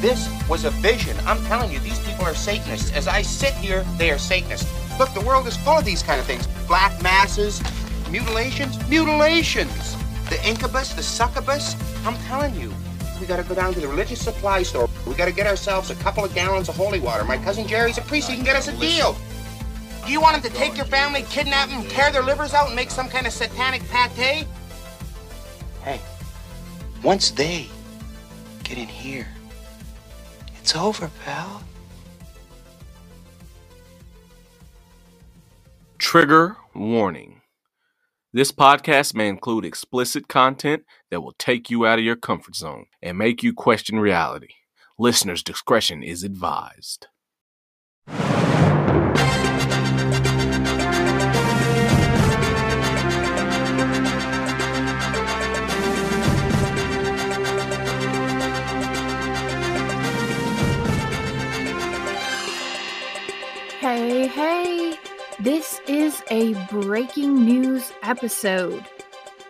This was a vision. I'm telling you, these people are Satanists. As I sit here, they are Satanists. Look, the world is full of these kind of things. Black masses, mutilations, mutilations. The incubus, the succubus. I'm telling you, we gotta go down to the religious supply store. We gotta get ourselves a couple of gallons of holy water. My cousin Jerry's a priest. He can get us a deal. Do you want him to take your family, kidnap them, tear their livers out, and make some kind of satanic pate? Hey, once they get in here, it's over, pal. Trigger warning. This podcast may include explicit content that will take you out of your comfort zone and make you question reality. Listener's discretion is advised. This is a breaking news episode.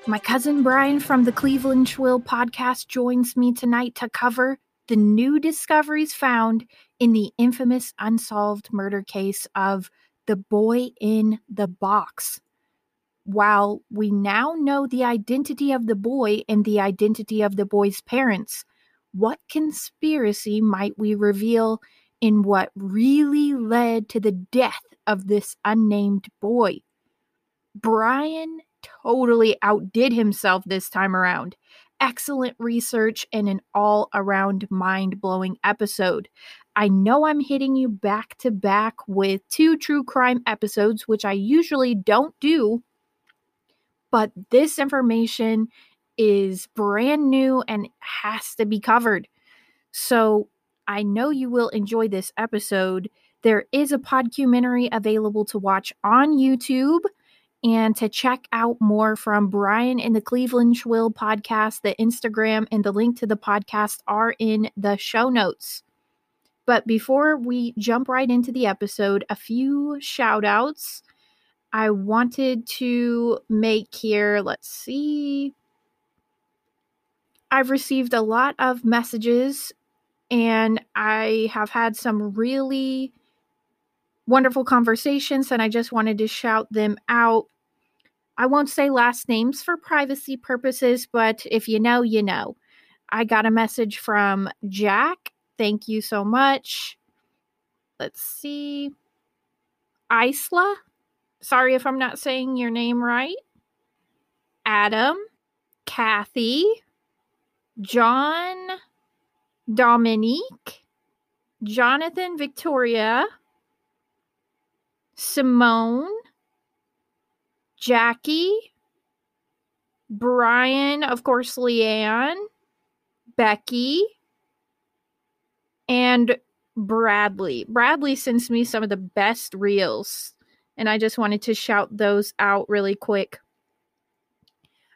My cousin Bryan from the Cleveland Schwill podcast joins me tonight to cover the new discoveries found in the infamous unsolved murder case of the boy in the box. While we now know the identity of the boy and the identity of the boy's parents, what conspiracy might we reveal in what really led to the death of this unnamed boy? Bryan totally outdid himself this time around. Excellent research and an all around mind blowing episode. I know I'm hitting you back to back with two true crime episodes, which I usually don't do, but this information is brand new and has to be covered. So I know you will enjoy this episode. There is a podcumentary available to watch on YouTube and to check out more from Bryan and the Cleveland Schwill podcast, the Instagram and the link to the podcast are in the show notes. But before we jump right into the episode, a few shout outs I wanted to make here. Let's see. I've received a lot of messages and I have had some really wonderful conversations, and I just wanted to shout them out. I won't say last names for privacy purposes, but if you know, you know. I got a message from Jack. Thank you so much. Let's see. Isla. Sorry if I'm not saying your name right. Adam. Kathy. John. Dominique. Jonathan Victoria. Simone, Jackie, Brian, of course, Leanne, Becky, and Bradley. Bradley sends me some of the best reels, and I just wanted to shout those out really quick.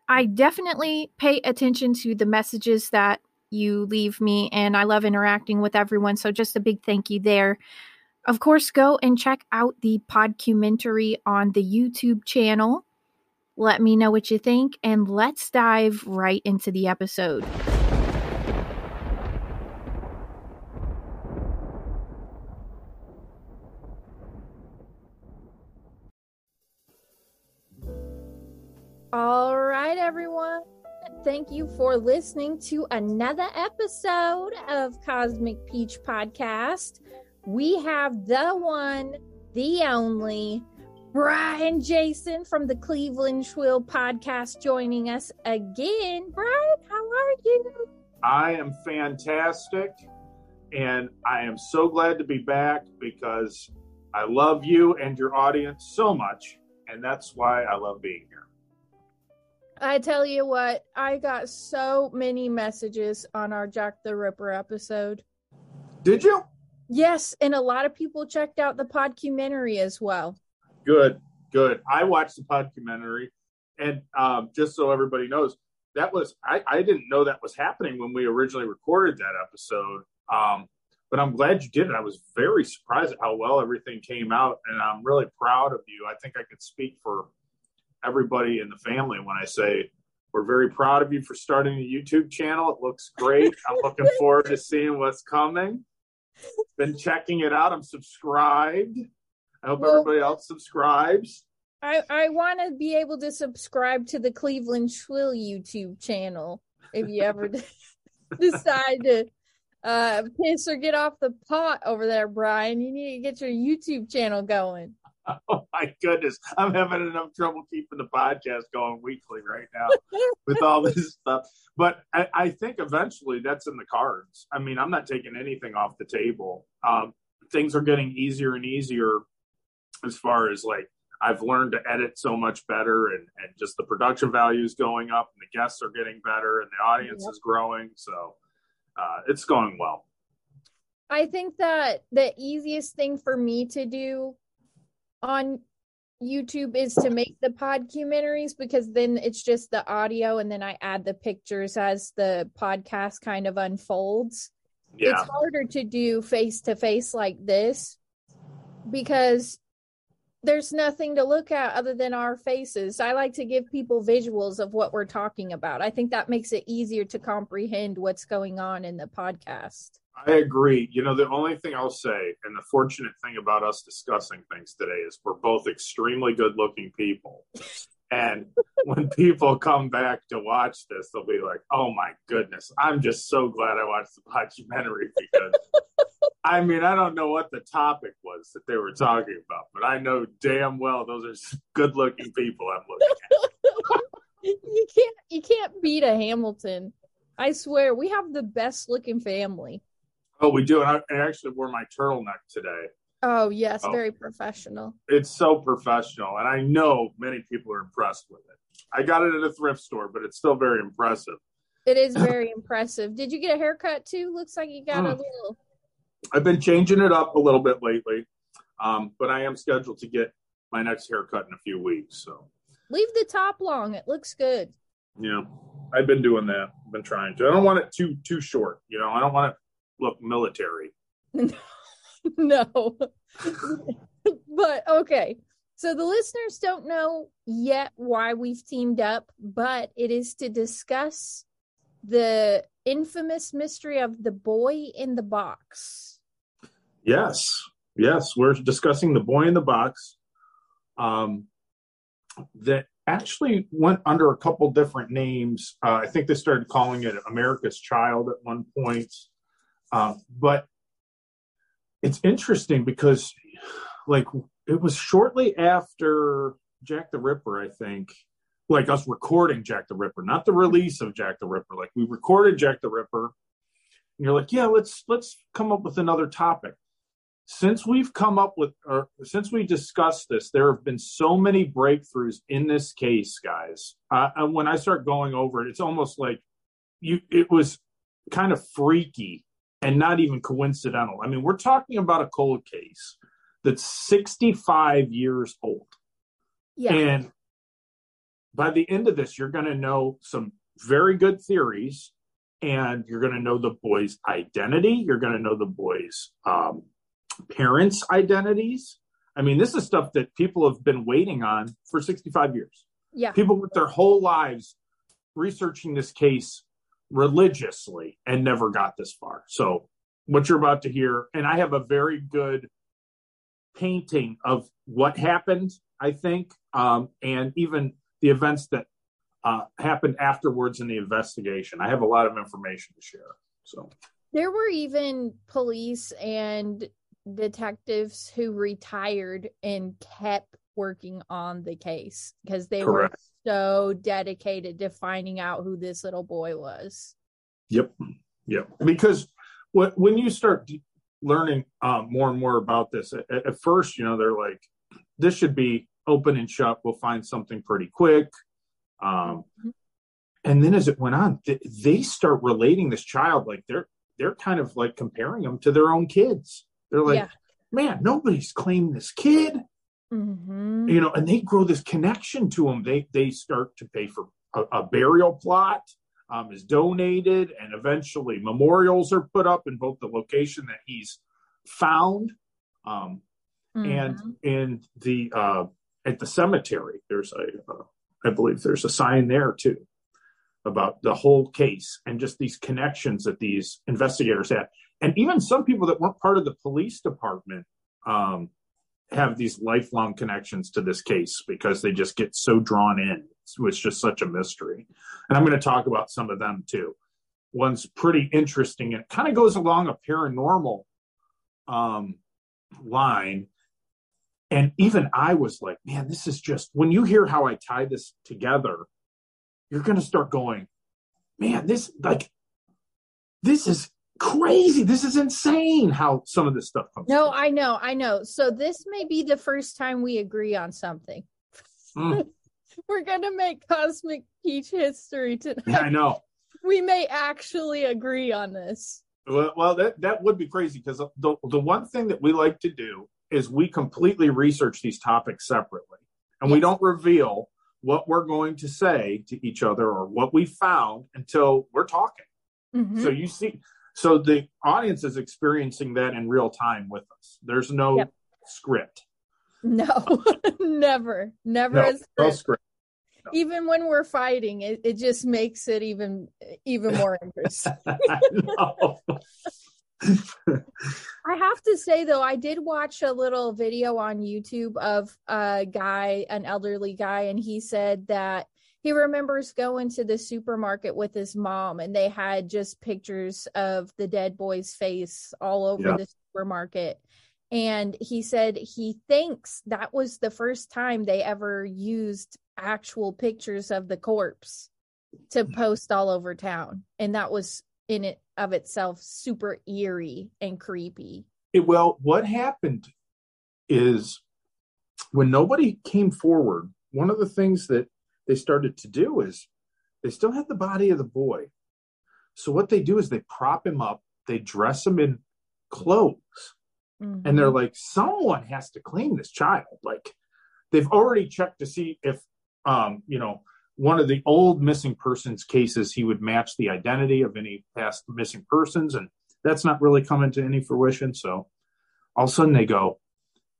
I definitely pay attention to the messages that you leave me, and I love interacting with everyone. So, just a big thank you there. Of course, go and check out the podcumentary on the YouTube channel. Let me know what you think, and let's dive right into the episode. All right, everyone. Thank you for listening to another episode of Cosmic Peach Podcast we have the one, the only Bryan Jason from the Cleveland Schwill podcast joining us again. Bryan, how are you? I am fantastic and I am so glad to be back because I love you and your audience so much and that's why I love being here. I tell you what, I got so many messages on our Jack the Ripper episode. Did you? Yes, and a lot of people checked out the podcumentary as well. Good, good. I watched the podcumentary, and um, just so everybody knows, that was I, I didn't know that was happening when we originally recorded that episode. Um, but I'm glad you did it. I was very surprised at how well everything came out, and I'm really proud of you. I think I could speak for everybody in the family when I say we're very proud of you for starting a YouTube channel. It looks great. I'm looking forward to seeing what's coming. Been checking it out. I'm subscribed. I hope Well- everybody else subscribes. I, I want to be able to subscribe to the Cleveland Schwill YouTube channel if you ever decide to uh, piss or get off the pot over there, Bryan. You need to get your YouTube channel going. Oh my goodness. I'm having enough trouble keeping the podcast going weekly right now with all this stuff. But I, I think eventually that's in the cards. I mean, I'm not taking anything off the table. Um, things are getting easier and easier as far as like I've learned to edit so much better and, and just the production value is going up and the guests are getting better and the audience Yep. is growing. So uh, it's going well. I think that the easiest thing for me to do on YouTube is to make the podcumentaries because then it's just the audio and then I add the pictures as the podcast kind of unfolds. Yeah. It's harder to do face to face like this because there's nothing to look at other than our faces. I like to give people visuals of what we're talking about. I think that makes it easier to comprehend what's going on in the podcast. I agree. You know, the only thing I'll say, and the fortunate thing about us discussing things today is we're both extremely good looking people. And when people come back to watch this, they'll be like, oh my goodness, I'm just so glad I watched the documentary because I mean, I don't know what the topic was that they were talking about, but I know damn well those are good looking people I'm looking at. you can't you can't beat a Hamilton. I swear, we have the best looking family. Oh, we do. And I, I actually wore my turtleneck today. Oh yes, Oh. very professional. it's so professional and i know many people are impressed with it i got it at a thrift store but it's still very impressive It is very impressive. Did you get a haircut too? Looks like you got a Mm. little. i've been changing it up a little bit lately um, but i am scheduled to get my next haircut in a few weeks so Leave the top long. It looks good. Yeah, i've been doing that i've been trying to i don't want it too too short you know i don't want to look military no. but okay. So the listeners don't know yet why we've teamed up, but it is to discuss the infamous mystery of the boy in the box. Yes, yes, we're discussing the boy in the box. Um, that actually went under a couple different names. Uh, I think they started calling it America's Child at one point. Uh, but it's interesting because, like, it was shortly after Jack the Ripper, I think, like us recording Jack the Ripper, not the release of Jack the Ripper. Like, we recorded Jack the Ripper, and you're like, yeah, let's let's come up with another topic since we've come up with or since we discussed this there have been so many breakthroughs in this case guys uh, and when i start going over it it's almost like you it was kind of freaky and not even coincidental i mean we're talking about a cold case that's 65 years old Yeah. and by the end of this, you're going to know some very good theories, and you're going to know the boy's identity. You're going to know the boy's um, parents' identities. I mean, this is stuff that people have been waiting on for 65 years. yeah. People with their whole lives researching this case religiously and never got this far. So, what you're about to hear, and I have a very good painting of what happened, I think, um, and even the events that uh, happened afterwards in the investigation. I have a lot of information to share. So, There were even police and detectives who retired and kept working on the case because they Correct. were so dedicated to finding out who this little boy was. Yep. Yep. Because when when you start learning um, more and more about this, at, at first, you know, they're like, this should be open and shut. We'll find something pretty quick. Um, Mhm. and then as it went on, th- they start relating this child like they're they're kind of like comparing them to their own kids. They're like, Yeah. man, nobody's claimed this kid Mm-hmm. you know, and they grow this connection to him. They they start to pay for a, a burial plot um, is donated, and eventually memorials are put up in both the location that he's found um, and in the uh, at the cemetery. There's a, uh, I believe there's a sign there too. about the whole case and just these connections that these investigators had. And even some people that weren't part of the police department um, have these lifelong connections to this case because they just get so drawn in. It's just such a mystery. And I'm going to talk about some of them too. One's pretty interesting it kind of goes along a paranormal um, line. And even I was like, man, this is just when you hear how I tie this together, you're going to start going, man, this like this is crazy. This is insane how some of this stuff comes. No, I know, I know. So this may be the first time we agree on something. Mm. We're gonna make cosmic peach history tonight. Yeah, I know. We may actually agree on this. Well, well that that would be crazy because the the one thing that we like to do is we completely research these topics separately, and yes. we don't reveal what we're going to say to each other or what we found until we're talking. Mm-hmm. So you see, so the audience is experiencing that in real time with us. There's no yep. script. No, never, never no, a script. No script. No. Even when we're fighting, it, it just makes it even even more interesting. I have to say though, I did watch a little video on YouTube of a guy, an elderly guy, and he said that he remembers going to the supermarket with his mom and they had just pictures of the dead boy's face all over yeah. the supermarket. And he said he thinks that was the first time they ever used actual pictures of the corpse to mm. post all over town. And that was in it of itself super eerie and creepy. It, well, what happened is when nobody came forward, one of the things that they started to do is they still had the body of the boy. So what they do is they prop him up, they dress him in clothes, mm-hmm. and they're like, someone has to claim this child. Like they've already checked to see if um, you know, one of the old missing persons cases, he would match the identity of any past missing persons, and that's not really coming to any fruition. So all of a sudden they go,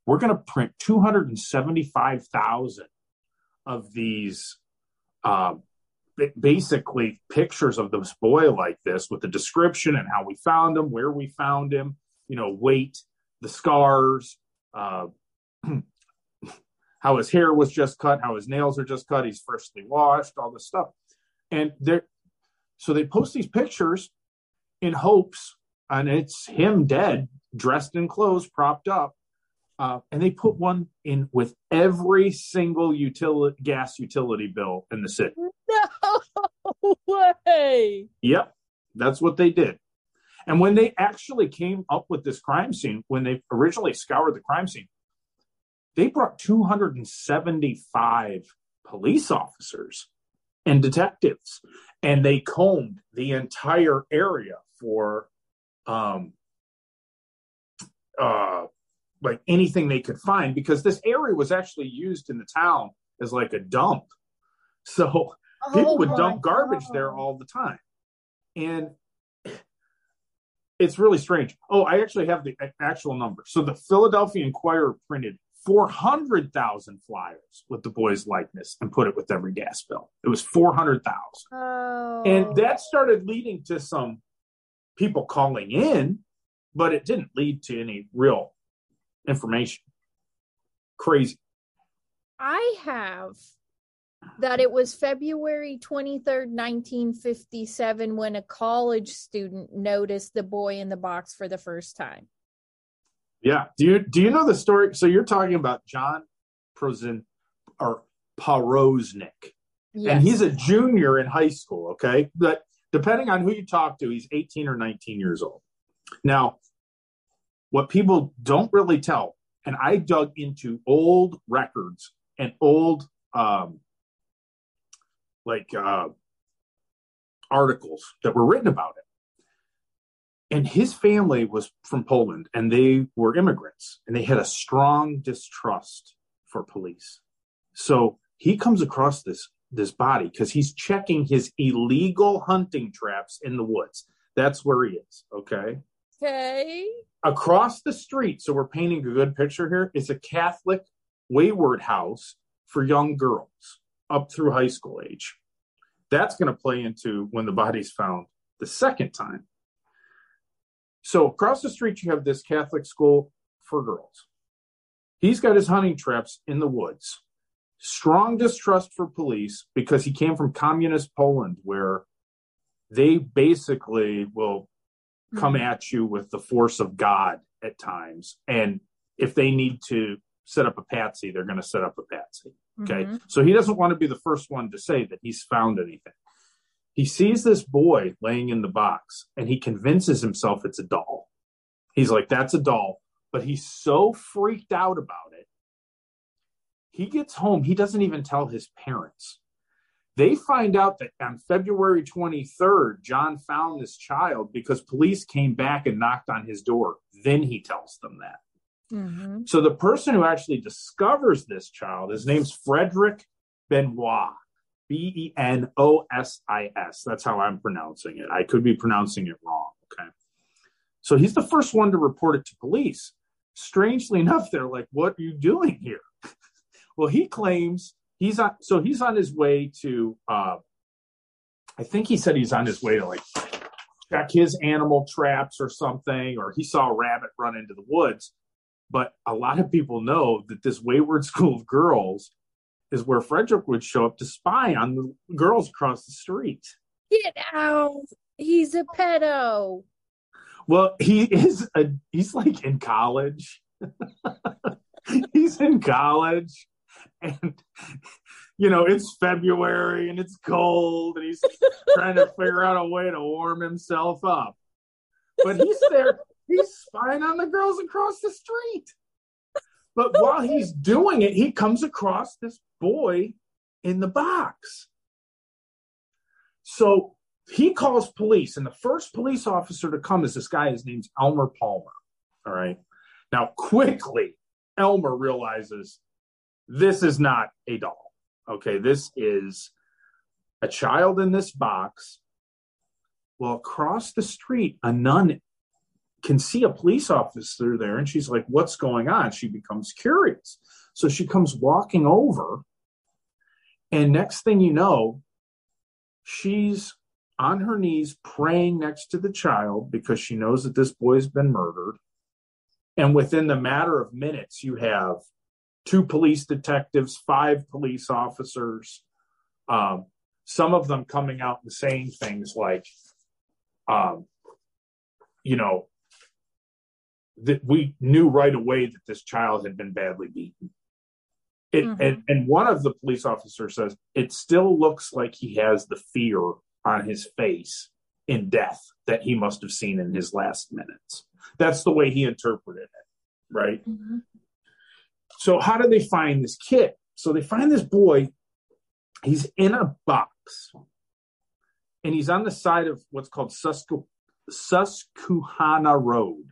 we're going to print 275,000 of these uh, basically pictures of this boy like this with the description and how we found him, where we found him, you know, weight, the scars, uh, how his hair was just cut, how his nails are just cut, he's freshly washed, all this stuff. And they're so they post these pictures in hopes, and it's him dead, dressed in clothes, propped up. Uh, and they put one in with every single utility gas utility bill in the city. No way. Yep, that's what they did. And when they actually came up with this crime scene, when they originally scoured the crime scene, they brought 275 police officers and detectives, and they combed the entire area for um, uh, like anything they could find because this area was actually used in the town as like a dump. So oh people would dump garbage God. there all the time. And it's really strange. Oh, I actually have the uh, actual number. So the Philadelphia Inquirer printed 400,000 flyers with the boy's likeness and put it with every gas bill. It was 400,000. Oh. And that started leading to some people calling in, but it didn't lead to any real information. Crazy. I have that it was February 23rd, 1957, when a college student noticed the boy in the box for the first time. Yeah. Do you do you know the story? So you're talking about John Prozin or Parosnik. Yes. And he's a junior in high school, okay? But depending on who you talk to, he's 18 or 19 years old. Now, what people don't really tell, and I dug into old records and old um, like uh, articles that were written about it. And his family was from Poland and they were immigrants and they had a strong distrust for police. So he comes across this this body because he's checking his illegal hunting traps in the woods. That's where he is. Okay. Okay. Across the street, so we're painting a good picture here, is a Catholic wayward house for young girls up through high school age. That's going to play into when the body's found the second time. So across the street, you have this Catholic school for girls. He's got his hunting traps in the woods. Strong distrust for police because he came from communist Poland, where they basically will come Mhm. at you with the force of God at times. And if they need to set up a patsy, they're going to set up a patsy. Okay. Mhm. So he doesn't want to be the first one to say that he's found anything. He sees this boy laying in the box and he convinces himself it's a doll. He's like, that's a doll. But he's so freaked out about it. He gets home. He doesn't even tell his parents. They find out that on February 23rd, John found this child because police came back and knocked on his door. Then he tells them that. Mhm. So the person who actually discovers this child, his name's Frederick Benoit, B E N O S I S. That's how I'm pronouncing it. I could be pronouncing it wrong. Okay. So he's the first one to report it to police. Strangely enough, they're like, "What are you doing here?" well, he claims he's on. So he's on his way to. uh I think he said he's on his way to like check his animal traps or something, or he saw a rabbit run into the woods but a lot of people know that this wayward school of girls is where Frederick would show up to spy on the girls across the street. Get out. He's a pedo. Well, he is a he's like in college. he's in college and you know, it's February and it's cold and he's trying to figure out a way to warm himself up. But he's there he's spying on the girls across the street. But while he's doing it, he comes across this boy in the box. So he calls police, and the first police officer to come is this guy. His name's Elmer Palmer. All right. Now, quickly, Elmer realizes this is not a doll. Okay. This is a child in this box. Well, across the street, a nun can see a police officer there and she's like, What's going on? She becomes curious. So she comes walking over. And next thing you know, she's on her knees praying next to the child because she knows that this boy's been murdered. And within the matter of minutes, you have two police detectives, five police officers, um, some of them coming out and saying things like, um, you know, that we knew right away that this child had been badly beaten. It, Mhm. and, and one of the police officers says, it still looks like he has the fear on his face in death that he must have seen in his last minutes. That's the way he interpreted it, right? Mhm. So how do they find this kid? So they find this boy. He's in a box, and he's on the side of what's called Susque- Susquehanna Road.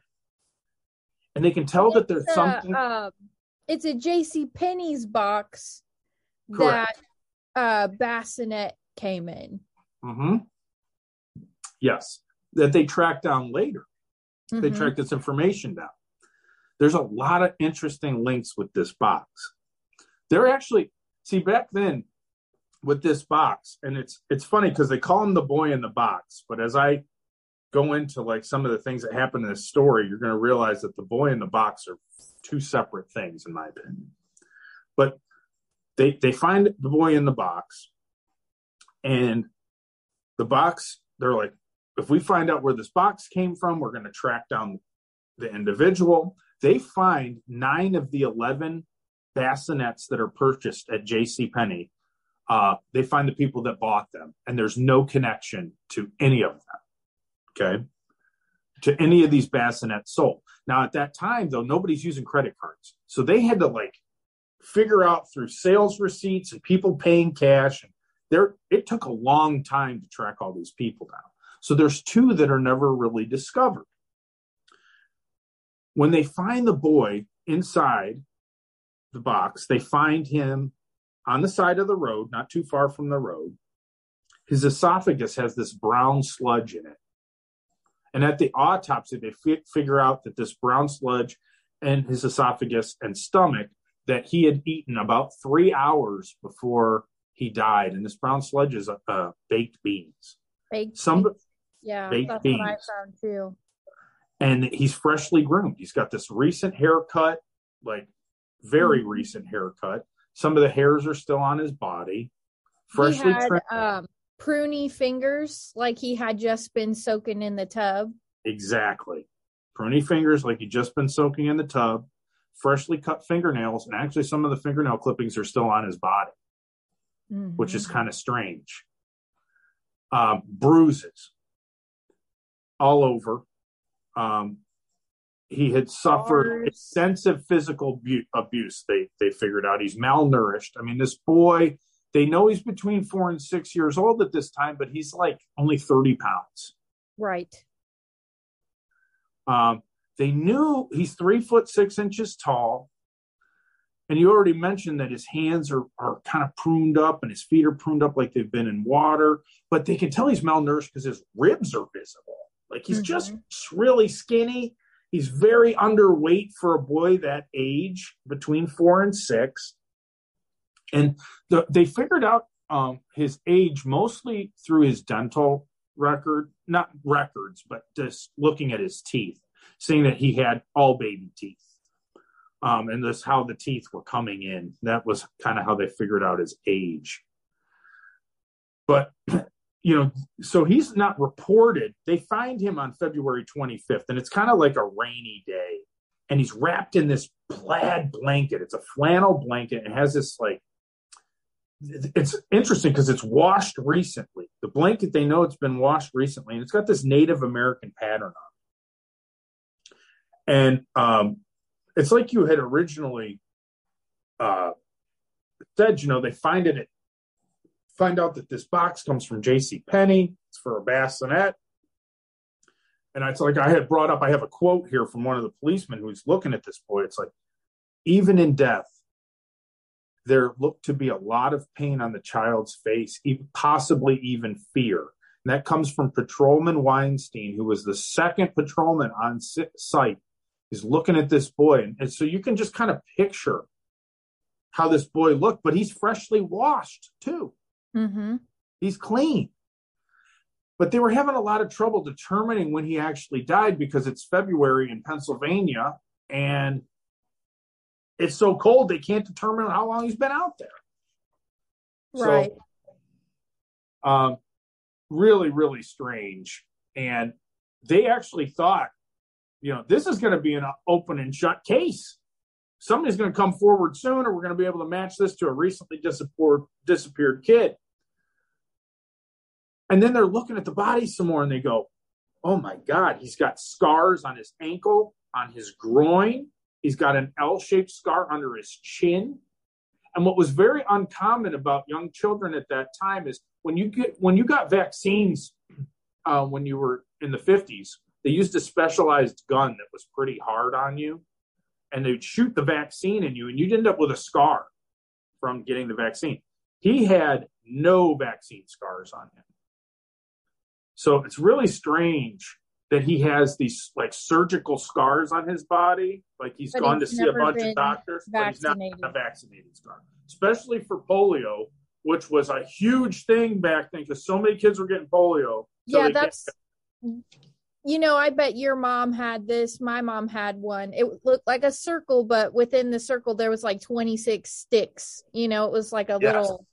And they can tell that there's a, something. um, it's a J.C. Penney's box Correct. that uh, Bassinet came in. Mm-hmm. Yes, that they track down later. They Mhm. track this information down. There's a lot of interesting links with this box. They're actually see back then with this box, and it's it's funny because they call him the boy in the box, but as I go into like some of the things that happen in this story, you're going to realize that the boy in the box are two separate things, in my opinion. But they they find the boy in the box, and the box they're like, if we find out where this box came from, we're going to track down the individual. They find nine of the 11 bassinets that are purchased at J.C. Penney. Uh, they find the people that bought them, and there's no connection to any of them. Okay. To any of these bassinets sold. Now, at that time, though, nobody's using credit cards. So they had to like figure out through sales receipts and people paying cash. And there, it took a long time to track all these people down. So there's two that are never really discovered. When they find the boy inside the box, they find him on the side of the road, not too far from the road. His esophagus has this brown sludge in it. And at the autopsy, they fi- figure out that this brown sludge and his esophagus and stomach that he had eaten about three hours before he died, and this brown sludge is uh, baked beans. Baked Some beans. Yeah, baked that's what I beans. found too. And he's freshly groomed. He's got this recent haircut, like very Mhm. recent haircut. Some of the hairs are still on his body. Freshly had trimmed. um, pruny fingers, like he had just been soaking in the tub. exactly. Pruny fingers, like he'd just been soaking in the tub. Freshly cut fingernails, and actually, some of the fingernail clippings are still on his body, which is Mhm. kind of strange. Um, bruises all over. Um, he had suffered extensive physical bu- abuse. They they figured out he's malnourished. I mean, this boy. They know he's between four and six years old at this time, but he's like only thirty pounds. right. Um, they knew he's three foot six inches tall. And you already mentioned that his hands are, are kind of pruned up and his feet are pruned up like they've been in water, but they can tell he's malnourished because his ribs are visible. Like he's just really skinny. He's very underweight for a boy that age, between four and six. And the, they figured out um, his age mostly through his dental record, not records, but just looking at his teeth, seeing that he had all baby teeth. Um, and this how the teeth were coming in. That was kind of how they figured out his age. But you know, so he's not reported. They find him on February 25th, and it's kind of like a rainy day. And he's wrapped in this plaid blanket. It's a flannel blanket. It has this like it's interesting because it's washed recently. The blanket, they know it's been washed recently, and it's got this Native American pattern on it. And um, it's like you had originally uh, said, you know, they find it, at, find out that this box comes from J.C. Penney. It's for a bassinet. And it's like I had brought up, I have a quote here from one of the policemen who's looking at this boy. It's like, even in death, there looked to be a lot of pain on the child's face, possibly even fear. And that comes from Patrolman Weinstein, who was the second patrolman on site. He's looking at this boy. And so you can just kind of picture how this boy looked, but he's freshly washed too. Mm-hmm. He's clean. But they were having a lot of trouble determining when he actually died because it's February in Pennsylvania and it's so cold they can't determine how long he's been out there. So, Right. um, really, really strange. And they actually thought, you know, this is going to be an open and shut case. Somebody's going to come forward soon, or we're going to be able to match this to a recently disappeared disappeared kid. And then they're looking at the body some more, and they go, "Oh my God, he's got scars on his ankle, on his groin. He's got an L-shaped scar under his chin." And what was very uncommon about young children at that time is when you get when you got vaccines uh, when you were in the 50s, they used a specialized gun that was pretty hard on you, and they'd shoot the vaccine in you, and you'd end up with a scar from getting the vaccine. He had no vaccine scars on him. So it's really strange that he has these like surgical scars on his body. Like he's But gone he's to see a bunch of doctors, but he's not a vaccinated scar, especially for polio, which was a huge thing back then because so many kids were getting polio. So yeah, that's you know, I bet your mom had this. My mom had one. It looked like a circle, but within the circle there was like 26 sticks. You know, it was like a Yes. little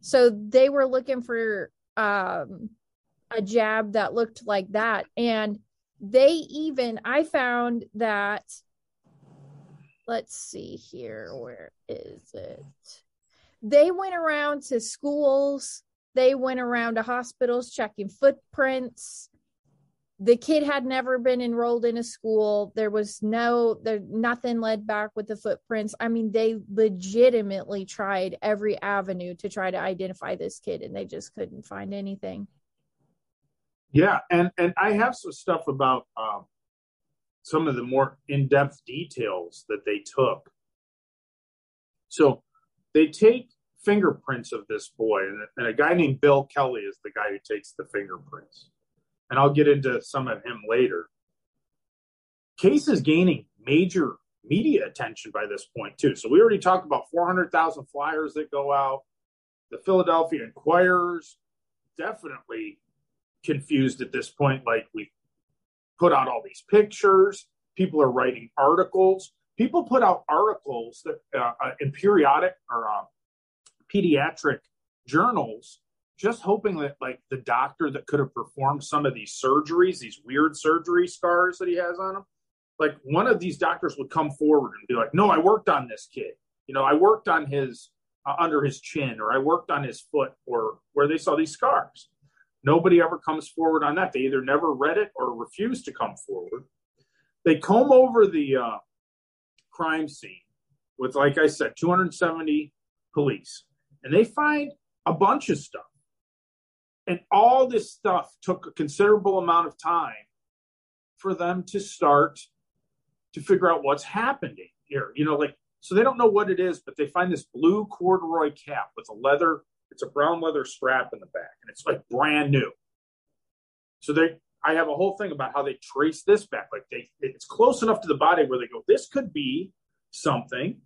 so they were looking for um a jab that looked like that and they even I found that let's see here where is it they went around to schools they went around to hospitals checking footprints the kid had never been enrolled in a school there was no there nothing led back with the footprints i mean they legitimately tried every avenue to try to identify this kid and they just couldn't find anything Yeah, and and I have some stuff about um, some of the more in depth details that they took. So they take fingerprints of this boy, and, and a guy named Bill Kelly is the guy who takes the fingerprints. And I'll get into some of him later. Case is gaining major media attention by this point too. So we already talked about 400,000 flyers that go out. the Philadelphia Inquirers definitely confused at this point. Like we put out all these pictures, people are writing articles. People put out articles that uh, uh in periodic or uh, pediatric journals, just hoping that like the doctor that could have performed some of these surgeries, these weird surgery scars that he has on him, like one of these doctors would come forward and be like, "No, I worked on this kid. You know, I worked on his uh, under his chin, or I worked on his foot, or where they saw these scars." Nobody ever comes forward on that. They either never read it or refuse to come forward. They comb over the uh, crime scene with, like I said, 270 police, and they find a bunch of stuff. And all this stuff took a considerable amount of time for them to start to figure out what's happening here. You know, like, so they don't know what it is, but they find this blue corduroy cap with a leather, it's a brown leather strap in the back, and it's like brand new. So they, I have a whole thing about how they trace this back. Like they, it's close enough to the body where they go, this could be something.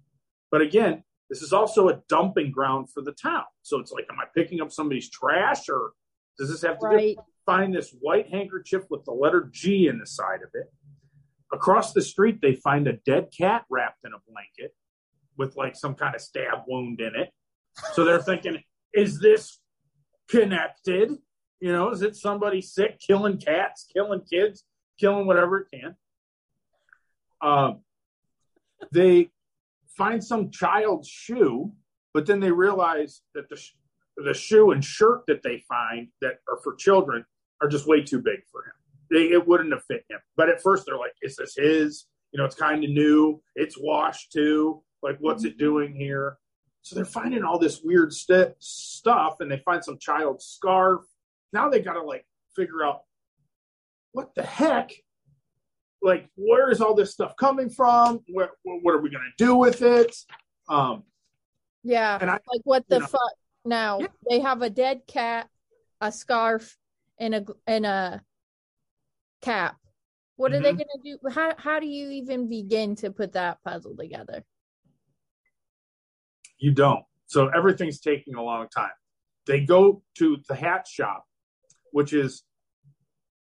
But again, this is also a dumping ground for the town. So it's like, am I picking up somebody's trash or does this have to right. get, find this white handkerchief with the letter G in the side of it? Across the street, they find a dead cat wrapped in a blanket with like some kind of stab wound in it. So they're thinking, is this connected? You know, is it somebody sick, killing cats, killing kids, killing whatever it can? Um, they find some child's shoe, but then they realize that the the shoe and shirt that they find that are for children are just way too big for him. They, it wouldn't have fit him. But at first, they're like, "Is this his? You know, it's kind of new. It's washed too. Like, what's it doing here?" So they're finding all this weird st- stuff, and they find some child's scarf. Now they got to like figure out what the heck. Like, where is all this stuff coming from? Where, what are we going to do with it? Um, yeah, and I, like what the fuck? Now yeah. they have a dead cat, a scarf, and a and a cap. What mm-hmm. are they mm-hmm. going to do? How how do you even begin to put that puzzle together? You don't. So everything's taking a long time. They go to the hat shop, which is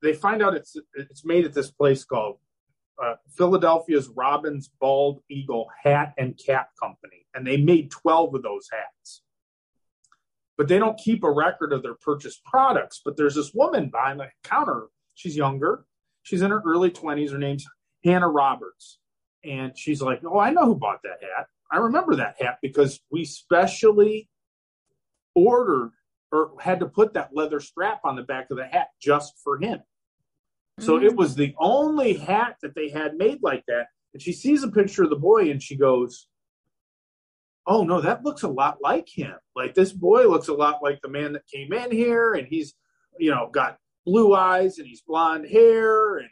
they find out it's it's made at this place called uh, Philadelphia's Robbins Bald Eagle Hat and Cap Company, and they made twelve of those hats. But they don't keep a record of their purchased products. But there's this woman behind the counter. She's younger. She's in her early twenties. Her name's Hannah Roberts, and she's like, "Oh, I know who bought that hat. I remember that hat because we specially ordered or had to put that leather strap on the back of the hat just for him. So mm-hmm. it was the only hat that they had made like that. And she sees a picture of the boy and she goes, Oh no, that looks a lot like him. Like this boy looks a lot like the man that came in here and he's, you know, got blue eyes and he's blonde hair and,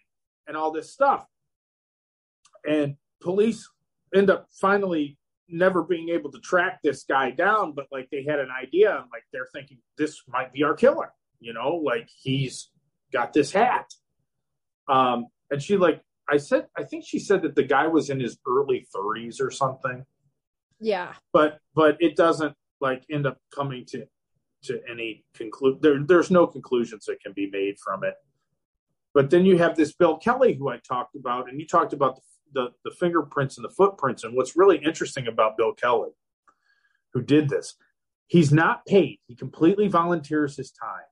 and all this stuff. And police end up finally never being able to track this guy down, but like they had an idea and like they're thinking this might be our killer, you know, like he's got this hat. Um, and she like I said, I think she said that the guy was in his early 30s or something. Yeah. But but it doesn't like end up coming to to any conclude there there's no conclusions that can be made from it. But then you have this Bill Kelly who I talked about, and you talked about the the, the fingerprints and the footprints. And what's really interesting about Bill Kelly, who did this, he's not paid. He completely volunteers his time.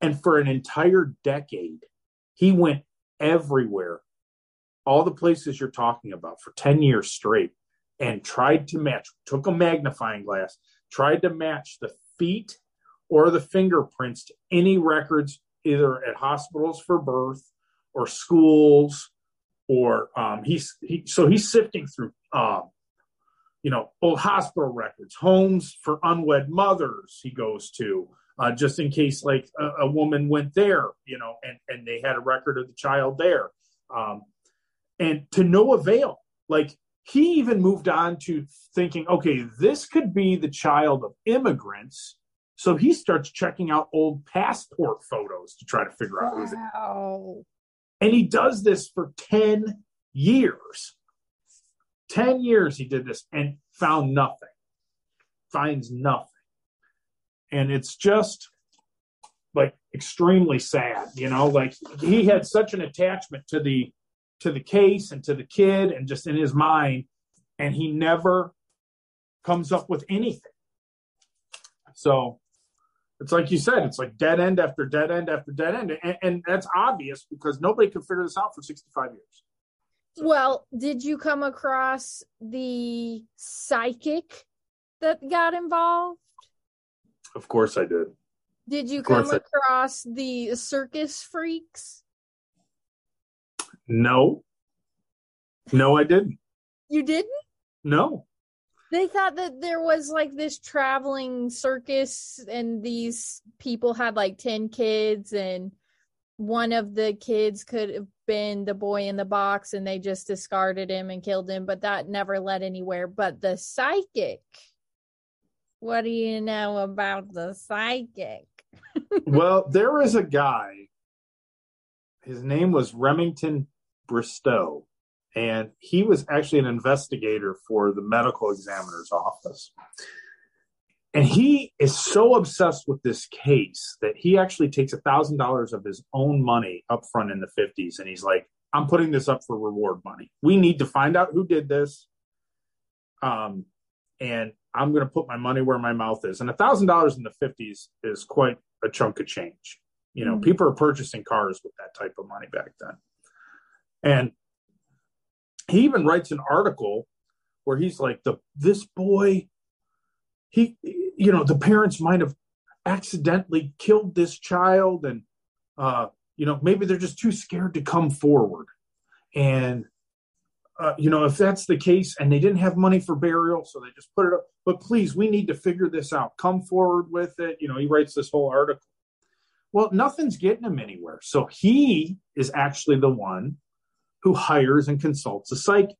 And for an entire decade, he went everywhere, all the places you're talking about for 10 years straight, and tried to match, took a magnifying glass, tried to match the feet or the fingerprints to any records, either at hospitals for birth or schools or um, he's he, so he's sifting through um, you know old hospital records, homes for unwed mothers. He goes to uh, just in case like a, a, woman went there, you know, and and they had a record of the child there, um, and to no avail. Like he even moved on to thinking, okay, this could be the child of immigrants. So he starts checking out old passport photos to try to figure out who's wow. it. And he does this for 10 years. 10 years he did this and found nothing, finds nothing. and it's just like extremely sad you know like he had such an attachment to the to the case and to the kid and just in his mind and he never comes up with anything so it's like you said it's like dead end after dead end after dead end and, and that's obvious because nobody could figure this out for 65 years Well, did you come across the psychic that got involved? of course i did Did you Of course come I- across the circus freaks? No no i didn't You didn't? no They thought that there was like this traveling circus and these people had like 10 kids and one of the kids could have been the boy in the box and they just discarded him and killed him, but that never led anywhere. But the psychic, what do you know about the psychic? well, there is a guy. His name was Remington Bristow, and he was actually an investigator for the medical examiner's office. And he is so obsessed with this case that he actually takes a thousand dollars of his own money up front in the 50s, and he's like, I'm putting this up for reward money. We need to find out who did this. Um, and I'm going to put my money where my mouth is. And a thousand dollars in the 50s is quite a chunk of change. You know, Mhm. people are purchasing cars with that type of money back then. And he even writes an article where he's like, the this boy, he, you know, the parents might have accidentally killed this child, and uh, you know, maybe they're just too scared to come forward. And uh, you know, if that's the case, and they didn't have money for burial, so they just put it up. But please, we need to figure this out. Come forward with it. You know, he writes this whole article. Well, nothing's getting him anywhere. So he is actually the one who hires and consults a psychic.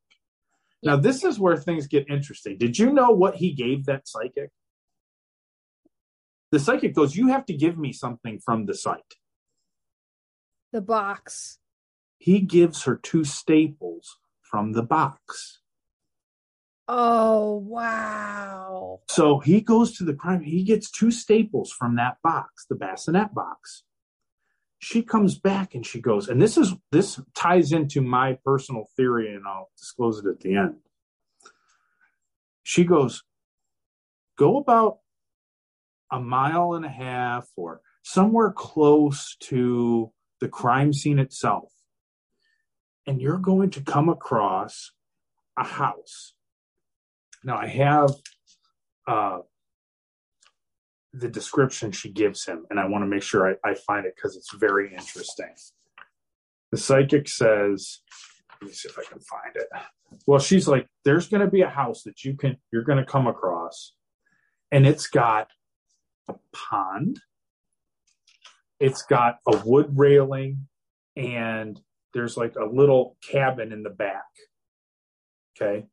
Now, this is where things get interesting. Did you know what he gave that psychic? The psychic goes, You have to give me something from the site. The box. He gives her two staples from the box. Oh, wow. So he goes to the crime. He gets two staples from that box, the bassinet box. She comes back and she goes, and this is this ties into my personal theory, and I'll disclose it at the end. She goes, go about a mile and a half or somewhere close to the crime scene itself, and you're going to come across a house. Now I have uh, the description she gives him, and I want to make sure I, I find it because it's very interesting. The psychic says, let me see if I can find it. Well, she's like, there's going to be a house that you can, you're going to come across, and it's got a pond, it's got a wood railing, and there's like a little cabin in the back. Okay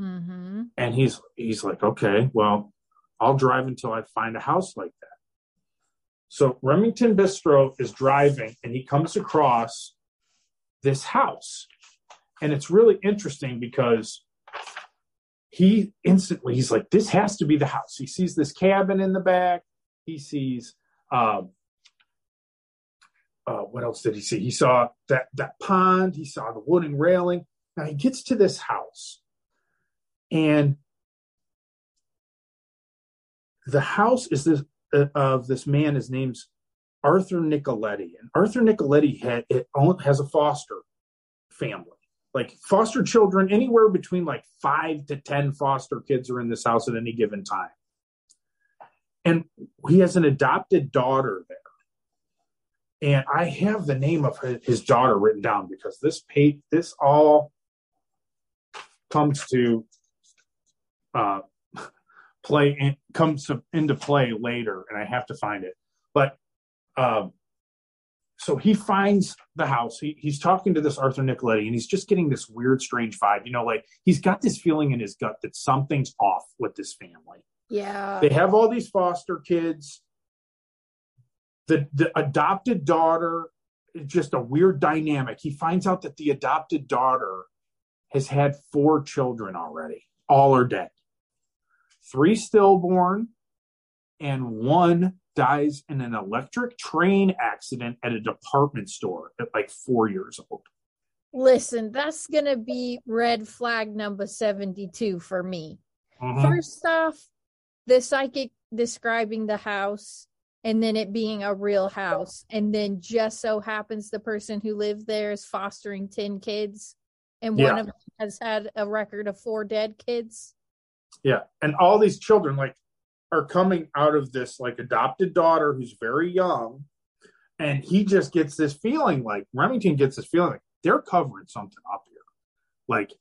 Mm-hmm. and he's he's like okay well i'll drive until i find a house like that. So remington bristow is driving and he comes across this house. And it's really interesting because he instantly he's like this has to be the house. He sees this cabin in the back. He sees um uh, what else did he see? He saw that that pond. He saw the wooden railing. Now he gets to this house and the house is this uh, of this man his name's arthur nicoletti and arthur nicoletti had it has a foster family. Like foster children anywhere between like five to ten foster kids are in this house at any given time. And he has an adopted daughter there. And i have the name of his- his daughter written down because this page this all comes to uh, play in, comes into play later, and I have to find it. But um, so he finds the house. He, he's talking to this Arthur Nicoletti, and he's just getting this weird, strange vibe. You know, like he's got this feeling in his gut that something's off with this family. Yeah. They have all these foster kids. The the adopted daughter is just a weird dynamic. He finds out that the adopted daughter has had four children already. All are dead. Three stillborn and one dies in an electric train accident at a department store at like four years old. Listen, that's going to be red flag number 72 for me. Mhm. First off, the psychic describing the house and then it being a real house. And then just so happens the person who lived there is fostering 10 kids and one of them has had a record of four dead kids. Yeah. And all these children like are coming out of this like adopted daughter who's very young. And he just gets this feeling like Remington gets this feeling like they're covering something up here. Like,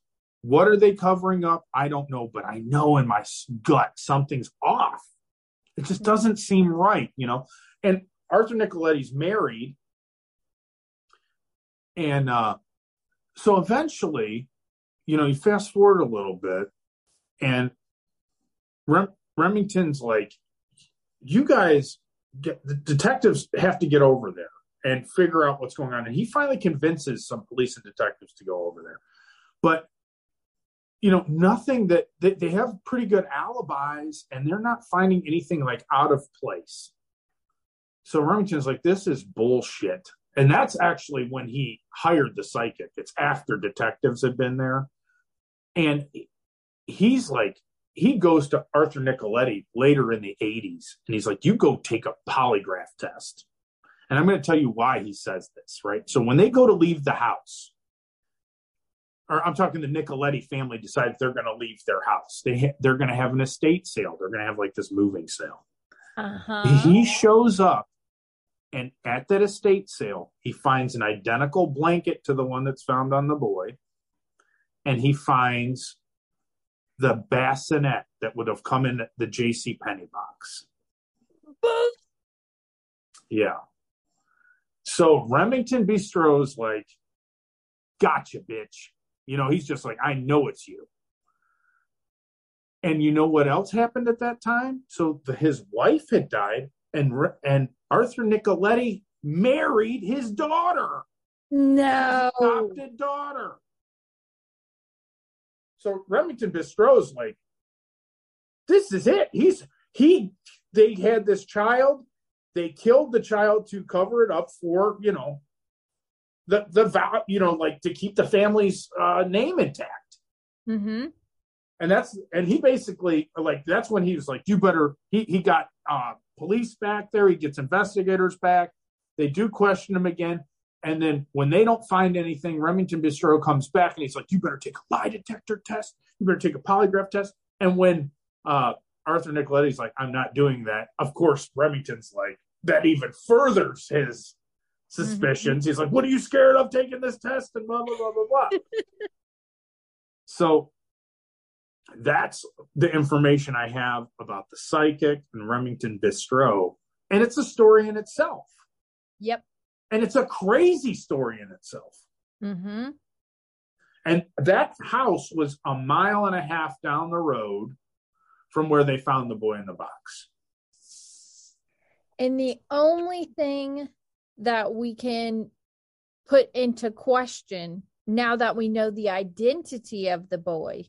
what are they covering up? I don't know, but I know in my gut something's off. It just doesn't seem right, you know? And Arthur Nicoletti's married. And uh, so eventually, you know, you fast forward a little bit, and Rem- Remington's like, you guys, get, the detectives have to get over there and figure out what's going on. And he finally convinces some police and detectives to go over there. But, you know, nothing that they, they have pretty good alibis and they're not finding anything like out of place. So Remington's like, this is bullshit. And that's actually when he hired the psychic. It's after detectives had been there. And he's like, he goes to Arthur Nicoletti later in the 80s and he's like, you go take a polygraph test. And I'm going to tell you why he says this, right? So when they go to leave the house, or I'm talking the Nicoletti family decides they're going to leave their house. They ha- they're going to have an estate sale. They're going to have like this moving sale. Uh-huh. He shows up and at that estate sale, he finds an identical blanket to the one that's found on the boy. And he finds the bassinet that would have come in the JC Penney box. Yeah. So Remington Bristow's like, gotcha, bitch. You know, he's just like, I know it's you. And you know what else happened at that time? So the, his wife had died, and and Arthur Nicoletti married his daughter, No. adopted daughter. So Remington Bristow's like, this is it. He's he. They had this child. They killed the child to cover it up for you know the the vow you know like to keep the family's uh, name intact. Mm-hmm. and that's and he basically like that's when he was like you better he he got uh police back there he gets investigators back they do question him again and then when they don't find anything remington bristow comes back and he's like you better take a lie detector test you better take a polygraph test and when uh arthur nicoletti's like i'm not doing that of course remington's like that even furthers his suspicions he's like what are you scared of taking this test and blah blah blah blah blah so that's the information I have about the psychic and Remington Bristow. And it's a story in itself. Yep. And it's a crazy story in itself. Mm-hmm. And that house was a mile and a half down the road from where they found the boy in the box. And the only thing that we can put into question now that we know the identity of the boy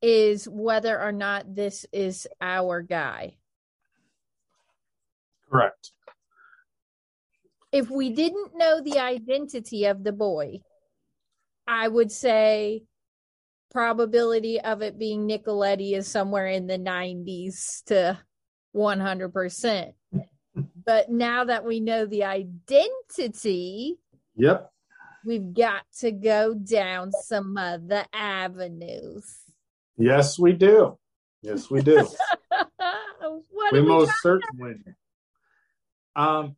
is whether or not this is our guy. Correct. If we didn't know the identity of the boy, I would say probability of it being Nicoletti is somewhere in the 90s to 100%. but now that we know the identity, Yep. we've got to go down some other avenues. Yes, we do. Yes, we do. what we most certainly. Um,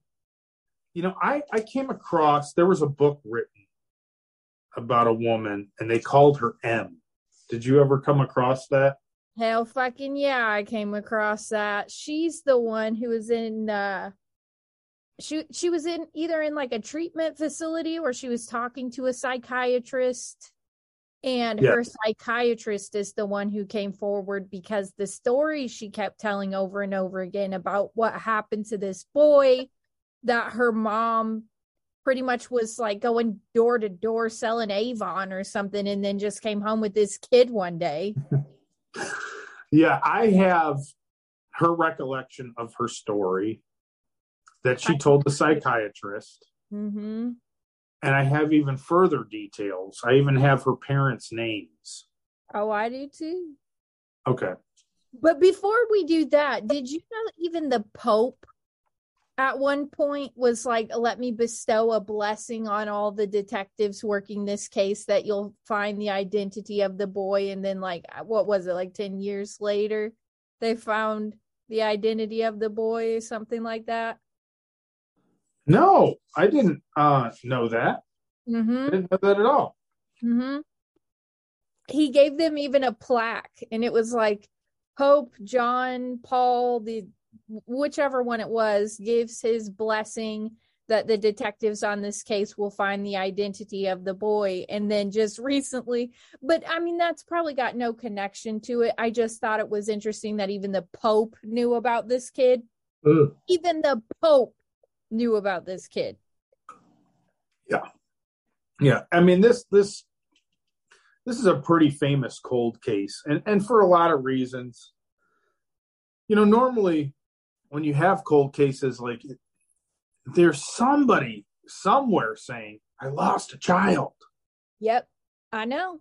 you know, I, I came across there was a book written about a woman and they called her M. Did you ever come across that? Hell fucking yeah, I came across that. She's the one who was in uh she she was in either in like a treatment facility or she was talking to a psychiatrist and Yeah. her psychiatrist is the one who came forward because the story she kept telling over and over again about what happened to this boy that her mom pretty much was like going door to door selling Avon or something and then just came home with this kid one day. Yeah, I have her recollection of her story that she told the psychiatrist. Mm-hmm. And I have even further details. I even have her parents' names. Oh, I do too. Okay. But before we do that, did you know even the Pope at one point was like, let me bestow a blessing on all the detectives working this case that you'll find the identity of the boy. And then, like, what was it, like 10 years later, they found the identity of the boy, something like that? No, I didn't uh, know that. Mm-hmm. I didn't know that at all. Mm-hmm. He gave them even a plaque, and it was like Pope John Paul, the whichever one it was, gives his blessing that the detectives on this case will find the identity of the boy. And then just recently, but I mean, that's probably got no connection to it. I just thought it was interesting that even the Pope knew about this kid. Ugh. Even the Pope knew about this kid. Yeah. Yeah. I mean this this this is a pretty famous cold case and and for a lot of reasons. You know, normally when you have cold cases like there's somebody somewhere saying I lost a child. Yep. I know.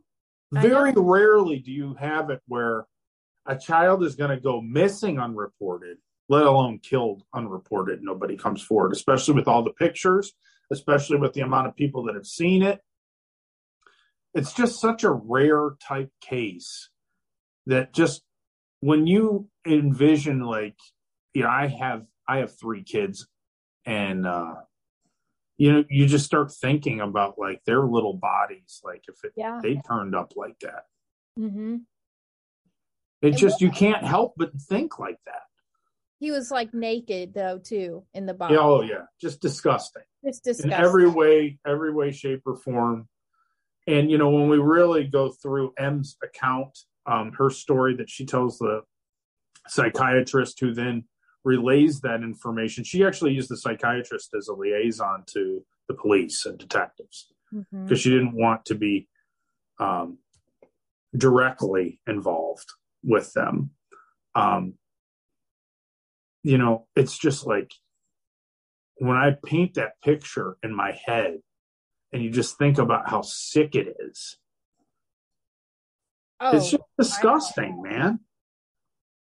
I Very know. rarely do you have it where a child is going to go missing unreported, let alone killed unreported. Nobody comes forward, especially with all the pictures, especially with the amount of people that have seen it. It's just such a rare type case that just when you envision like you know i have i have three kids and uh you know you just start thinking about like their little bodies like if it, Yeah. they turned up like that Mm-hmm. it just you can't help but think like that He was like naked though too in the bottom. yeah, oh yeah just disgusting in disgusting. every way every way shape or form and you know when we really go through m's account um her story that she tells the psychiatrist who then relays that information she actually used the psychiatrist as a liaison to the police and detectives Mhm. because she didn't want to be um, directly involved with them. Um, you know, it's just like when I paint that picture in my head and you just think about how sick it is, Oh, it's just disgusting, man.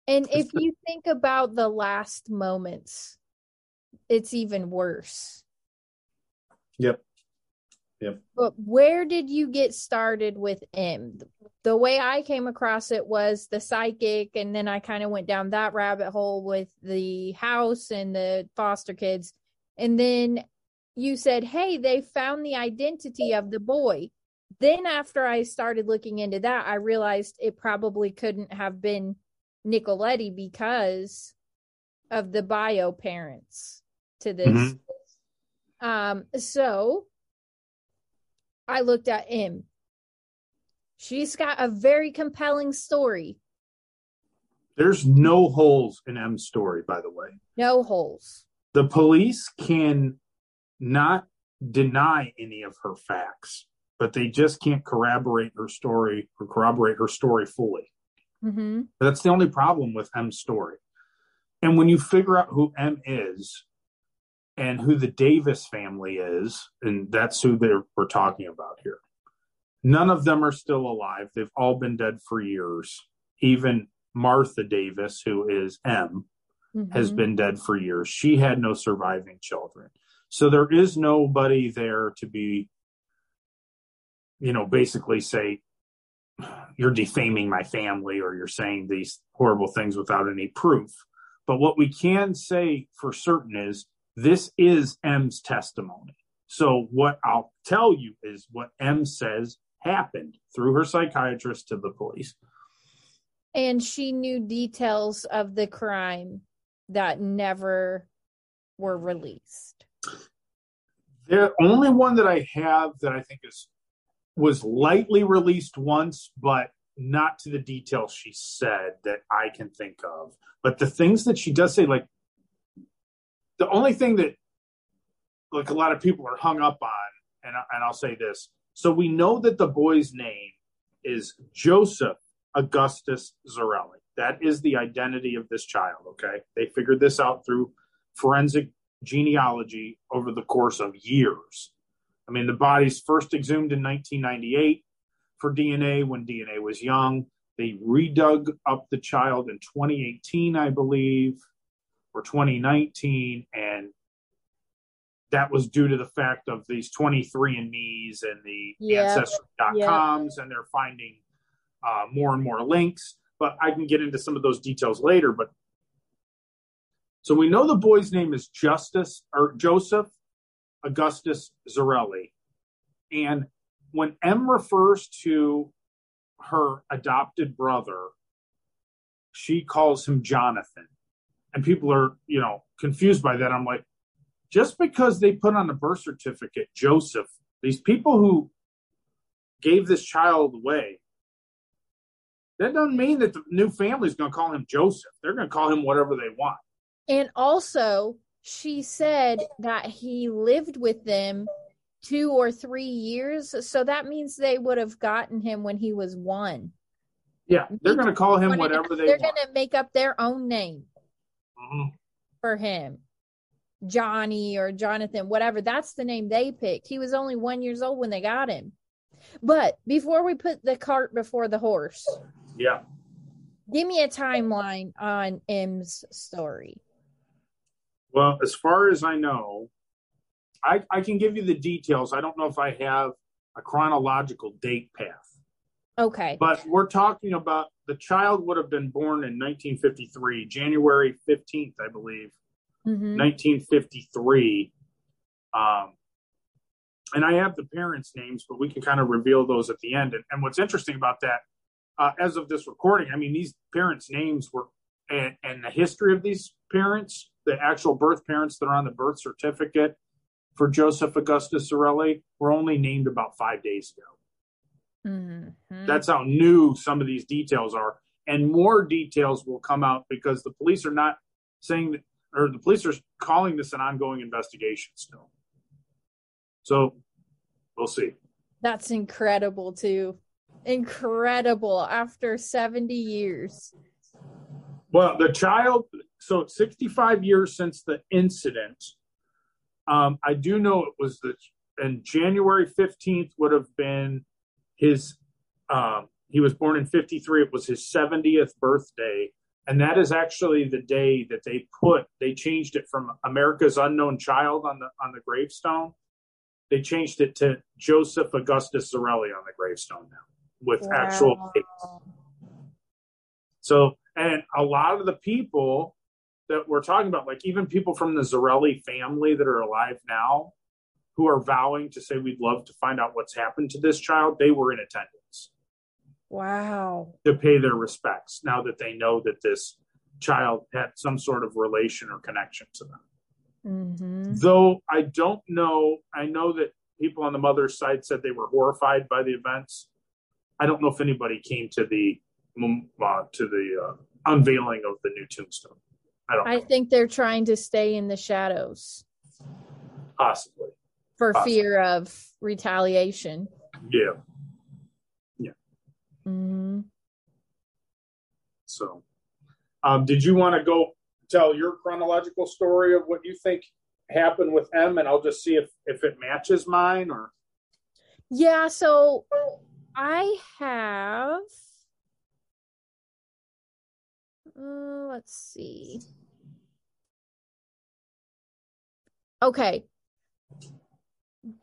And if you think about the last moments, it's even worse. Yep. Yep. But where did you get started with M? The way I came across it was the psychic, and then I kind of went down that rabbit hole with the house and the foster kids. And then you said, Hey, they found the identity of the boy. Then, after I started looking into that, I realized it probably couldn't have been Nicoletti because of the bio parents to this. Mhm. Um, so I looked at M. She's got a very compelling story. There's no holes in M's story, by the way. No holes. The police can not deny any of her facts, but they just can't corroborate her story or corroborate her story fully. Mm-hmm. That's the only problem with M's story. And when you figure out who M is and who the Davis family is, and that's who they're, we're talking about here, none of them are still alive. They've all been dead for years. Even Martha Davis, who is M, has Mhm. been dead for years. She had no surviving children. So there is nobody there to be, you know, basically say, you're defaming my family or you're saying these horrible things without any proof. But what we can say for certain is this is M's testimony. So what I'll tell you is what M says happened through her psychiatrist to the police. And she knew details of the crime that never were released. The only one that I have that I think is was lightly released once, but not to the detail she said that I can think of. But the things that she does say, like the only thing that like a lot of people are hung up on, and and I'll say this: so we know that the boy's name is Joseph Augustus Zarelli. That is the identity of this child. Okay. They figured this out through forensic genealogy over the course of years. I mean, the body's first exhumed in 1998 for DNA when DNA was young. They redug up the child in 2018, I believe, or 2019, and that was due to the fact of these 23andMe's and the Yeah. Ancestry.coms, and they're finding uh, more and more links. But I can get into some of those details later. But so we know the boy's name is Justice or Joseph Augustus Zarelli. And when M refers to her adopted brother, she calls him Jonathan. And people are, you know, confused by that. I'm like, just because they put on the birth certificate Joseph, these people who gave this child away, that doesn't mean that the new family's going to call him Joseph. They're going to call him whatever they want. And also, she said that he lived with them two or three years. So that means they would have gotten him when he was one. Yeah, they're going to call him whatever they They're going to make up their own name Mhm. for him. Johnny or Jonathan, whatever. That's the name they picked. He was only one years old when they got him. But before we put the cart before the horse, Yeah. give me a timeline on M's story. Well, as far as I know, I, I can give you the details. I don't know if I have a chronological date path, Okay. but we're talking about the child would have been born in 1953, January 15th, I believe, Mhm. 1953. Um, and I have the parents' names, but we can kind of reveal those at the end. And, and what's interesting about that, uh, as of this recording, I mean, these parents' names were, and, and the history of these parents, the actual birth parents that are on the birth certificate for Joseph Augustus Zarelli, were only named about five days ago. Mhm. That's how new some of these details are. And more details will come out because the police are not saying that, or the police are calling this an ongoing investigation still. So we'll see. That's incredible too. Incredible after 70 years. Well, the child, so 65 years since the incident. Um, I do know it was the, and January 15th would have been his, um, he was born in 53. It was his 70th birthday. And that is actually the day that they put, they changed it from America's Unknown Child on the, on the gravestone. They changed it to Joseph Augustus Zarelli on the gravestone now with actual Wow. dates. So, and a lot of the people that we're talking about, like even people from the Zarelli family that are alive now, who are vowing to say we'd love to find out what's happened to this child, they were in attendance Wow. to pay their respects now that they know that this child had some sort of relation or connection to them. hmm Though I don't know, I know that people on the mother's side said they were horrified by the events. I don't know if anybody came to the uh, to the uh, unveiling of the new tombstone. I don't I know. think they're trying to stay in the shadows Possibly, for Possibly. fear of retaliation. yeah. Yeah. Hmm So, um, did you want to go tell your chronological story of what you think happened with M, and I'll just see if if it matches mine or Yeah, so I have. Uh, let's see. Okay.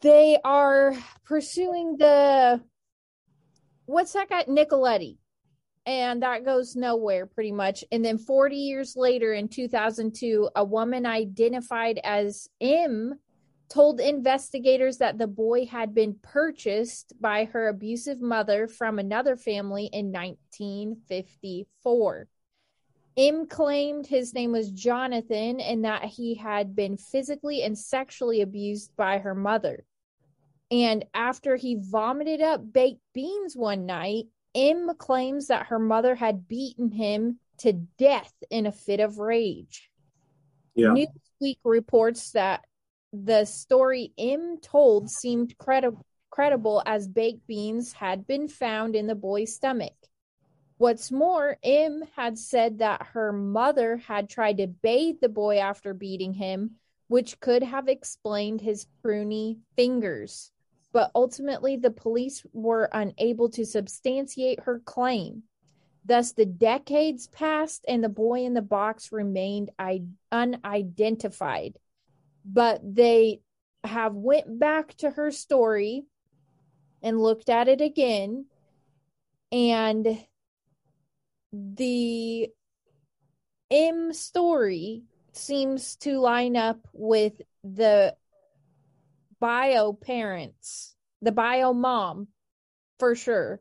They are pursuing the. What's that guy? Nicoletti. And that goes nowhere pretty much. And then 40 years later, in 2002, a woman identified as M told investigators that the boy had been purchased by her abusive mother from another family in 1954. M claimed his name was Jonathan and that he had been physically and sexually abused by her mother. And after he vomited up baked beans one night, M claims that her mother had beaten him to death in a fit of rage. Yeah. Newsweek reports that the story M told seemed credi- credible as baked beans had been found in the boy's stomach. What's more, M had said that her mother had tried to bathe the boy after beating him, which could have explained his pruny fingers. But ultimately, the police were unable to substantiate her claim. Thus, the decades passed and the boy in the box remained unidentified. But they have went back to her story and looked at it again and the M story seems to line up with the bio parents, the bio mom for sure,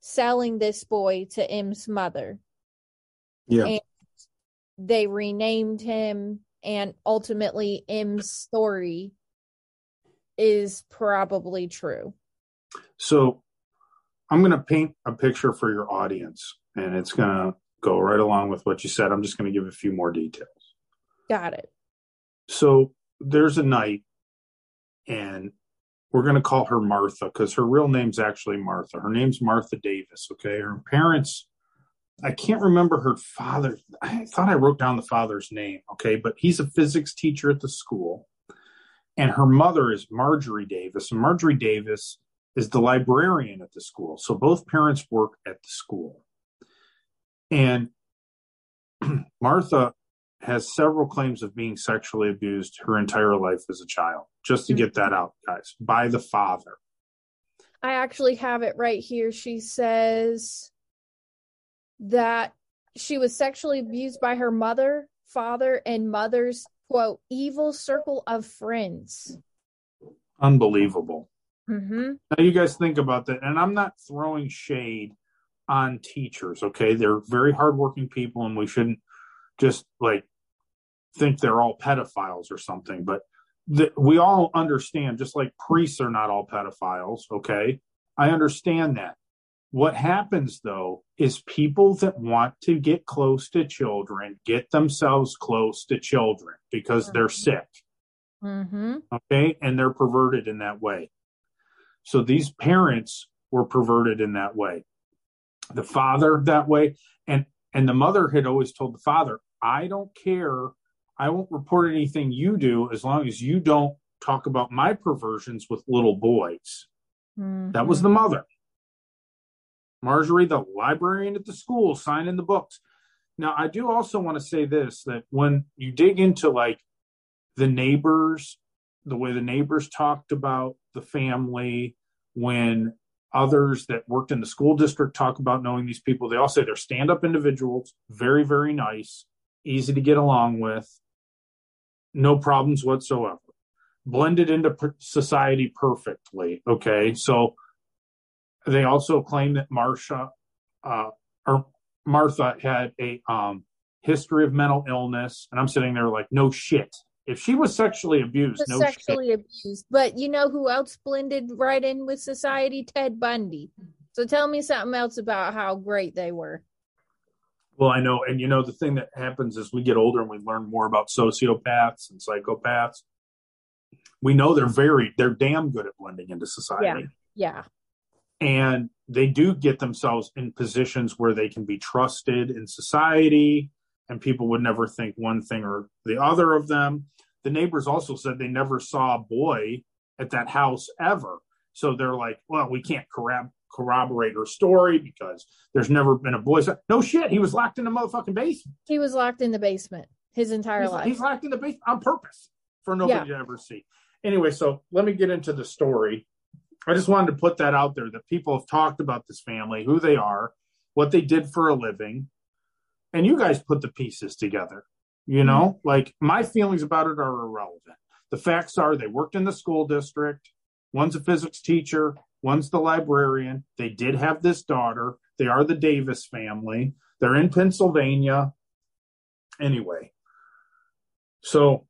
selling this boy to M's mother. Yeah. And they renamed him, and ultimately, M's story is probably true. So I'm going to paint a picture for your audience, and it's going to go right along with what you said. I'm just going to give a few more details. Got it. So there's a night, and we're going to call her Martha because her real name's actually Martha. Her name's Martha Davis. Okay. Her parents, I can't remember her father. I thought I wrote down the father's name. Okay. But he's a physics teacher at the school. And her mother is Marjorie Davis. And Marjorie Davis is the librarian at the school. So both parents work at the school. And Martha has several claims of being sexually abused her entire life as a child. Just to get that out, guys, by the father. I actually have it right here. She says that she was sexually abused by her mother, father, and mother's quote evil circle of friends. Unbelievable. Mm-hmm. Now, you guys think about that, and I'm not throwing shade on teachers. Okay, they're very hardworking people, and we shouldn't just like think they're all pedophiles or something. But the, we all understand, just like priests are not all pedophiles. Okay, I understand that. What happens though is people that want to get close to children get themselves close to children because they're sick. Mm-hmm. Okay, and they're perverted in that way. So these parents were perverted in that way. The father that way, and and the mother had always told the father, "I don't care. I won't report anything you do as long as you don't talk about my perversions with little boys." Mm-hmm. That was the mother. Marjorie, the librarian at the school, signing the books. Now, I do also want to say this that when you dig into like the neighbors, the way the neighbors talked about the family, when others that worked in the school district talk about knowing these people, they all say they're stand up individuals, very, very nice, easy to get along with, no problems whatsoever, blended into society perfectly. Okay. So they also claim that Marsha, uh, or Martha had a um, history of mental illness. And I'm sitting there like, no shit. If she was sexually abused, was no sexually shit. abused. But you know who else blended right in with society? Ted Bundy. So tell me something else about how great they were. Well, I know. And you know, the thing that happens as we get older and we learn more about sociopaths and psychopaths, we know they're very, they're damn good at blending into society. Yeah. And they do get themselves in positions where they can be trusted in society and people would never think one thing or the other of them. The neighbors also said they never saw a boy at that house ever. So they're like, well, we can't corrob- corroborate her story because there's never been a boy. No shit, he was locked in the motherfucking basement. He was locked in the basement his entire He's, life. he's locked in the basement on purpose for nobody to ever see. Anyway, so let me get into the story. I just wanted to put that out there that people have talked about this family, who they are, what they did for a living, and you guys put the pieces together. You mm-hmm. know, like my feelings about it are irrelevant. The facts are they worked in the school district. One's a physics teacher, one's the librarian. They did have this daughter. They are the Davis family. They're in Pennsylvania. Anyway, so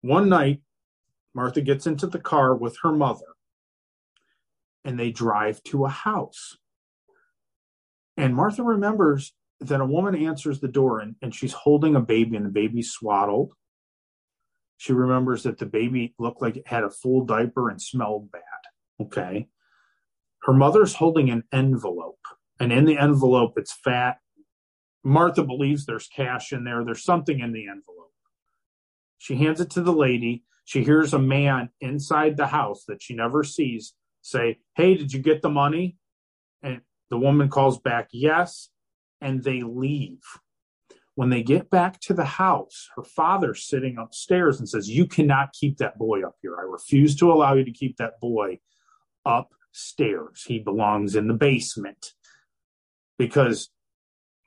one night, Martha gets into the car with her mother and they drive to a house. And Martha remembers that a woman answers the door and, and she's holding a baby and the baby's swaddled. She remembers that the baby looked like it had a full diaper and smelled bad. Okay. Her mother's holding an envelope and in the envelope it's fat. Martha believes there's cash in there. There's something in the envelope. She hands it to the lady. She hears a man inside the house that she never sees say, Hey, did you get the money? And the woman calls back, Yes. And they leave. When they get back to the house, her father's sitting upstairs and says, You cannot keep that boy up here. I refuse to allow you to keep that boy upstairs. He belongs in the basement. Because,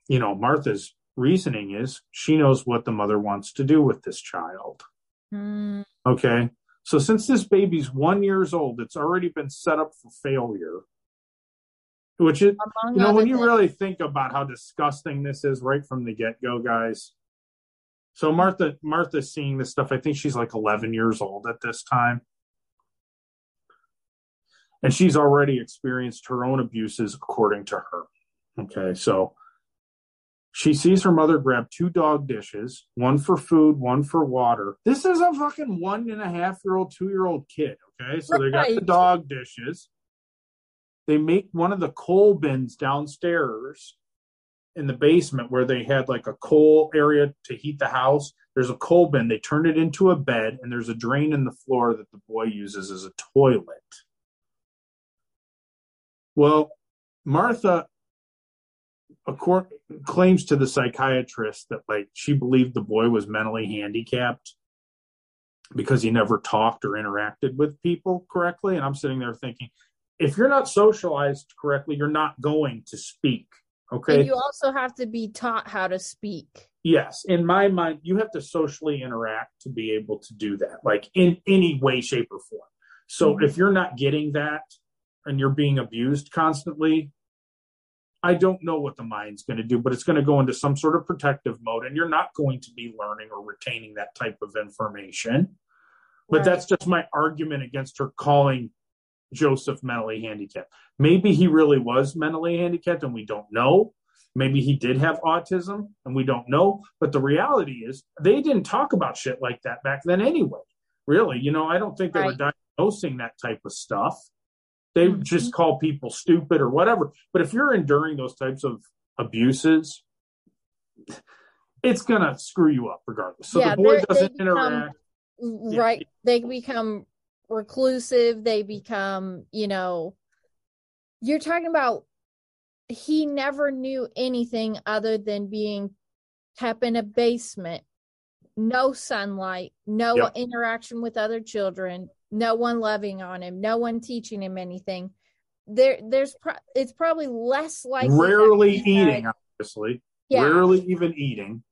you know, Martha's reasoning is she knows what the mother wants to do with this child. Mm, Okay. So since this baby's one years old, it's already been set up for failure. Which is, among you know, when you things. really think about how disgusting this is right from the get go, guys. So Martha, Martha's seeing this stuff. I think she's like 11 years old at this time. And she's already experienced her own abuses according to her. Okay. So she sees her mother grab two dog dishes, one for food, one for water. This is a fucking one and a half year old, two year old kid. Okay. So they got the dog dishes. They make one of the coal bins downstairs in the basement where they had like a coal area to heat the house. There's a coal bin. They turned it into a bed, and there's a drain in the floor that the boy uses as a toilet. Well, Martha claims to the psychiatrist that like she believed the boy was mentally handicapped because he never talked or interacted with people correctly. And I'm sitting there thinking, if you're not socialized correctly, you're not going to speak. Okay. And you also have to be taught how to speak. yes. In my mind, you have to socially interact to be able to do that, like in any way, shape, or form. So Mhm. if you're not getting that and you're being abused constantly, I don't know what the mind's going to do, but it's going to go into some sort of protective mode, and you're not going to be learning or retaining that type of information. But Right. that's just my argument against her calling Joseph mentally handicapped. Maybe he really was mentally handicapped and we don't know. Maybe he did have autism and we don't know. But the reality is, they didn't talk about shit like that back then anyway. Really, you know, I don't think they were diagnosing that type of stuff. They Mhm. just call people stupid or whatever. But if you're enduring those types of abuses, it's gonna screw you up regardless. So Yeah, the boy doesn't become- interact. Yeah. right they become reclusive they become you know you're talking about he never knew anything other than being kept in a basement no sunlight no Yep. interaction with other children no one loving on him no one teaching him anything there there's pro- it's probably less likely Rarely had- eating, obviously. yeah Rarely even eating.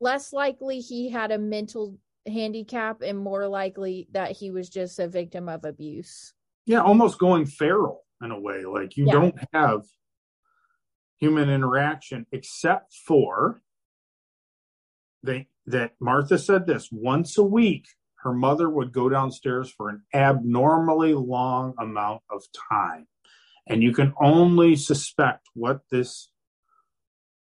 less likely he had a mental handicap and more likely that he was just a victim of abuse. Yeah, almost going feral in a way. Like you Yeah. don't have human interaction except for they that Martha said this once a week her mother would go downstairs for an abnormally long amount of time. And you can only suspect what this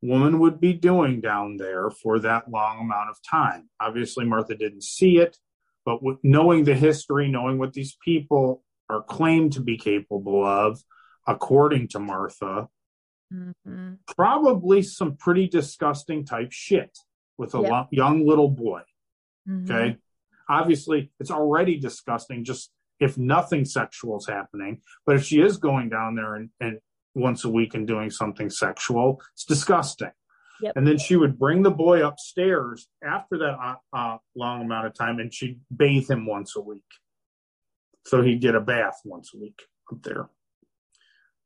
woman would be doing down there for that long amount of time. Obviously, Martha didn't see it, but knowing the history, knowing what these people are claimed to be capable of, according to Martha, Mm-hmm. probably some pretty disgusting type shit with a Yeah. lo- young little boy. Mm-hmm. Okay. Obviously, it's already disgusting just if nothing sexual is happening. But if she is going down there and, and once a week and doing something sexual, it's disgusting. Yep. And then she would bring the boy upstairs after that uh, uh, long amount of time and she'd bathe him once a week. So he'd get a bath once a week up there.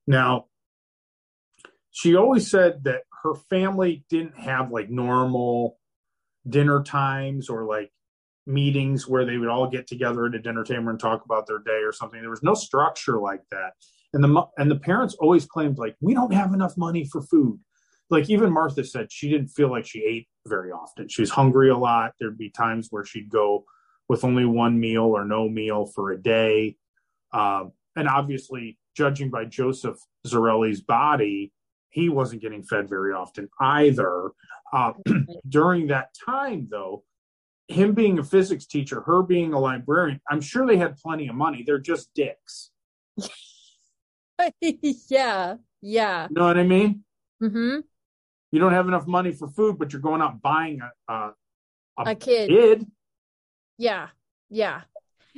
Now, she always said that her family didn't have like normal dinner times or like meetings where they would all get together at a dinner table and talk about their day or something. There was no structure like that. And the and the parents always claimed like we don't have enough money for food. Like even Martha said she didn't feel like she ate very often. She was hungry a lot. There'd be times where she'd go with only one meal or no meal for a day. Um, and obviously, judging by Joseph Zarelli's body, he wasn't getting fed very often either. Uh, during that time, though, him being a physics teacher, her being a librarian, I'm sure they had plenty of money. They're just dicks. yeah. Yeah. You know what I mean? Mm-hmm. You don't have enough money for food, but you're going out buying a, a, A kid. kid. Yeah. Yeah.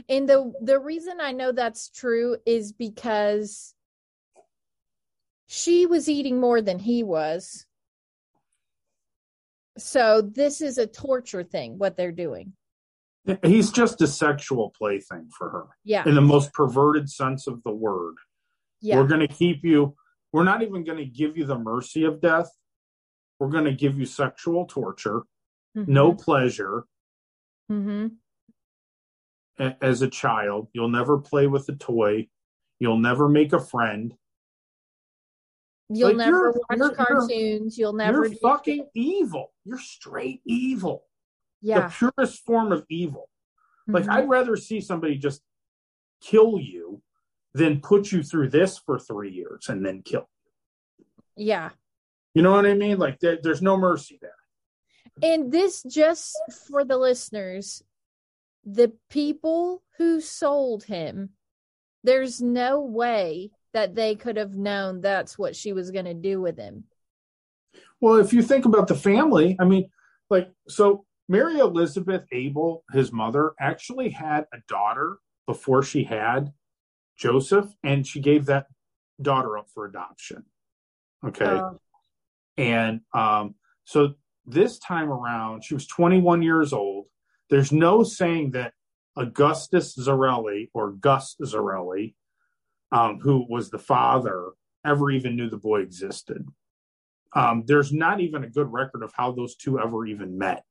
And the the reason I know that's true is because she was eating more than he was. So this is a torture thing what they're doing. He's just a sexual plaything for her Yeah. in the most perverted sense of the word. Yeah. We're going to keep you, we're not even going to give you the mercy of death. We're going to give you sexual torture, no pleasure Mm-hmm. a- as a child. You'll never play with a toy. You'll never make a friend. You'll Like, never watch you're- you're- cartoons. You'll never You're fucking evil. You're straight evil. yeah. The purest form of evil. Like, Mhm. I'd rather see somebody just kill you than put you through this for three years and then kill. yeah. You know what I mean? Like, there, there's no mercy there. And this just for the listeners, the people who sold him, there's no way that they could have known that's what she was going to do with him. Well, if you think about the family, I mean, like, so Mary Elizabeth Abel, his mother, actually had a daughter before she had Joseph, and she gave that daughter up for adoption. Okay. Uh, And um, so this time around, she was 21 years old. There's no saying that Augustus Zarelli or Gus Zarelli, um, who was the father, ever even knew the boy existed. Um, there's not even a good record of how those two ever even met.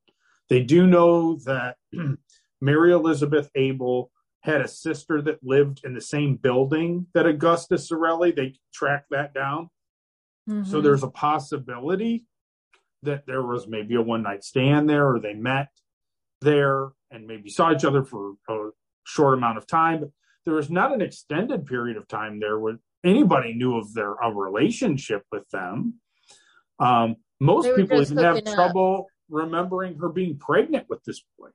They do know that Mary Elizabeth Abel had a sister that lived in the same building that Augustus Zarelli. They tracked that down. So mhm. there's a possibility that there was maybe a one night stand there or they met there and maybe saw each other for a short amount of time. But there was not an extended period of time there where anybody knew of their a relationship with them. Um, most people even have up. trouble remembering her being pregnant with this boy.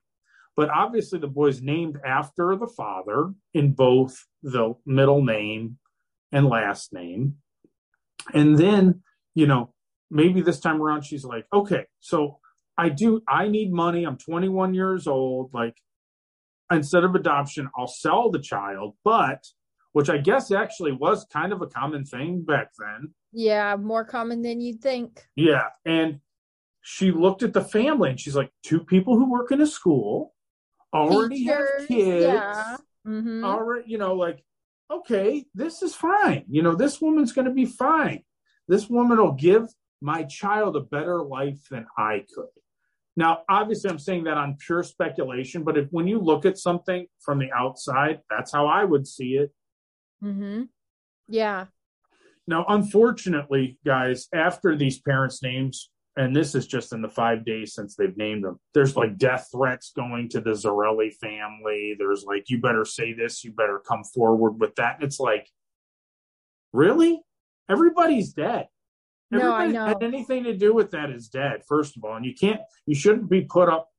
But obviously, the boy's named after the father in both the middle name and last name. And then, you know, maybe this time around, she's like, okay, so I do, I need money. I'm 21 years old. Like, instead of adoption, I'll sell the child, but which I guess actually was kind of a common thing back then. yeah, more common than you'd think. Yeah. And she looked at the family and she's like, two people who work in a school already Teachers, have kids. Yeah. hmm Already, you know, like, okay, this is fine. You know, this woman's going to be fine. This woman will give my child a better life than I could. Now, obviously, I'm saying that on pure speculation, but if when you look at something from the outside, that's how I would see it. hmm Yeah. Now, unfortunately, guys, after these parents' names, and this is just in the five days since they've named them, there's like death threats going to the Zarelli family. There's like, you better say this, you better come forward with that. And it's like, really? Everybody's dead. No, I Everybody know. had anything to do with that is dead, first of all. And you can't, you shouldn't be put up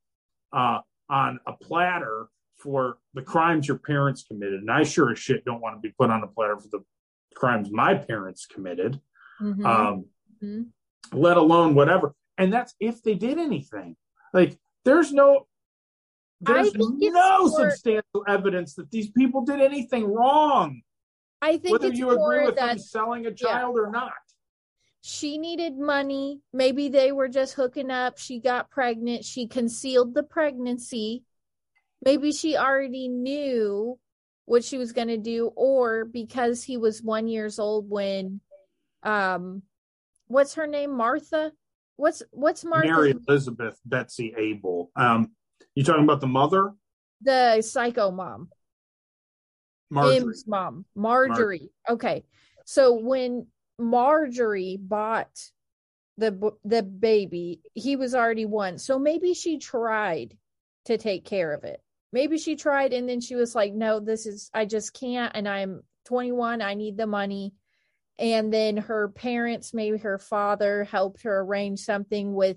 uh, on a platter for the crimes your parents committed. And I sure as shit don't want to be put on a platter for the crimes my parents committed, hmm um, Mhm. Let alone whatever. And that's if they did anything. Like, there's no, there's no more- substantial evidence that these people did anything wrong, I think whether you agree with that them selling a child or not. she needed money. Maybe they were just hooking up. She got pregnant. She concealed the pregnancy. Maybe she already knew what she was going to do or because he was 1 years old when um what's her name Martha? What's what's Martha? Mary Elizabeth Betsy Abel. Um, you talking about the mother, The psycho mom. Marjorie? M's mom, Marjorie. Okay. So when Marjorie bought the the baby, he was already one. So maybe she tried to take care of it. Maybe she tried and then she was like, "No, this is I just can't and I'm 21, I need the money." And then her parents, maybe her father helped her arrange something with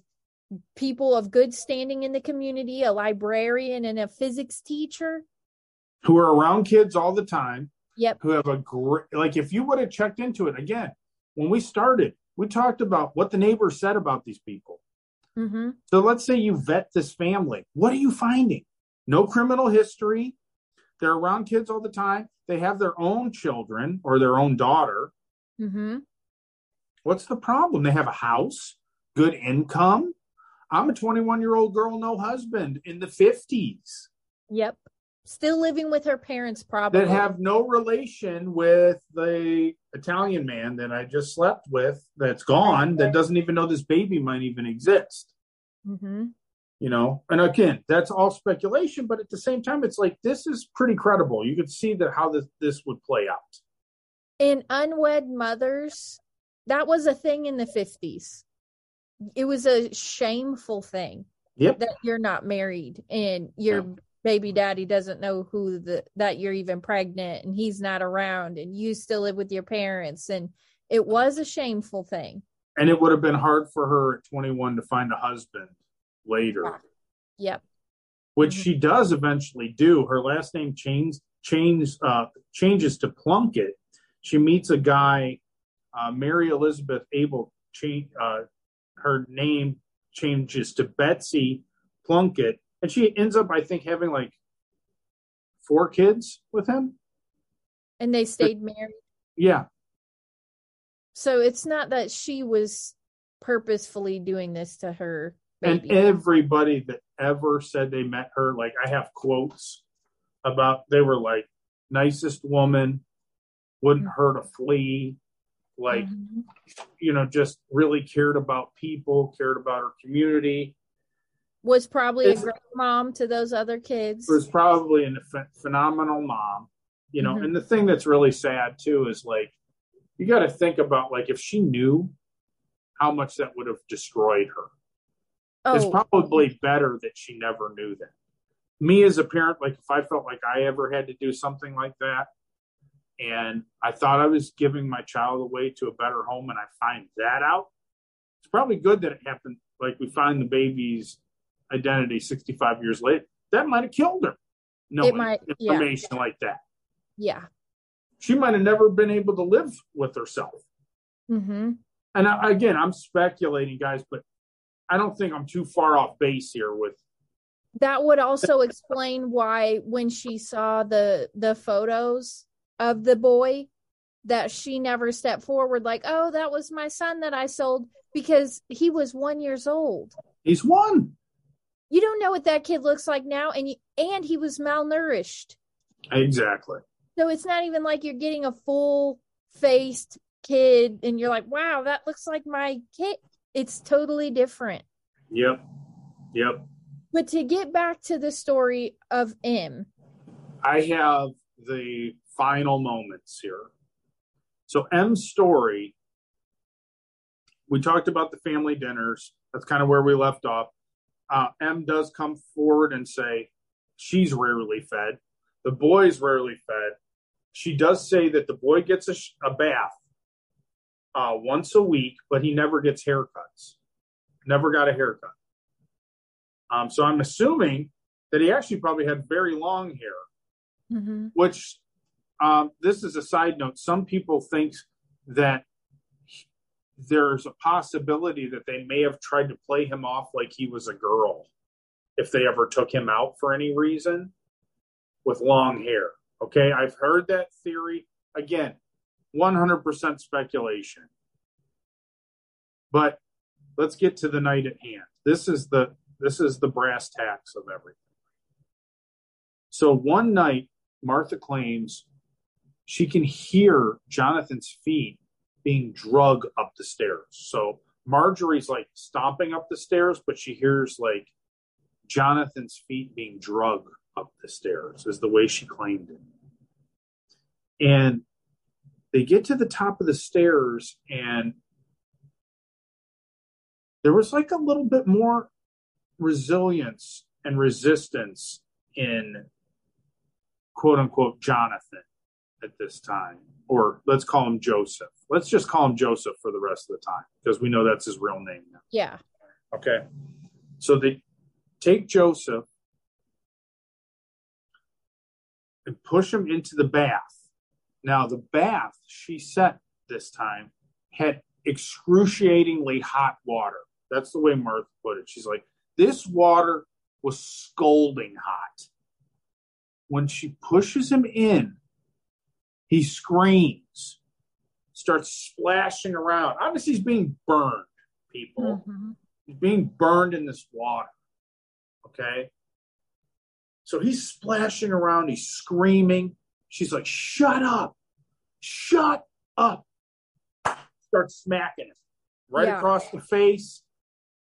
people of good standing in the community, a librarian and a physics teacher. who are around kids all the time, Yep. who have a great like if you would have checked into it again, when we started, we talked about what the neighbors said about these people. Mm-hmm. So let's say you vet this family. What are you finding? No criminal history. They're around kids all the time. They have their own children or their own daughter. Mm-hmm. What's the problem? They have a house, good income. I'm a 21 year old girl, no husband in the 50s Yep. Still living with her parents, probably. that have no relation with the Italian man that I just slept with that's gone, that doesn't even know this baby might even exist. Mm-hmm. You know, and again, that's all speculation, but at the same time, it's like this is pretty credible. You could see that how this this would play out. In unwed mothers that was a thing in the 50s it was a shameful thing Yep. that you're not married and your baby daddy doesn't know who the that you're even pregnant and he's not around and you still live with your parents and it was a shameful thing And it would have been hard for her at 21 to find a husband later. yep which Mhm. she does eventually do. Her last name changes changes uh, changes to Plunkett. She meets a guy, uh, Mary Elizabeth Abel. Change uh, her name changes to Betsy Plunkett, and she ends up, I think, having like four kids with him. and they stayed married Yeah, so it's not that she was purposefully doing this to her and everybody that ever said they met her, like I have quotes about they were like nicest woman, wouldn't hurt a flea, like Mhm. you know, just really cared about people, cared about her community. was probably a It's- great mom to those other kids Was probably a ph- phenomenal mom, you know. Mhm. And the thing that's really sad too is like you got to think about like if she knew how much that would have destroyed her. It's oh probably better that she never knew that. Me as a parent, like if I felt like I ever had to do something like that, and I thought I was giving my child away to a better home, and I find that out, it's probably good that it happened. Like we find the baby's identity 65 years later. That might have killed her. No might- yeah. information like that. yeah She might have never been able to live with herself. mm-hmm. And I, again, I'm speculating, guys, but I don't think I'm too far off base here with that would also explain why when she saw the the photos of the boy that she never stepped forward like oh that was my son that i sold because he was one years old he's one. you don't know what that kid looks like now and you, and he was malnourished Exactly. so it's not even like you're getting a full faced kid and you're like wow that looks like my kid it's totally different Yep. Yep. but to get back to the story of m I have the final moments here. So M's story, we talked about the family dinners. That's kind of where we left off. Uh, M does come forward and say she's rarely fed. The boy's rarely fed. She does say that the boy gets a, sh- a bath uh, once a week, but he never gets haircuts. Never got a haircut. Um, so I'm assuming that he actually probably had very long hair mm-hmm. which um, this is a side note. Some people think that there's a possibility that they may have tried to play him off like he was a girl if they ever took him out for any reason with long hair. Okay, I've heard that theory. Again, 100% speculation. But let's get to the night at hand. This is the this is the brass tacks of everything. So one night Martha claims she can hear Jonathan's feet being drug up the stairs. So Marjorie's like stomping up the stairs, but she hears like Jonathan's feet being drug up the stairs, is the way she claimed it. And they get to the top of the stairs, and there was like a little bit more resilience and resistance in quote unquote Jonathan at this time, or let's call him Joseph. Let's just call him Joseph for the rest of the time because we know that's his real name now. yeah Okay. So they take Joseph and push him into the bath. Now, the bath she set this time had excruciatingly hot water. That's the way Martha put it. She's like, this water was scalding hot. When she pushes him in, he screams, starts splashing around. Obviously, he's being burned, people. Mhm. He's being burned in this water. Okay. So he's splashing around, he's screaming. She's like, shut up, shut up. Starts smacking him right Yeah. across the face,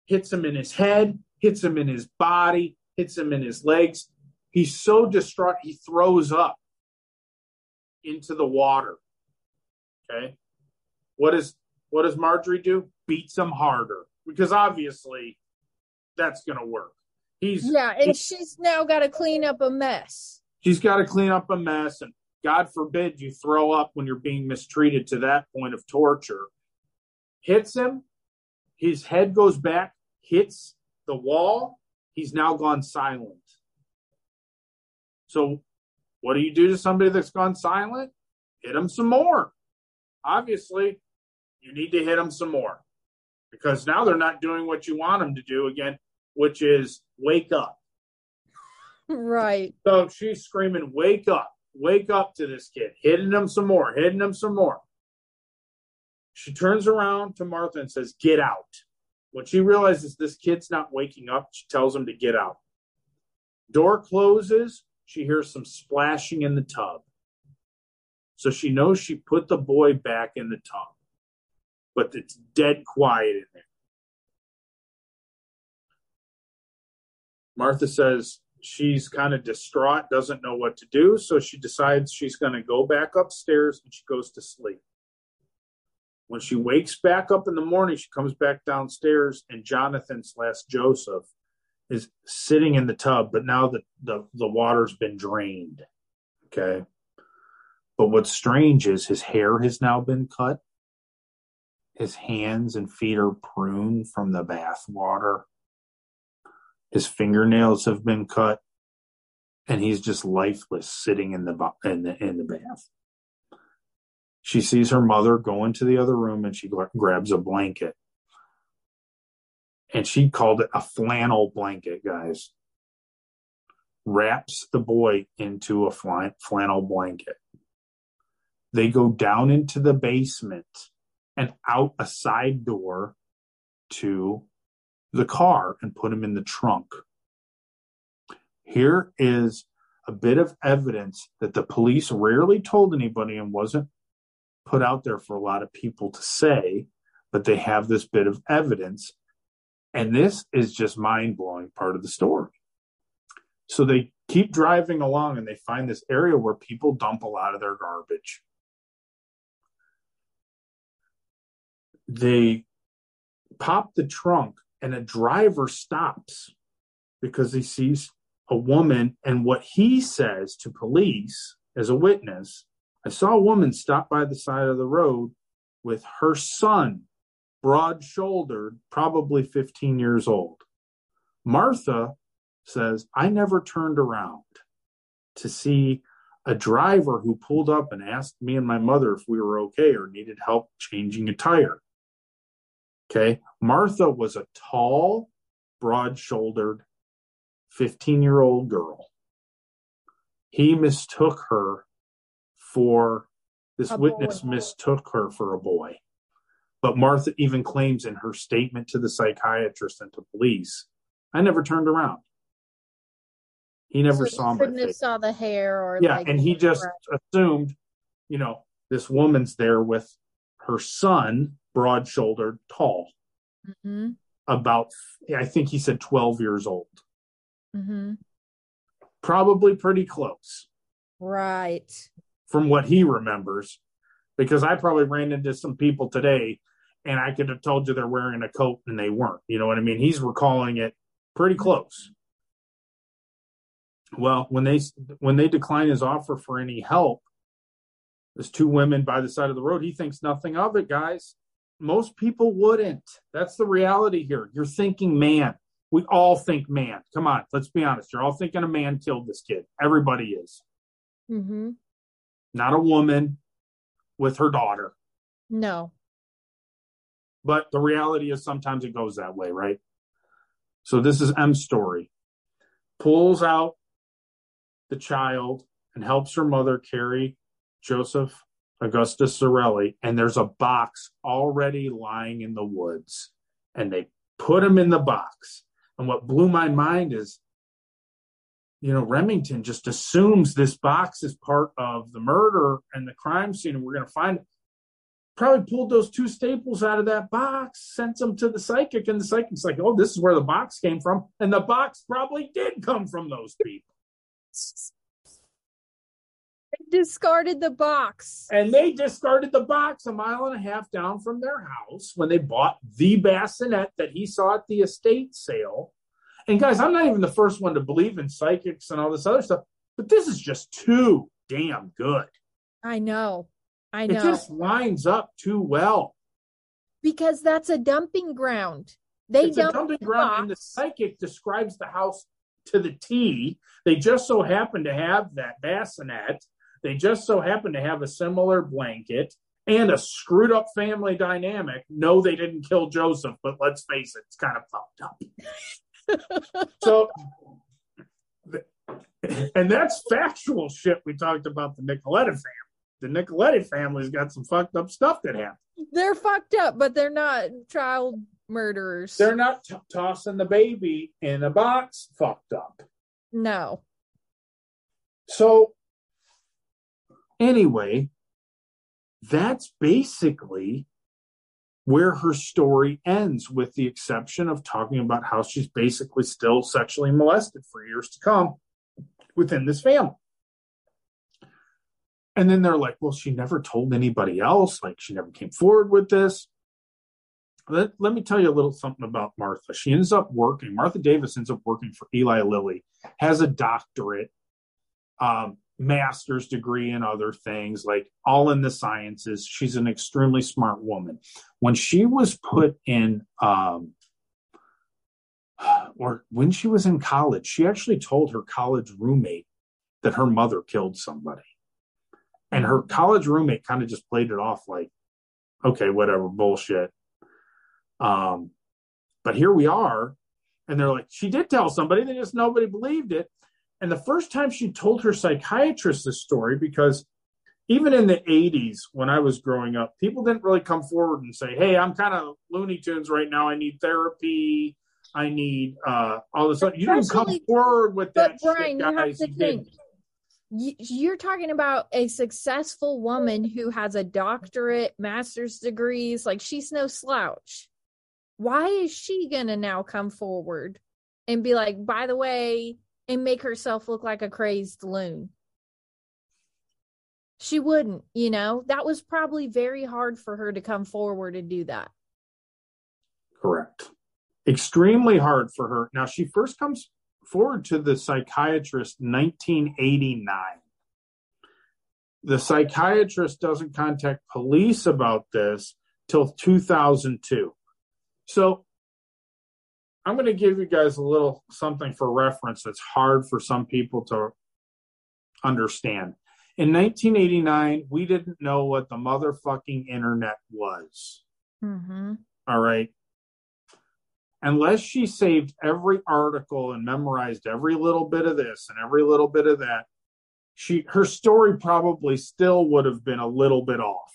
hits him in his head, hits him in his body, hits him in his legs. He's so distraught, he throws up into the water. Okay. What is what does Marjorie do? Beats him harder because obviously that's going to work. He's Yeah, and she's now got to clean up a mess. she's got to clean up a mess and God forbid you throw up when you're being mistreated to that point of torture. Hits him, his head goes back, hits the wall, he's now gone silent. So, what do you do to somebody that's gone silent? Hit them some more. Obviously, you need to hit them some more because now they're not doing what you want them to do again, which is wake up. Right. So she's screaming, Wake up, wake up to this kid, hitting him some more, hitting him some more. She turns around to Martha and says, Get out. When she realizes this kid's not waking up, she tells him to get out. Door closes. She hears some splashing in the tub. So she knows she put the boy back in the tub, but it's dead quiet in there. Martha says she's kind of distraught, doesn't know what to do, so she decides she's going to go back upstairs and she goes to sleep. When she wakes back up in the morning, she comes back downstairs and Jonathan slash Joseph is sitting in the tub, but now the, the, the water's been drained. Okay. But what's strange is his hair has now been cut. His hands and feet are pruned from the bath water. His fingernails have been cut, and he's just lifeless, sitting in the in the in the bath. She sees her mother go into the other room, and she grabs a blanket, and she called it a flannel blanket, guys. Wraps the boy into a flan- flannel blanket. They go down into the basement and out a side door to the car and put him in the trunk. Here is a bit of evidence that the police rarely told anybody and wasn't put out there for a lot of people to say, but they have this bit of evidence. And this is just mind blowing part of the story. So they keep driving along and they find this area where people dump a lot of their garbage. They pop the trunk and a driver stops because he sees a woman and what he says to police as a witness i saw a woman stop by the side of the road with her son broad shouldered probably 15 years old martha says i never turned around to see a driver who pulled up and asked me and my mother if we were okay or needed help changing a tire Okay. Martha was a tall, broad shouldered 15 year old girl. He mistook her for this A witness boy. mistook her for a boy. But Martha even claims in her statement to the psychiatrist and to police, I never turned around. He never So saw my couldn't have saw the hair or Yeah, like and he just Right. assumed, you know, this woman's there with her son, broad shouldered, tall, Mhm, about, I think he said 12 years old. mhm. Probably pretty close Right. from what he remembers, because I probably ran into some people today and I could have told you they're wearing a coat and they weren't. You know what I mean? He's recalling it pretty close. Well, when they when they decline his offer for any help, there's two women by the side of the road. He thinks nothing of it, guys. Most people wouldn't. That's the reality here. You're thinking man. We all think man. Come on, let's be honest. You're all thinking a man killed this kid. Everybody is. Mm-hmm. Not a woman with her daughter. No. But the reality is sometimes it goes that way, right? So this is M's story. Pulls out the child and helps her mother carry Joseph Augustus Zarelli, and there's a box already lying in the woods. And they put him in the box. And what blew my mind is, you know, Remington just assumes this box is part of the murder and the crime scene, and we're going to find it. Probably pulled those two staples out of that box, sent them to the psychic, and the psychic's like, oh, this is where the box came from. And the box probably did come from those people. They discarded the box. And they discarded the box a mile and a half down from their house when they bought the bassinet that he saw at the estate sale. And guys, I'm not even the first one to believe in psychics and all this other stuff, but this is just too damn good. I know. I know. It just lines up too well. because that's a dumping ground. They it's a dumping ground, and the psychic describes the house to the T. They just so happen to have that bassinet. They just so happen to have a similar blanket and a screwed up family dynamic. No, they didn't kill Joseph, but let's face it, it's kind of fucked up. so, and that's factual shit we talked about the Nicoletti family. The Nicoletti family's got some fucked up stuff that happened. They're fucked up, but they're not child murderers. They're not t- tossing the baby in a box fucked up. no. So, anyway, that's basically where her story ends, with the exception of talking about how she's basically still sexually molested for years to come within this family. And then they're like, well, she never told anybody else. Like, she never came forward with this. Let, let me tell you a little something about Martha. She ends up working, Martha Davis ends up working for Eli Lilly, has a doctorate, um, master's degree and other things, like all in the sciences. She's an extremely smart woman. When she was put in, um, or when she was in college, she actually told her college roommate that her mother killed somebody. And her college roommate kind of just played it off like, okay, whatever, bullshit. Um, but here we are. And they're like, she did tell somebody, they just nobody believed it. And the first time she told her psychiatrist this story, because even in the 80s, when I was growing up, people didn't really come forward and say, Hey, I'm kind of Looney Tunes right now. I need therapy. I need uh, all this. stuff. You didn't come forward with that. But Bryan, shit, you have guys. to think. You're talking about a successful woman who has a doctorate, master's degrees. Like she's no slouch. Why is she gonna now come forward and be like, by the way, and make herself look like a crazed loon? She wouldn't, you know. That was probably very hard for her to come forward and do that. Correct. Extremely hard for her. Now, she first comes forward to the psychiatrist 1989. The psychiatrist doesn't contact police about this till 2002. So, I'm going to give you guys a little something for reference that's hard for some people to understand. In 1989, we didn't know what the motherfucking internet was. Mm-hmm. All right. Unless she saved every article and memorized every little bit of this and every little bit of that, she her story probably still would have been a little bit off.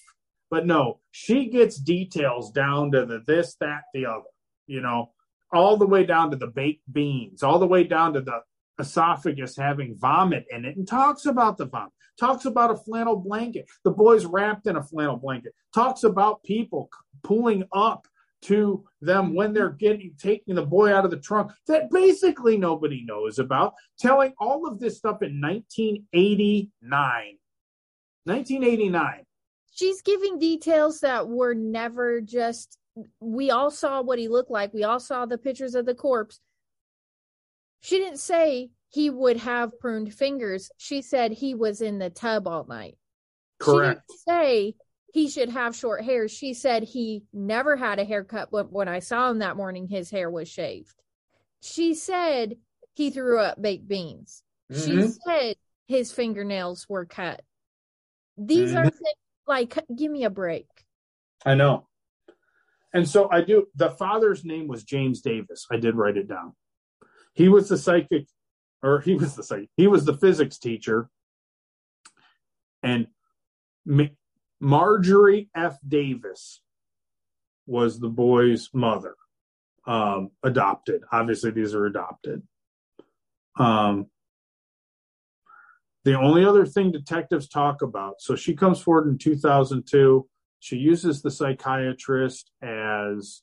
But no, she gets details down to the this, that, the other, you know, all the way down to the baked beans, all the way down to the esophagus having vomit in it and talks about the vomit, talks about a flannel blanket, the boy's wrapped in a flannel blanket, talks about people pulling up to them when they're getting taking the boy out of the trunk that basically nobody knows about, telling all of this stuff in 1989. 1989. she's giving details that were never just we all saw what he looked like we all saw the pictures of the corpse she didn't say he would have pruned fingers she said he was in the tub all night Correct. she didn't say he should have short hair she said he never had a haircut but when i saw him that morning his hair was shaved she said he threw up baked beans she Mhm. said his fingernails were cut these are Mhm. things like give me a break I know. and so I do. The father's name was James Davis. I did write it down. He was the psychic, or he was the psychic. He was the physics teacher, and Marjorie F. Davis was the boy's mother, um, adopted. Obviously, these are adopted. Um, the only other thing detectives talk about, so she comes forward in 2002. She uses the psychiatrist as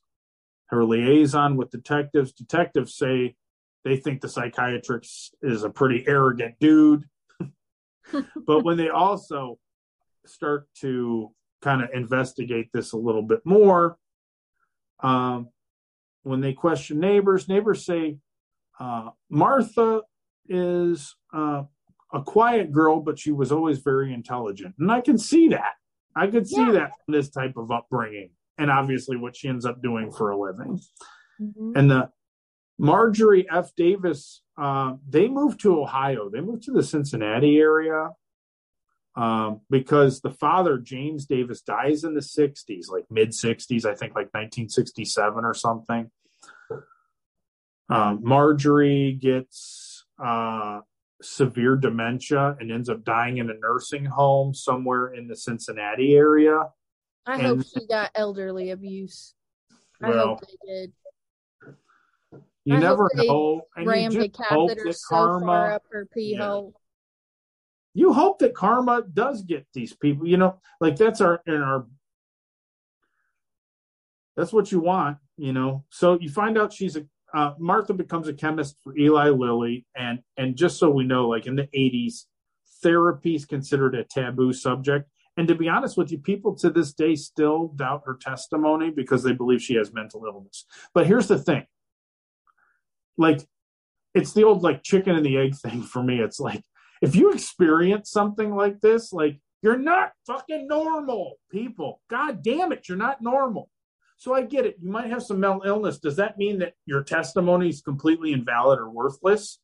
her liaison with detectives. Detectives say they think the psychiatrist is a pretty arrogant dude. but when they also start to kind of investigate this a little bit more, um, when they question neighbors, neighbors say uh, Martha is uh, a quiet girl, but she was always very intelligent. And I can see that. I could see Yeah. that from this type of upbringing. And obviously what she ends up doing for a living. Mhm. And the Marjorie F. Davis, uh, they moved to Ohio. They moved to the Cincinnati area um, because the father, James Davis, dies in the 60s, like mid 60s, I think like 1967 or something. Um, Marjorie gets uh, severe dementia and ends up dying in a nursing home somewhere in the Cincinnati area. I And- hope she got elderly abuse. I Well, hope they did. you I never know. And you just hope catheter that so far karma, up her pee Yeah. hole. You hope that karma does get these people, you know, like that's our, in our, that's what you want, you know. So you find out she's a, uh, Martha becomes a chemist for Eli Lilly. And, and just so we know, like in the 80s, therapy is considered a taboo subject. And to be honest with you, people to this day still doubt her testimony because they believe she has mental illness. But here's the thing like, it's the old like chicken and the egg thing for me. It's like, if you experience something like this, like, you're not fucking normal, people. God damn it, you're not normal. So I get it. You might have some mental illness. Does that mean that your testimony is completely invalid or worthless?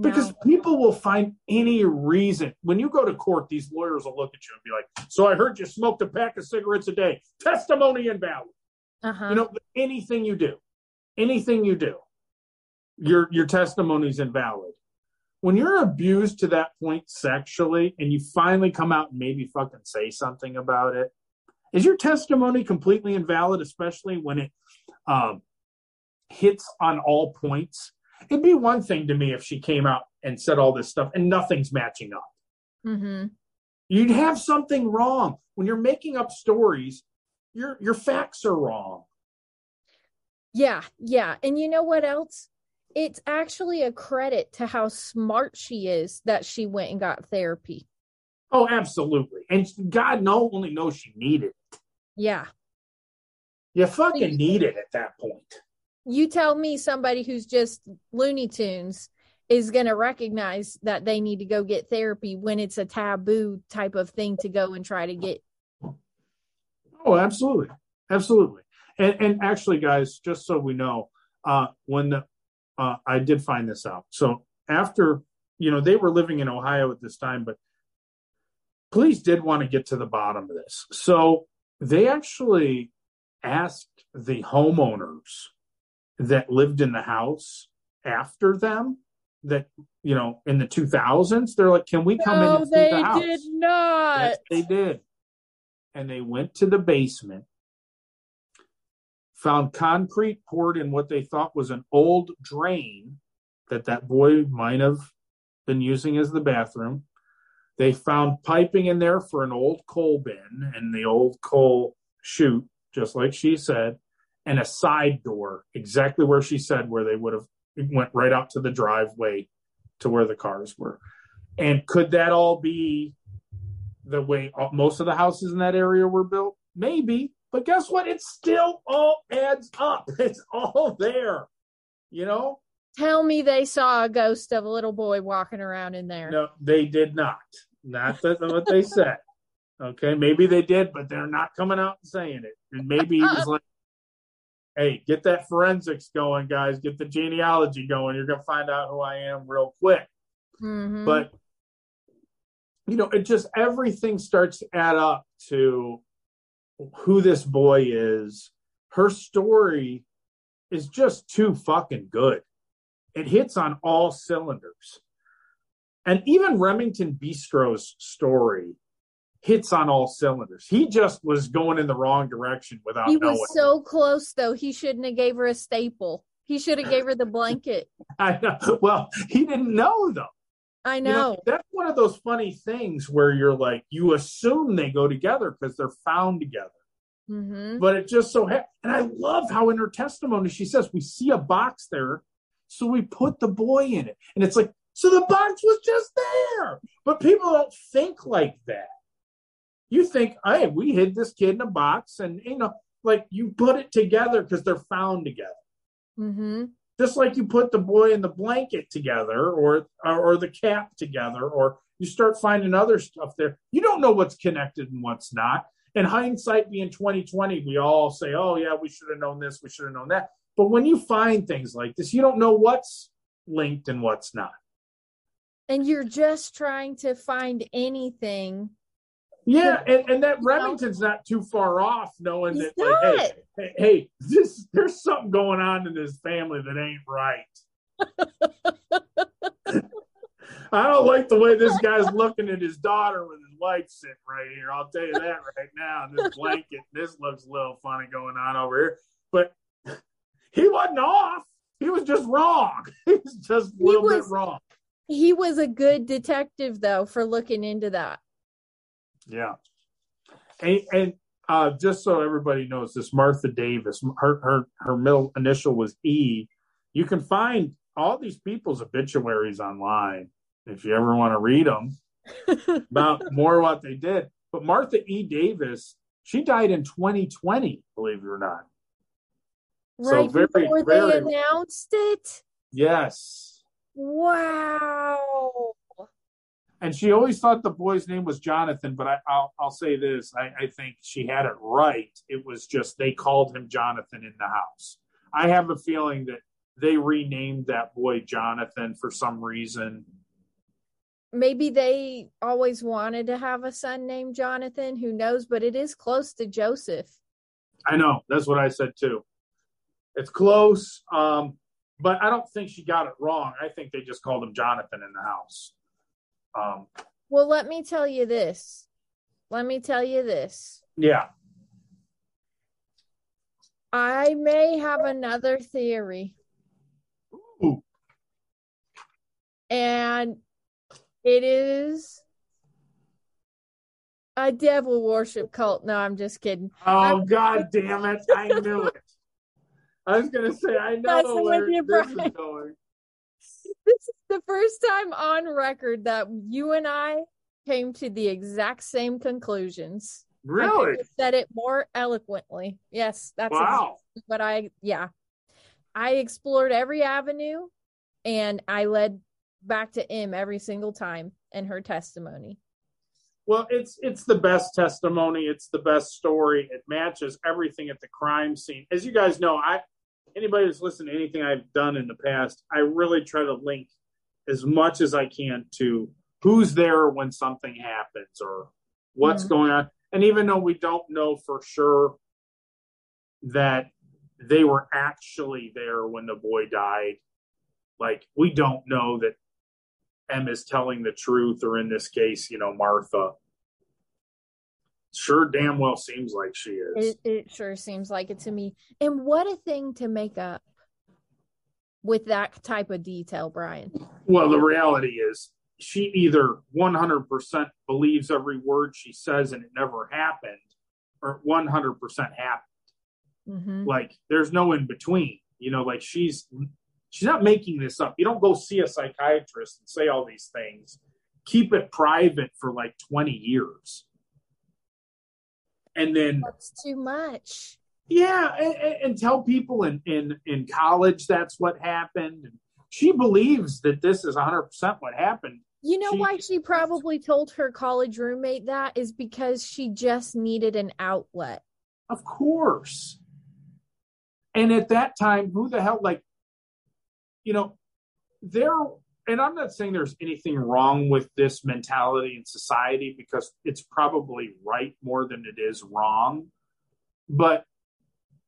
because No. people will find any reason when you go to court these lawyers will look at you and be like so i heard you smoked a pack of cigarettes a day testimony invalid uh-huh. you know anything you do anything you do your your testimony is invalid when you're abused to that point sexually and you finally come out and maybe fucking say something about it is your testimony completely invalid especially when it um, hits on all points? It'd be one thing to me if she came out and said all this stuff and nothing's matching up. Hmm you'd have something wrong. When you're making up stories your your facts are wrong. Yeah, yeah. And you know what else? It's actually a credit to how smart she is that she went and got therapy. Oh, absolutely. And God no only knows she needed it. Yeah. You fucking need it at that point. You tell me somebody who's just Looney Tunes is going to recognize that they need to go get therapy when it's a taboo type of thing to go and try to get. Oh, absolutely. Absolutely. And and actually, guys, just so we know, uh when the uh I did find this out. So after you know, they were living in Ohio at this time, but police did want to get to the bottom of this. So they actually asked the homeowners that lived in the house after them that you know in the 2000s they're like can we come in No, and see they the house did not. Yes, they did. And they went to the basement, found concrete poured in what they thought was an old drain that that boy might have been using as the bathroom. They found piping in there for an old coal bin and the old coal chute, just like she said, and a side door, exactly where she said, where they would have went right out to the driveway to where the cars were. And could that all be the way uh, most of the houses in that area were built? Maybe, but guess what? It still all adds up. It's all there. You know? Tell me they saw a ghost of a little boy walking around in there. No, they did not. Not that what they said. Okay, maybe they did, but they're not coming out and saying it. And maybe he was like, "Hey, get that forensics going, guys. Get the genealogy going. You're gonna find out who I am real quick." Mhm. but you know it just everything starts to add up to who this boy is her story is just too fucking good. It hits on all cylinders. And even Remington Bristow's story hits on all cylinders. He just was going in the wrong direction without He knowing. was so close though. He shouldn't have gave her a staple. He should have gave her the blanket. I know. Well, he didn't know though. I You know. that's one of those funny things where you're like, you assume they go together because they're found together. hmm But it just so happened. And I love how in her testimony she says, we see a box there. So we put the boy in it. And it's like, so the box was just there. But people don't think like that. You think, hey, we hid this kid in a box and, you know, like you put it together because they're found together. hmm just like you put the boy and the blanket together or, or the cap together or you start finding other stuff there you don't know what's connected and what's not in hindsight being 2020 we all say oh yeah we should have known this we should have known that but when you find things like this you don't know what's linked and what's not And you're just trying to find anything. Yeah and, and that remington's not too far off knowing He's that like, hey, hey hey this there's something going on in this family that ain't right I don't like the way this guy's looking at his daughter with his wife sitting right here. I'll tell you that right now. And this blanket, this looks a little funny going on over here. But he wasn't off. He was just wrong. He was just a little was- bit wrong. He was a good detective though for looking into that. Yeah. And, and uh, just so everybody knows, this Martha Davis, her, her her middle initial was E. You can find all these people's obituaries online if you ever want to read them about more what they did. But Martha E. Davis, she died in 2020, believe it or not. So right very, before very- they announced it. Yes. Wow. And she always thought the boy's name was Jonathan, but I, I'll, I'll say this: I, I think she had it right. It was just they called him Jonathan in the house. I have a feeling that they renamed that boy Jonathan for some reason. Maybe they always wanted to have a son named Jonathan. Who knows? But it is close to Joseph. I know that's what I said too. It's close, um, but I don't think she got it wrong. I think they just called him Jonathan in the house. Um, Well, let me tell you this. Let me tell you this. yeah, I may have another theory. Ooh. And it is a devil worship cult. No, I'm just kidding. Oh God damn it! I knew it. I was gonna say I know where this is going. This is the first time on record that you and I came to the exact same conclusions. Really? said it more eloquently. Yes, that's Wow. exactly what I yeah. I explored every avenue and I led back to M every single time in her testimony. Well, it's it's the best testimony. It's the best story. It matches everything at the crime scene. As you guys know, I anybody that's listened to anything I've done in the past, I really try to link as much as I can to who's there when something happens or what's Mhm. going on. And even though we don't know for sure that they were actually there when the boy died, like we don't know that M is telling the truth, or in this case, you know, Martha. Sure, damn well seems like she is. It it sure seems like it to me. And what a thing to make up with that type of detail, Bryan. well, the reality is she either 100% believes every word she says and it never happened, or 100% happened. hmm Like, there's no in between. You know, like she's she's not making this up. You don't go see a psychiatrist and say all these things. Keep it private for like 20 years. And then That's too much. Yeah, and, and- tell people in, in in college that's what happened. She believes that this is 100 percent what happened. You know She- why she probably told her college roommate that is because she just needed an outlet. Of course. And at that time, who the hell like, you know, there. And I'm not saying there's anything wrong with this mentality in society because it's probably right more than it is wrong. But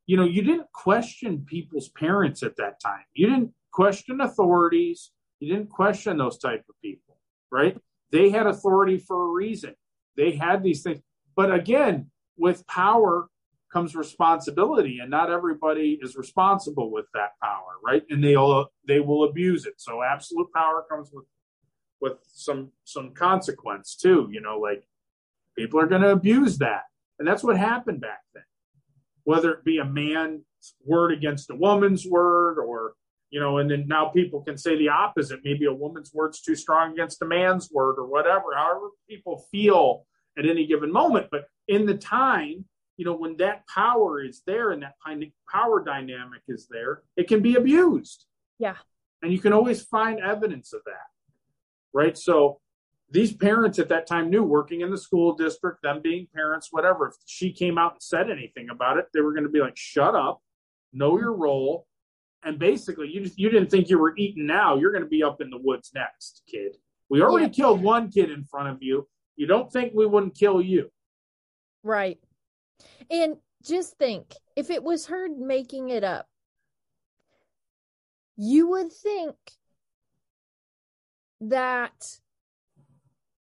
you know, you didn't question people's parents at that time. You didn't question authorities. You didn't question those type of people, right? They had authority for a reason. They had these things. But again, with power comes responsibility, and not everybody is responsible with that power, right? And they'll they will abuse it. So absolute power comes with with some some consequence too. You know, like people are going to abuse that, and that's what happened back then. Whether it be a man's word against a woman's word, or you know, and then now people can say the opposite. Maybe a woman's word's too strong against a man's word, or whatever. However, people feel at any given moment. But in the time, you know, when that power is there and that power dynamic is there, it can be abused. Yeah. And you can always find evidence of that. Right. So these parents at that time knew working in the school district, them being parents, whatever. If she came out and said anything about it, they were going to be like, shut up, know your role. And basically, you just, you didn't think you were eating now. You're going to be up in the woods next, kid. We already yeah. killed one kid in front of you. You don't think we wouldn't kill you. Right. And just think if it was her making it up, you would think that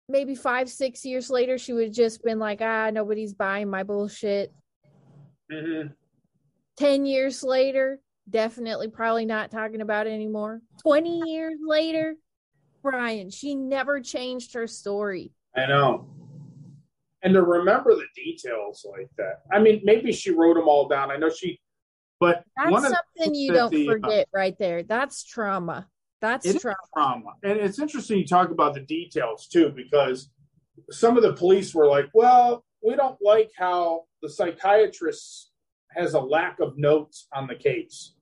maybe five, six years later, she would have just been like, ah, nobody's buying my bullshit. Mm-hmm. 10 years later, definitely probably not talking about it anymore. 20 years later, Bryan, she never changed her story. I know. And to remember the details like that. I mean, maybe she wrote them all down. I know she, but that's something you don't the, uh, forget uh, right there. That's trauma. That's trauma. trauma. And it's interesting you talk about the details too, because some of the police were like, well, we don't like how the psychiatrist has a lack of notes on the case.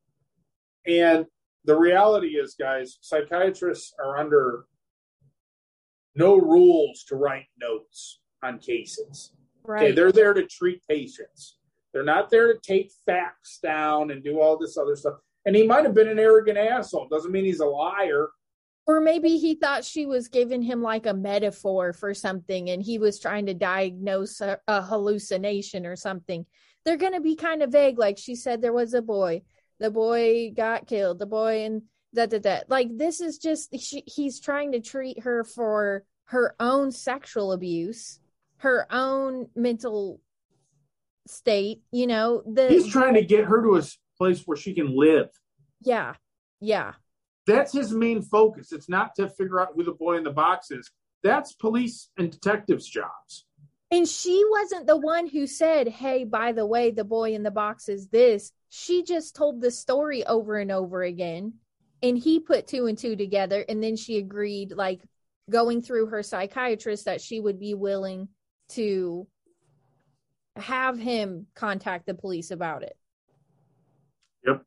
And the reality is, guys, psychiatrists are under no rules to write notes on cases. Right. Okay, they're there to treat patients. They're not there to take facts down and do all this other stuff. And he might have been an arrogant asshole. Doesn't mean he's a liar. Or maybe he thought she was giving him like a metaphor for something and he was trying to diagnose a, a hallucination or something. They're going to be kind of vague. Like she said, there was a boy. The boy got killed. The boy and that, that, that. Like this is just, she, he's trying to treat her for her own sexual abuse, her own mental state, you know, the He's trying to get her to a place where she can live. Yeah. Yeah. That's his main focus. It's not to figure out who the boy in the box is. That's police and detectives' jobs. And she wasn't the one who said, Hey, by the way, the boy in the box is this. She just told the story over and over again. And he put two and two together. And then she agreed, like, going through her psychiatrist that she would be willing to have him contact the police about it. Yep.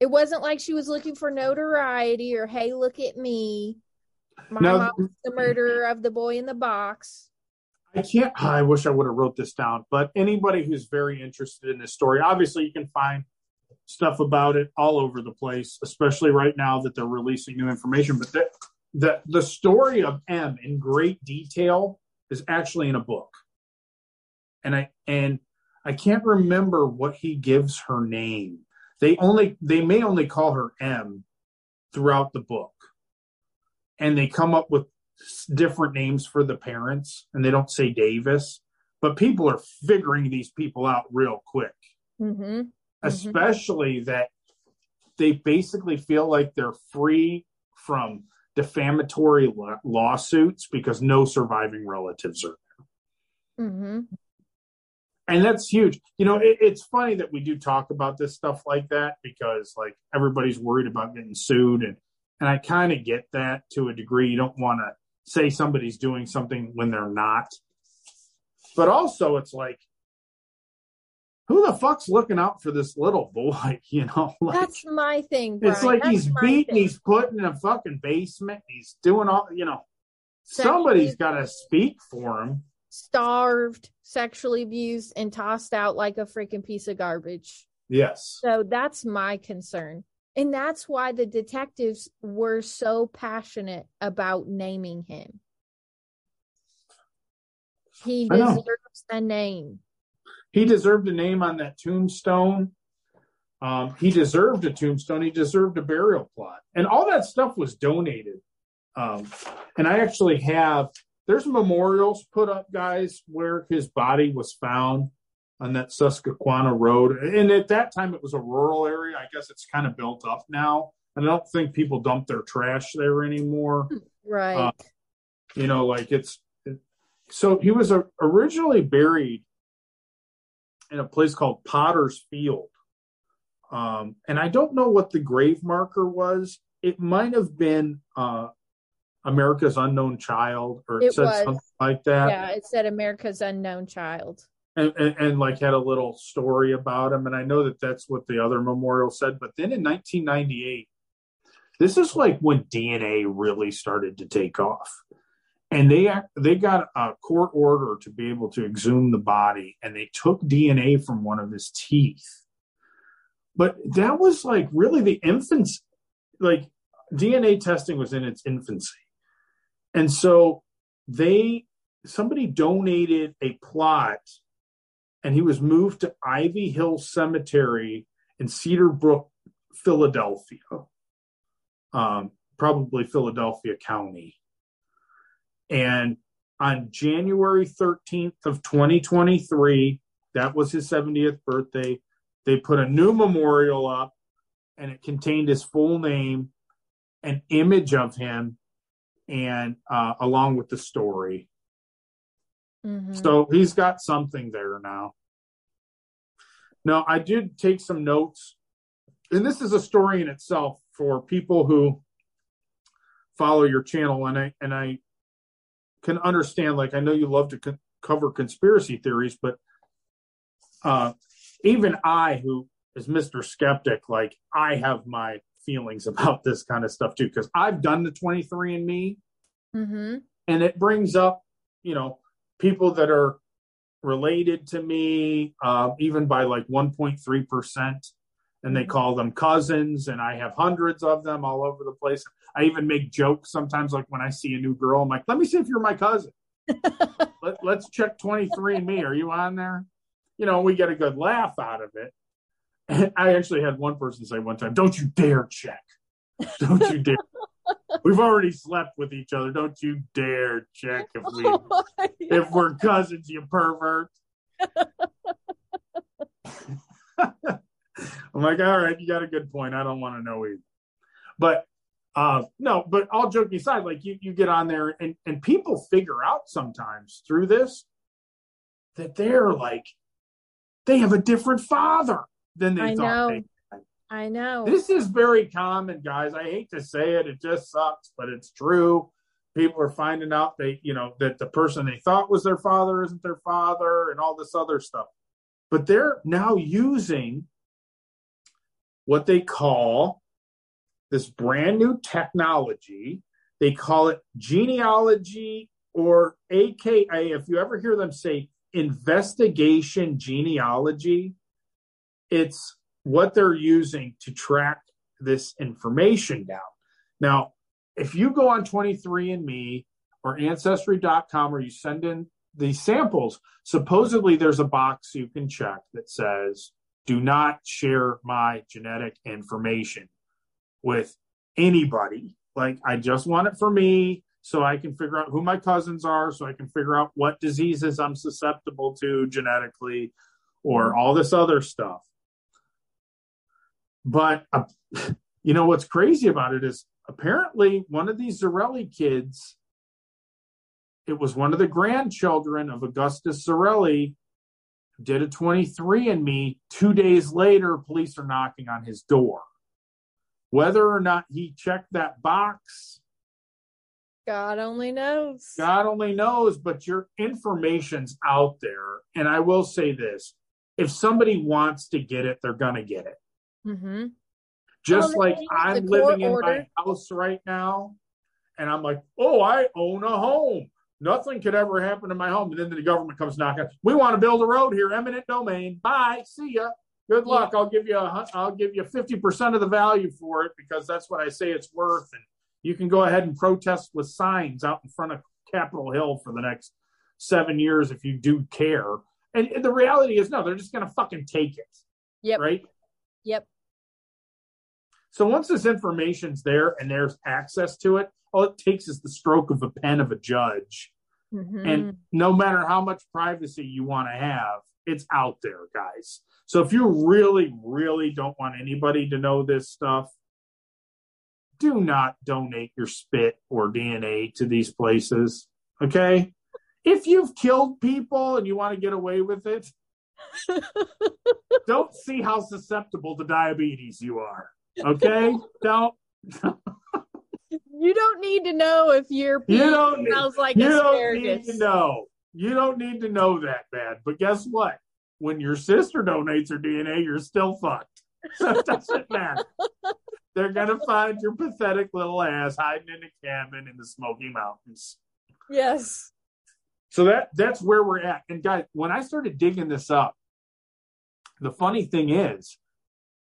It wasn't like she was looking for notoriety or hey, look at me. My now, mom's the murderer of the boy in the box. I can't I wish I would have wrote this down, but anybody who's very interested in this story, obviously you can find stuff about it all over the place, especially right now that they're releasing new information. But that the the story of M in great detail is actually in a book, and I and I can't remember what he gives her name. They only they may only call her M throughout the book, and they come up with different names for the parents, and they don't say Davis, but people are figuring these people out real quick. Mm-hmm. Mm-hmm. Especially that they basically feel like they're free from defamatory lawsuits because no surviving relatives are there. Mm-hmm. And that's huge. You know, it, it's funny that we do talk about this stuff like that because, like, everybody's worried about getting sued, and and I kind of get that to a degree. You don't want to say somebody's doing something when they're not, but also it's like who the fuck's looking out for this little boy? You know, like, that's my thing. Bryan. It's like that's he's beaten, he's put in a fucking basement, he's doing all, you know, somebody's got to speak for him. Starved, sexually abused, and tossed out like a freaking piece of garbage. Yes. So that's my concern. And that's why the detectives were so passionate about naming him. He deserves a name. He deserved a name on that tombstone. Um, he deserved a tombstone. He deserved a burial plot, and all that stuff was donated. Um, and I actually have there's memorials put up, guys, where his body was found on that Susquehanna Road. And at that time, it was a rural area. I guess it's kind of built up now. And I don't think people dump their trash there anymore. Right. Uh, you know, like it's so he was uh, originally buried in a place called Potter's Field. Um, and I don't know what the grave marker was. It might have been uh, America's Unknown Child, or it, It said was. something like that. yeah, it said America's Unknown Child. and, and, and like had a little story about him. And I know that that's what the other memorial said. But then in 1998, this is like when DNA really started to take off, and they they got a court order to be able to exhume the body, and they took DNA from one of his teeth. But that was like really the infancy, like DNA testing was in its infancy, and so they somebody donated a plot and he was moved to Ivy Hill Cemetery in Cedar Brook, Philadelphia, um, probably Philadelphia County. And on January 13th of 2023, that was his 70th birthday, they put a new memorial up and it contained his full name, an image of him, and uh, along with the story. Mhm. So he's got something there now. Now, I did take some notes, and this is a story in itself for people who follow your channel, and I and I can understand. Like, I know you love to co- cover conspiracy theories, but uh, even I, who is Mister Skeptic, like I have my feelings about this kind of stuff too, because I've done the twenty three and Me Mhm. and it brings up you know people that are related to me uh, even by like 1.3% and they mm-hmm. call them cousins and i have hundreds of them all over the place. I even make jokes sometimes like when i see a new girl i'm like let me see if you're my cousin. Let, let's check 23 and me. Are you on there? You know we get a good laugh out of it. And i actually had one person say one time don't you dare check. Don't you dare. We've already slept with each other. Don't you dare check if we oh if we're cousins, you pervert. I'm like, all right, you got a good point. I don't want to know either. But uh no, but all joking aside, like you you get on there and and people figure out sometimes through this that they're like they have a different father than they I thought know. they I know. this is very common, guys. I hate to say it, it just sucks, but it's true. People are finding out they, you know, that the person they thought was their father isn't their father and all this other stuff. But they're now using what they call this brand new technology. They call it genealogy or AKA, if you ever hear them say investigation genealogy, it's what they're using to track this information down. Now, if you go on 23andMe or Ancestry.com or you send in these samples, supposedly there's a box you can check that says, do not share my genetic information with anybody. Like, I just want it for me so I can figure out who my cousins are, so I can figure out what diseases I'm susceptible to genetically or all this other stuff. But uh, you know what's crazy about it is apparently one of these Zarelli kids, it was one of the grandchildren of Augustus Zarelli, did a 23 and me. Two days later, police are knocking on his door. Whether or not he checked that box, God only knows. God only knows, but your information's out there. And I will say this if somebody wants to get it, they're going to get it. Mm-hmm. Just Well, like I'm use the court living in my house right now, and I'm like, oh, I own a home. Nothing could ever happen to my home. And then the government comes knocking. We want to build a road here, eminent domain. Bye. See ya. Good luck. I'll give you a, I'll give you fifty percent of the value for it because that's what I say it's worth. And you can go ahead and protest with signs out in front of Capitol Hill for the next seven years if you do care. And, and the reality is, no, they're just going to fucking take it. Yep. Right. Yep. So once this information's there and there's access to it, all it takes is the stroke of a pen of a judge. Mhm. And no matter how much privacy you want to have, it's out there, guys. So if you really, really don't want anybody to know this stuff, do not donate your spit or DNA to these places. Okay? If you've killed people and you want to get away with it, don't see how susceptible to diabetes you are. Okay? don't you don't need to know if your pee You don't need- smells like you don't need asparagus. to know. You don't need to know that bad. But guess what? When your sister donates her DNA, you're still fucked. So it doesn't matter. They're gonna find your pathetic little ass hiding in a cabin in the Smoky Mountains. Yes. So that that's where we're at. And guys, when I started digging this up, the funny thing is,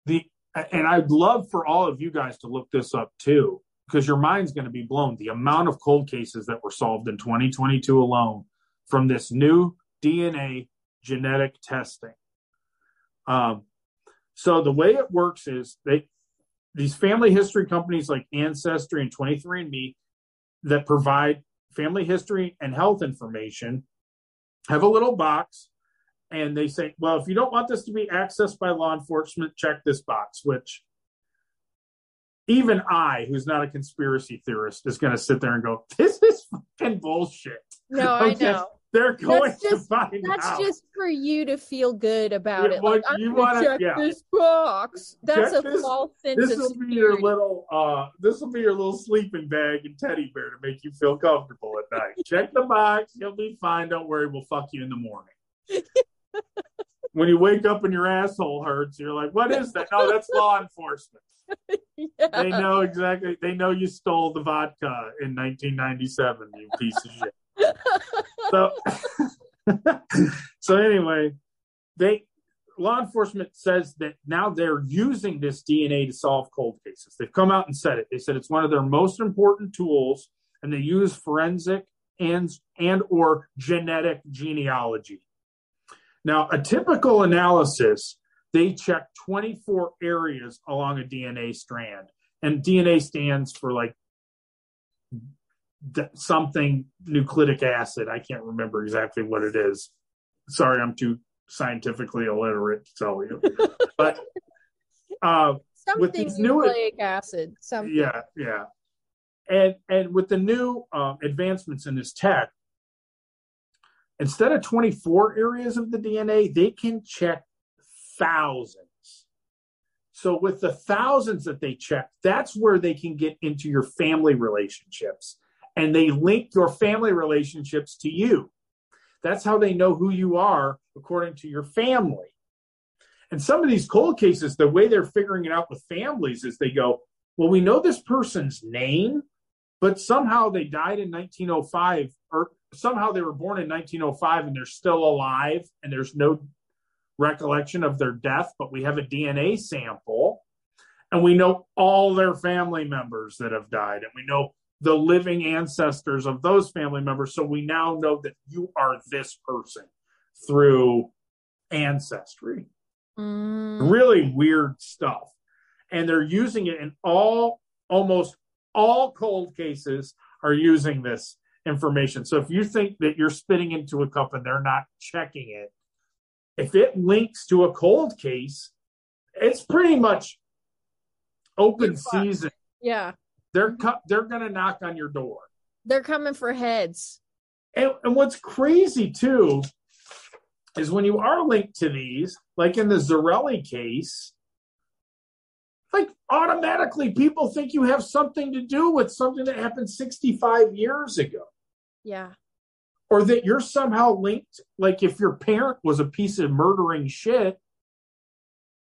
the and I'd love for all of you guys to look this up too, because your mind's going to be blown. The amount of cold cases that were solved in 2022 alone from this new DNA genetic testing. Um, so the way it works is they these family history companies like Ancestry and 23andMe that provide family history and health information have a little box and they say, well, if you don't want this to be accessed by law enforcement, check this box, which even I, who's not a conspiracy theorist, is going to sit there and go, this is fucking bullshit. No, I Okay. know. They're going That's just- to find out. That's out. just for you to feel good about Yeah, it. Like, I'm you wanna- check yeah. this box. That's Check a this- false sense this will be your little uh this will be your little sleeping bag and teddy bear to make you feel comfortable at night check the box you'll be fine don't worry we'll fuck you in the morning when you wake up and your asshole hurts you're like what is that? No that's law enforcement. Yeah. they know exactly they know you stole the vodka in 1997 you piece of shit. So so anyway they law enforcement says that now they're using this dna to solve cold cases. They've come out and said it. They said it's one of their most important tools and they use forensic and and or genetic genealogy now a typical analysis they check 24 areas along a dna strand and dna stands for like something nucleic acid i can't remember exactly what it is sorry i'm too scientifically illiterate to tell you but uh with these new- nucleic acid. Something. yeah yeah and and with the new um, advancements in this tech instead of 24 areas of the dna they can check thousands. So with the thousands that they check that's where they can get into your family relationships and they link your family relationships to you. That's how they know who you are according to your family. And some of these cold cases the way they're figuring it out with families is they go well, we know this person's name, but somehow they died in 1905, or somehow they were born in 1905 and they're still alive, and there's no recollection of their death, but we have a DNA sample, and we know all their family members that have died, and we know the living ancestors of those family members. So we now know that you are this person through ancestry Mm. really weird stuff and they're using it in all almost all cold cases are using this information so if you think that you're spitting into a cup and they're not checking it if it links to a cold case it's pretty much open season Yeah. they're mm-hmm. cu- they're going to knock on your door They're coming for heads. And, and what's crazy too is when you are linked to these, like in the Zarelli case, like automatically people think you have something to do with something that happened 65 years ago. Yeah. Or that you're somehow linked, like if your parent was a piece of murdering shit,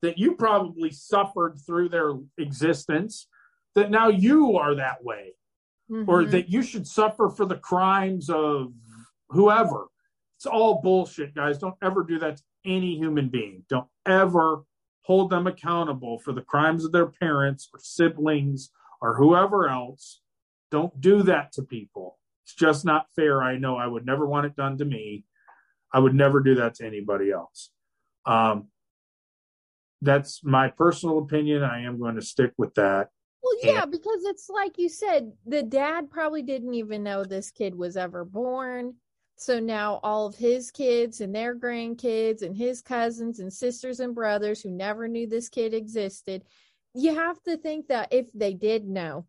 that you probably suffered through their existence, that now you are that way or Mhm. that you should suffer for the crimes of whoever. It's all bullshit, guys. Don't ever do that to any human being. Don't ever hold them accountable for the crimes of their parents or siblings or whoever else. Don't do that to people. It's just not fair. I know I would never want it done to me. I would never do that to anybody else. Um, that's my personal opinion. I am going to stick with that. Well, yeah, and, because it's like you said, the dad probably didn't even know this kid was ever born. So now all of his kids and their grandkids and his cousins and sisters and brothers who never knew this kid existed, you have to think that if they did know,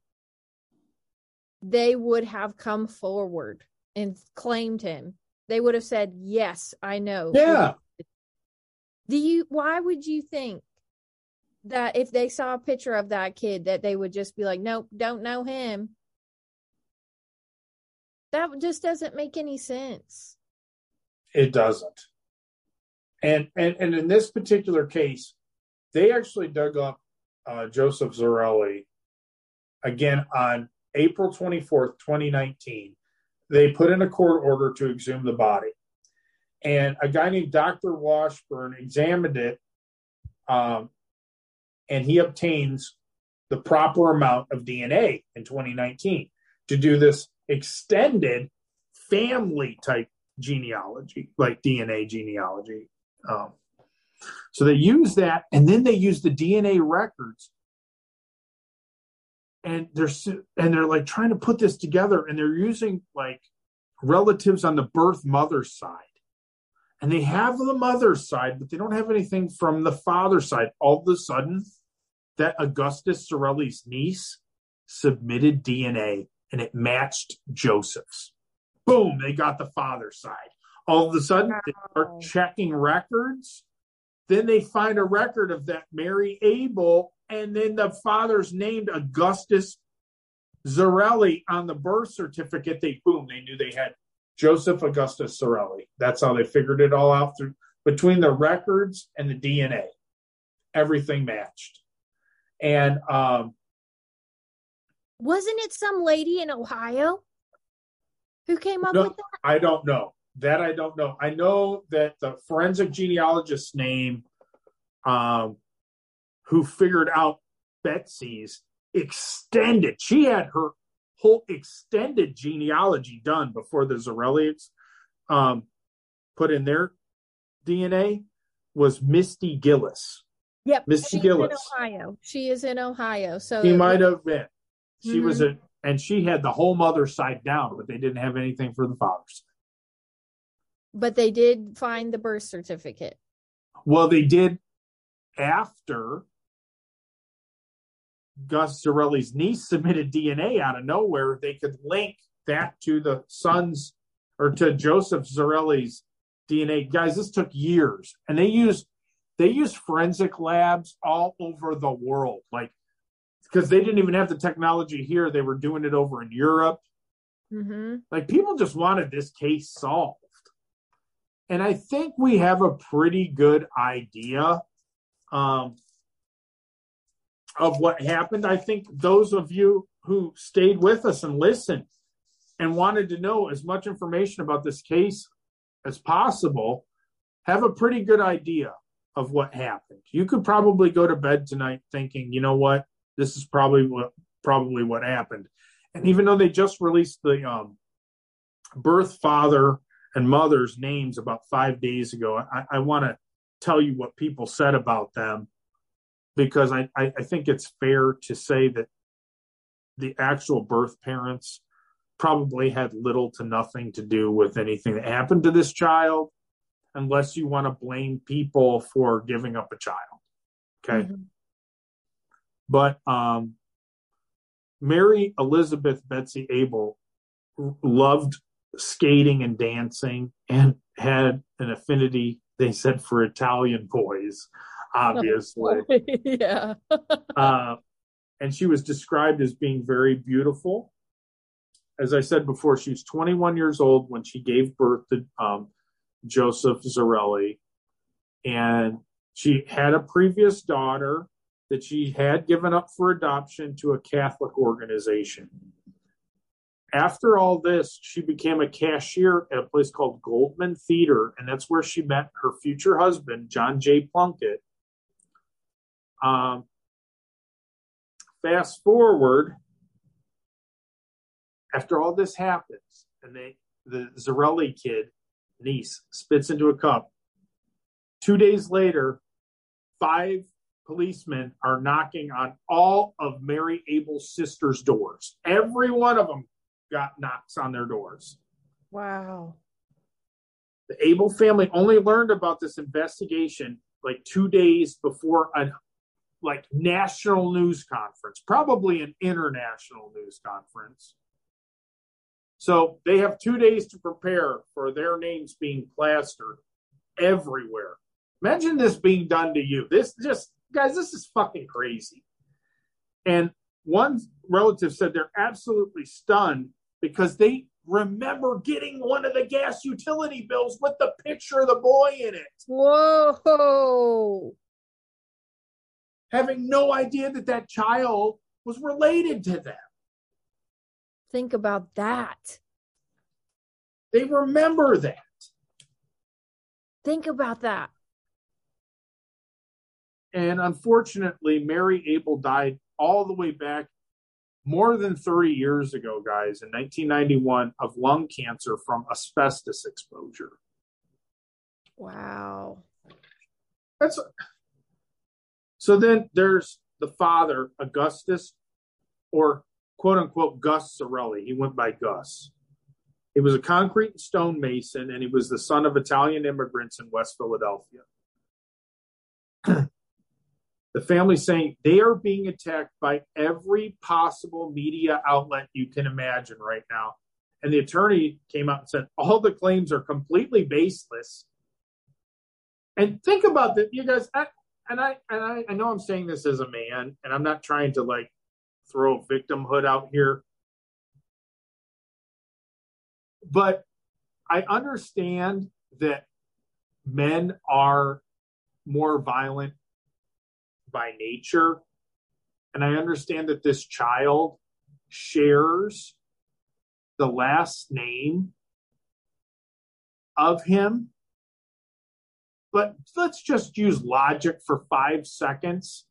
they would have come forward and claimed him. They would have said, Yes, I know. Yeah. Do you why would you think that if they saw a picture of that kid that they would just be like, Nope, don't know him? That just doesn't make any sense. It doesn't. And and and in this particular case, they actually dug up uh, Joseph Zarelli again on April 24th, 2019. They put in a court order to exhume the body. And a guy named Dr. Washburn examined it, um, and he obtains the proper amount of DNA in 2019 to do this extended family type genealogy, like DNA genealogy. Um, so they use that, and then they use the DNA records, and they're and they're like trying to put this together, and they're using like relatives on the birth mother's side, and they have the mother's side, but they don't have anything from the father's side. All of a sudden, that Augustus Zarelli's niece submitted DNA and it matched Joseph's. Boom, they got the father side. All of a sudden, wow. they start checking records. Then they find a record of that Mary Abel, and then the father's named Augustus Zarelli on the birth certificate. They boom, they knew they had Joseph Augustus Zarelli. That's how they figured it all out through between the records and the DNA. Everything matched. And um, wasn't it some lady in Ohio who came up no, with that? I don't know. That I don't know. I know that the forensic genealogist's name, um, who figured out Betsy's extended, she had her whole extended genealogy done before the Zarellis um, put in their DNA was Misty Gillis. Yep, Misty Gillis. Ohio. She is in Ohio, so he might have been. She mm-hmm. was a, and she had the whole mother side down, but they didn't have anything for the father's. But they did find the birth certificate. Well, they did after Gus Zarelli's niece submitted DNA out of nowhere. They could link that to the son's or to Joseph Zarelli's DNA. Guys, this took years, and they used they used forensic labs all over the world. Like because they didn't even have the technology here. They were doing it over in Europe. Mm-hmm. Like people just wanted this case solved. And I think we have a pretty good idea um, of what happened. I think those of you who stayed with us and listened and wanted to know as much information about this case as possible have a pretty good idea of what happened. You could probably go to bed tonight thinking, you know what? this is probably what probably what happened. And even though they just released the um, birth father and mother's names about five days ago, I, I want to tell you what people said about them because I, I, I think it's fair to say that the actual birth parents probably had little to nothing to do with anything that happened to this child unless you want to blame people for giving up a child. Okay. Mm-hmm. But um, Mary Elizabeth Betsy Abel loved skating and dancing and had an affinity, they said, for Italian boys, obviously. yeah. uh, and she was described as being very beautiful. As I said before, she was 21 years old when she gave birth to um, Joseph Zarelli. And she had a previous daughter that she had given up for adoption to a Catholic organization. After all this, she became a cashier at a place called Goldman Theater, and that's where she met her future husband, John J. Plunkett. Um, fast forward, after all this happens, and they, the Zarelli kid niece spits into a cup. Two days later, five policemen are knocking on all of Mary Abel's sisters' doors. Every one of them got knocks on their doors. Wow. The Abel family only learned about this investigation like two days before a like national news conference, probably an international news conference. So they have two days to prepare for their names being plastered everywhere. Imagine this being done to you. This just, guys, this is fucking crazy. And one relative said they're absolutely stunned because they remember getting one of the gas utility bills with the picture of the boy in it, Whoa. having no idea that that child was related to them. Think about that. They remember that. Think about that. And unfortunately, Mary Abel died all the way back more than 30 years ago, guys, in 1991 of lung cancer from asbestos exposure. Wow. That's so then there's the father, Augustus, or quote unquote Gus Zarelli. He went by Gus. He was a concrete and stone mason, and he was the son of Italian immigrants in West Philadelphia. the family saying they are being attacked by every possible media outlet you can imagine right now. And the attorney came out and said all the claims are completely baseless. And think about that, you guys. I, and I and I, I know I'm saying this as a man, and I'm not trying to like throw victimhood out here, but I understand that men are more violent by nature. And I understand that this child shares the last name of him. But let's just use logic for five seconds.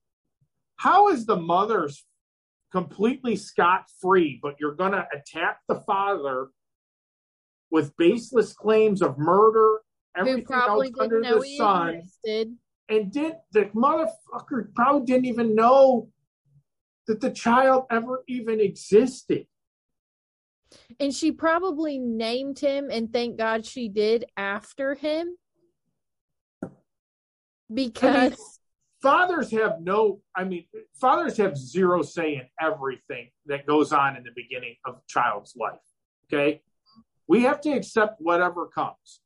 How is the mother's completely scot free, but you're going to attack the father with baseless claims of murder, everything probably else under the he sun? existed. And did the motherfucker probably didn't even know that the child ever even existed. And she probably named him, and thank God she did after him. Because Fathers have no, I mean, fathers have zero say in everything that goes on in the beginning of a child's life. Okay. We have to accept whatever comes.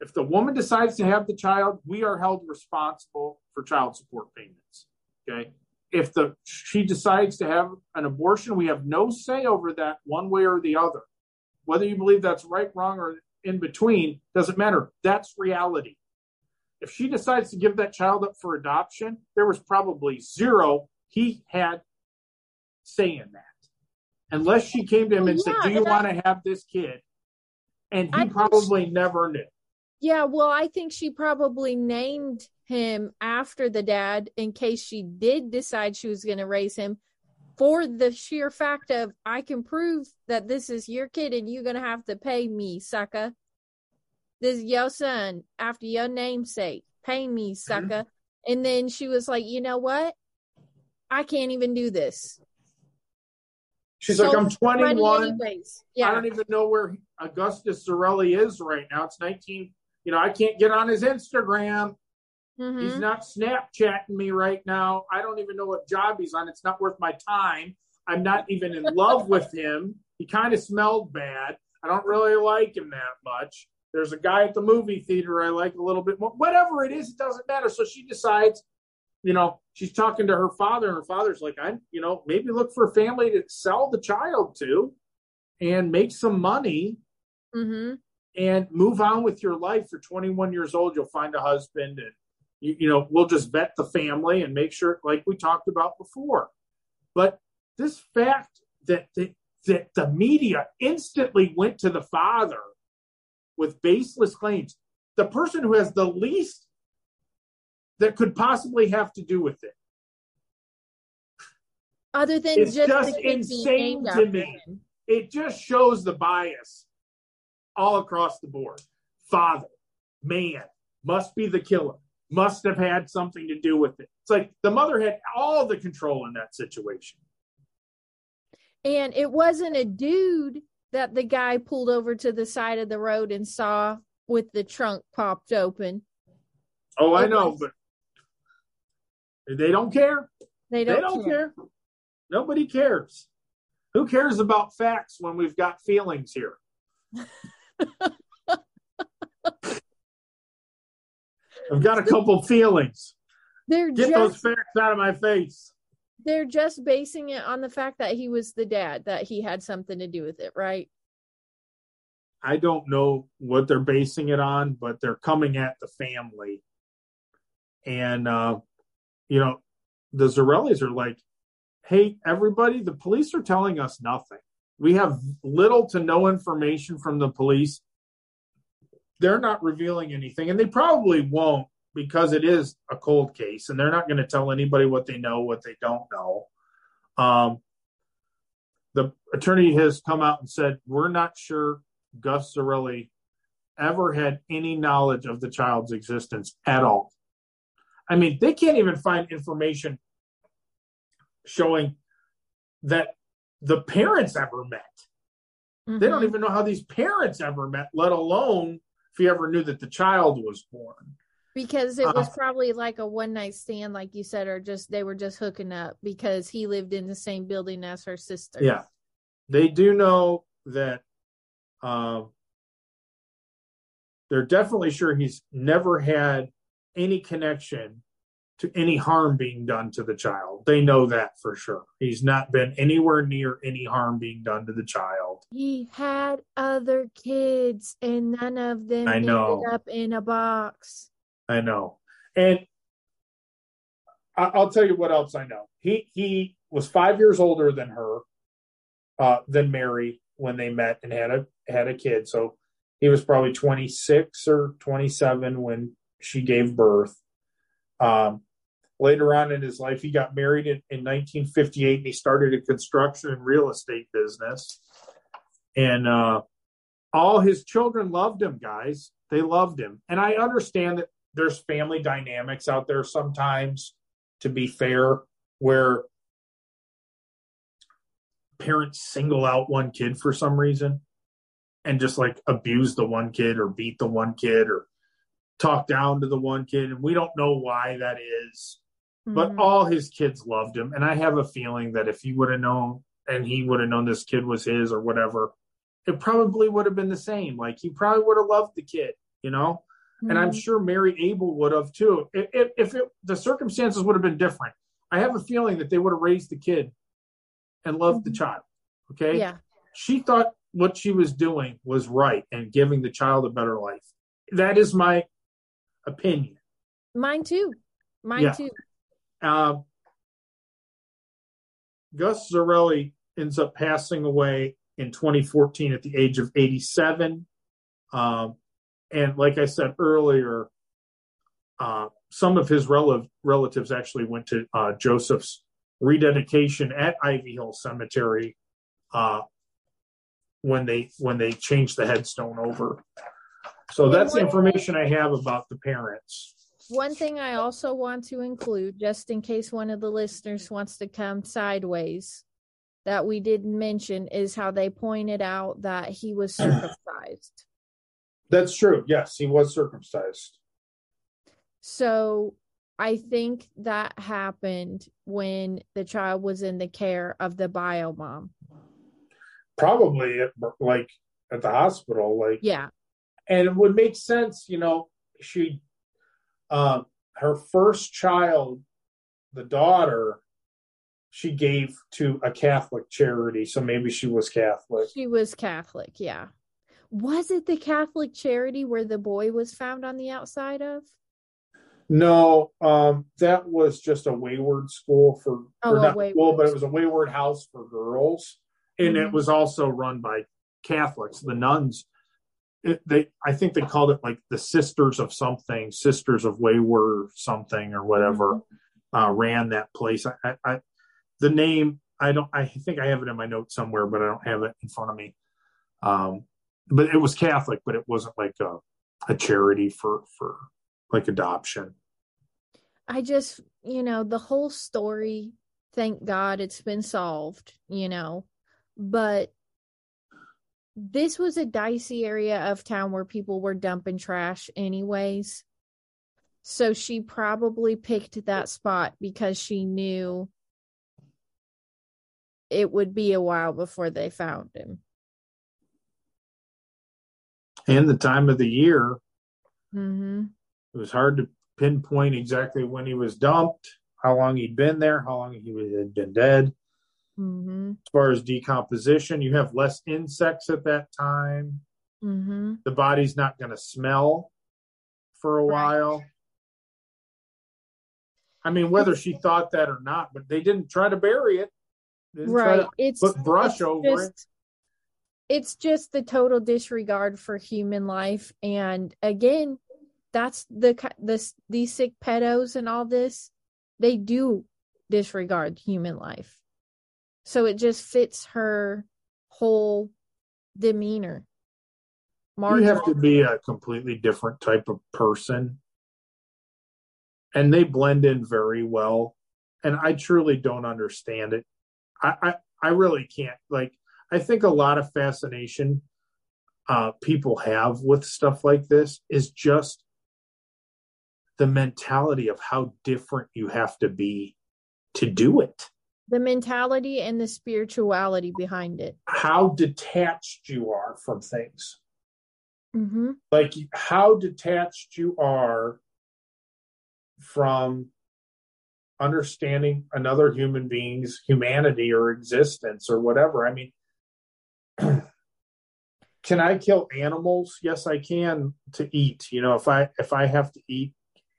If the woman decides to have the child, we are held responsible for child support payments. Okay. If the she decides to have an abortion, we have no say over that one way or the other. Whether you believe that's right, wrong, or in between doesn't matter. That's reality. If she decides to give that child up for adoption, there was probably zero he had say in that. Unless she came to him and said, Do you want to have this kid? And he think probably never knew. Yeah, well, I think she probably named him after the dad in case she did decide she was going to raise him for the sheer fact of I can prove that this is your kid and you're going to have to pay me, sucker. This is your son after your namesake. Pay me, mm-hmm. sucker. And then she was like, you know what? I can't even do this. She's So like, I'm 21. anyways. I don't even know where Augustus Zarelli is right now. It's 19. You know, I can't get on his Instagram. Mhm. He's not Snapchatting me right now. I don't even know what job he's on. It's not worth my time. I'm not even in love with him. He kind of smelled bad. I don't really like him that much. There's a guy at the movie theater I like a little bit more. Whatever it is, it doesn't matter. So she decides, you know, she's talking to her father, and her father's like, I'm, you know, maybe look for a family to sell the child to and make some money Mhm. And move on with your life. You're 21 years old, you'll find a husband, and you, you know we'll just vet the family and make sure, like we talked about before. But this fact that the, that the media instantly went to the father with baseless claims, the person who has the least that could possibly have to do with it. Other than It's just, just the kid being insane to me. it just shows the bias all across the board. father, man, must be the killer, must have had something to do with it. It's like the mother had all the control in that situation. And it wasn't a dude that the guy pulled over to the side of the road and saw with the trunk popped open. Oh, I know, but they don't care. They They don't, don't care. care. Nobody cares. Who cares about facts when we've got feelings here? I've got a couple feelings. They're Get just those facts out of my face. they're just basing it on the fact that he was the dad, that he had something to do with it, right? I don't know what they're basing it on, but they're coming at the family. And, uh, you know, the Zarellis are like, hey, everybody, the police are telling us nothing. We have little to no information from the police. They're not revealing anything, and they probably won't because it is a cold case, and they're not going to tell anybody what they know, what they don't know. Um, the attorney has come out and said, We're not sure Gus Zarelli ever had any knowledge of the child's existence at all. I mean, they can't even find information showing that the parents ever met. They don't Mhm. even know how these parents ever met, let alone if he ever knew that the child was born. because it was Uh, probably like a one night stand, like you said, or just they were just hooking up because he lived in the same building as her sister. Yeah. They do know that um, they're definitely sure he's never had any connection to any harm being done to the child. They know that for sure. He's not been anywhere near any harm being done to the child. He had other kids, and none of them I know. ended up in a box. I know. And I- I'll tell you what else I know. He he was five years older than her, uh, than Mary when they met and had a had a kid. So he was probably twenty six or twenty seven when she gave birth. Um, later on in his life, he got married in, in 1958 and he started a construction and real estate business. And uh, all his children loved him, guys. They loved him. And I understand that there's family dynamics out there sometimes, to be fair, where parents single out one kid for some reason and just like abuse the one kid or beat the one kid or talk down to the one kid. And we don't know why that is but Mhm. all his kids loved him and i have a feeling that if he would have known and he would have known this kid was his or whatever it probably would have been the same like he probably would have loved the kid you know and i'm Mhm. sure mary abel would have too if, if, if it, the circumstances would have been different i have a feeling that they would have raised the kid and loved the Mhm. child okay yeah. she thought what she was doing was right and giving the child a better life that is my opinion Mine too. Mine Yeah. too. Um, Gus Zarelli ends up passing away in 2014 at the age of 87. Um, and like I said earlier, uh, some of his rel- relatives actually went to uh, Joseph's rededication at Ivy Hill Cemetery uh, when they when they changed the headstone over. So that's the information I have about the parents. One thing I also want to include, just in case one of the listeners wants to come sideways, that we didn't mention is how they pointed out that he was circumcised. That's true. Yes, he was circumcised. So I think that happened when the child was in the care of the bio mom. probably at, like at the hospital like Yeah. and it would make sense you know she um her first child the daughter she gave to a catholic charity so maybe she was catholic She was Catholic. Yeah. Was it the Catholic charity where the boy was found on the outside of? no um that was just a wayward school for Oh, not wayward school, but it was a wayward house for girls and it Mhm. was also run by catholics the nuns it, they i think they called it like the sisters of something sisters of wayward something or whatever uh ran that place. I, I i the name i don't i think i have it in my notes somewhere but i don't have it in front of me. Um but it was catholic but it wasn't like a a charity for for like adoption. I just, you know, the whole story, thank God it's been solved, you know, but this was a dicey area of town where people were dumping trash, anyways. So she probably picked that spot because she knew it would be a while before they found him. And the time of the year, Mm-hmm. it was hard to pinpoint exactly when he was dumped, how long he'd been there, how long he had been dead. Mm-hmm. As far as decomposition, you have less insects at that time. Mm-hmm. The body's not going to smell for a Right. while. I mean, whether she thought that or not, but they didn't try to bury it. They didn't try Right. It's put brush it's over it. just- It's just the total disregard for human life, and again, that's the this these sick pedos and all this. They do disregard human life, so it just fits her whole demeanor. You have to be a completely different type of person. And they blend in very well. And I truly don't understand it. I, I, I really can't. Like, I think a lot of fascination uh, people have with stuff like this is just the mentality of how different you have to be to do it, the mentality and the spirituality behind it. how detached you are from things. Mm-hmm. like how detached you are from understanding another human being's humanity or existence or whatever i mean can i kill animals yes i can to eat you know if i if i have to eat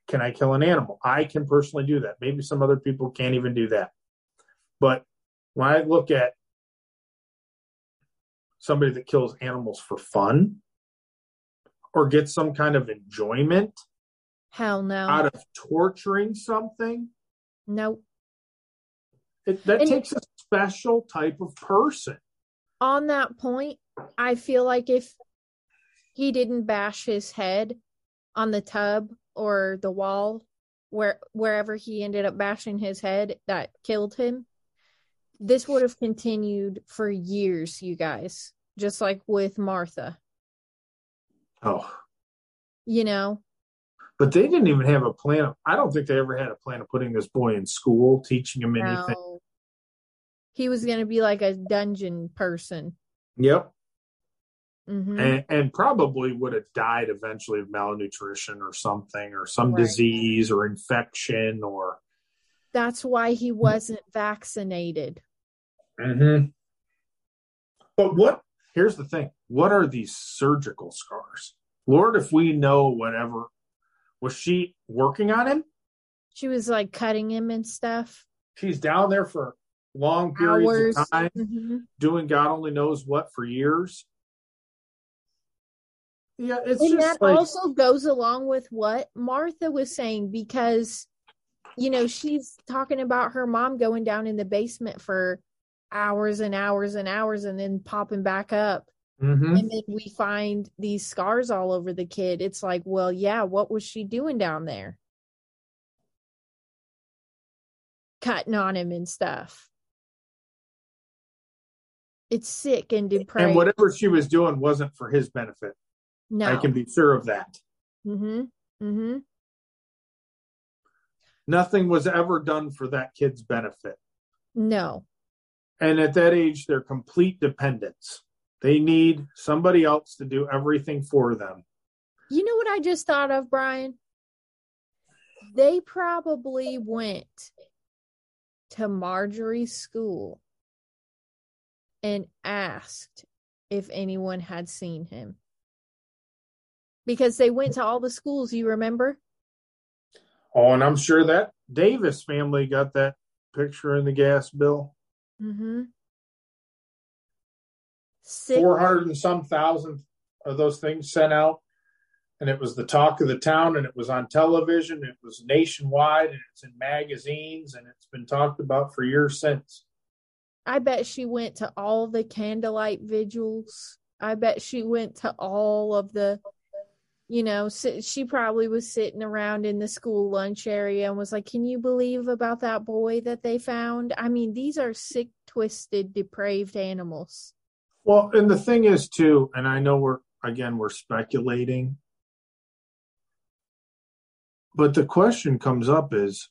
can i kill an animal i can personally do that maybe some other people can't even do that but when i look at somebody that kills animals for fun or gets some kind of enjoyment Hell no, out of torturing something no. it, that And- takes a special type of person. On that point, I feel like if he didn't bash his head on the tub or the wall where wherever he ended up bashing his head that killed him, this would have continued for years, you guys. Just like with Martha, oh you know. but they didn't even have a plan of, i don't think they ever had a plan of putting this boy in school teaching him anything No. He was going to be like a dungeon person. yep Mm-hmm. and, and probably would have died eventually of malnutrition or something or some Right. disease or infection or That's why he wasn't vaccinated. Mm-hmm. But what? Here's the thing. What are these surgical scars? Lord, if we know whatever, was she working on him? She was like cutting him and stuff. She's down there for long periods Hours. of time, Mhm. doing God only knows what for years. Yeah, it's and just that like also goes along with what Martha was saying because you know she's talking about her mom going down in the basement for hours and hours and hours and then popping back up. Mhm. and then we find these scars all over the kid. It's like well yeah what was she doing down there? Cutting on him and stuff. It's sick and depraved. and whatever she was doing wasn't for his benefit. no. I can be sure of that. mm-hmm. Mm-hmm. Nothing was ever done for that kid's benefit. no And at that age, they're complete dependents. They need somebody else to do everything for them. You know what I just thought of, Bryan? They probably went to Marjorie's school and asked if anyone had seen him. Because they went to all the schools, you remember? Oh, and I'm sure that Davis family got that picture in the gas bill. Mm-hmm. Sick. 400 and some thousand of those things sent out. And it was the talk of the town, and it was on television, it was nationwide, and it's in magazines, and it's been talked about for years since. I bet she went to all the candlelight vigils. I bet she went to all of the you know, she probably was sitting around in the school lunch area and was like, "Can you believe about that boy that they found?" I mean, these are sick, twisted, depraved animals. Well, and the thing is too, and I know we're again we're speculating, but the question comes up is,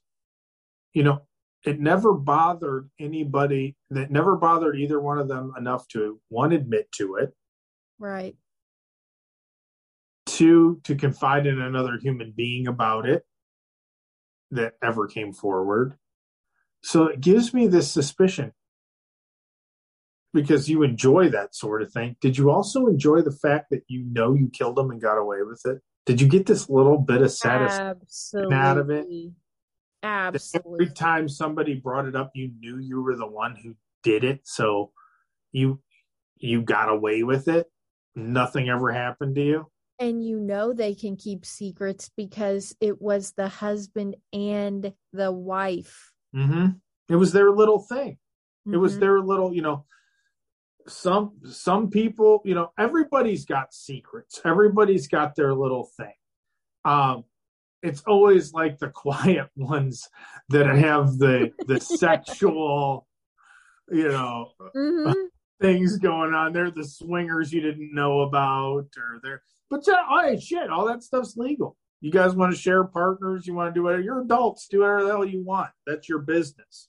you know, it never bothered anybody that never bothered either one of them enough to one admit to it, Right. Two to confide in another human being about it that ever came forward. So it gives me this suspicion because you enjoy that sort of thing. Did you also enjoy the fact that you know you killed him and got away with it? Did you get this little bit of satisfaction out of it? Absolutely. every time somebody brought it up, you knew you were the one who did it, so you you got away with it. Nothing ever happened to you. And you know they can keep secrets because it was the husband and the wife. Mm-hmm. It was their little thing. It was Mhm. their little, you know. Some some people, you know, everybody's got secrets. Everybody's got their little thing. Um, it's always like the quiet ones that have the the sexual, you know, Mhm. Things going on. They're the swingers you didn't know about, or they're. But yeah, hey, shit, all that stuff's legal. You guys want to share partners? You want to do whatever? You're adults. Do whatever the hell you want. That's your business.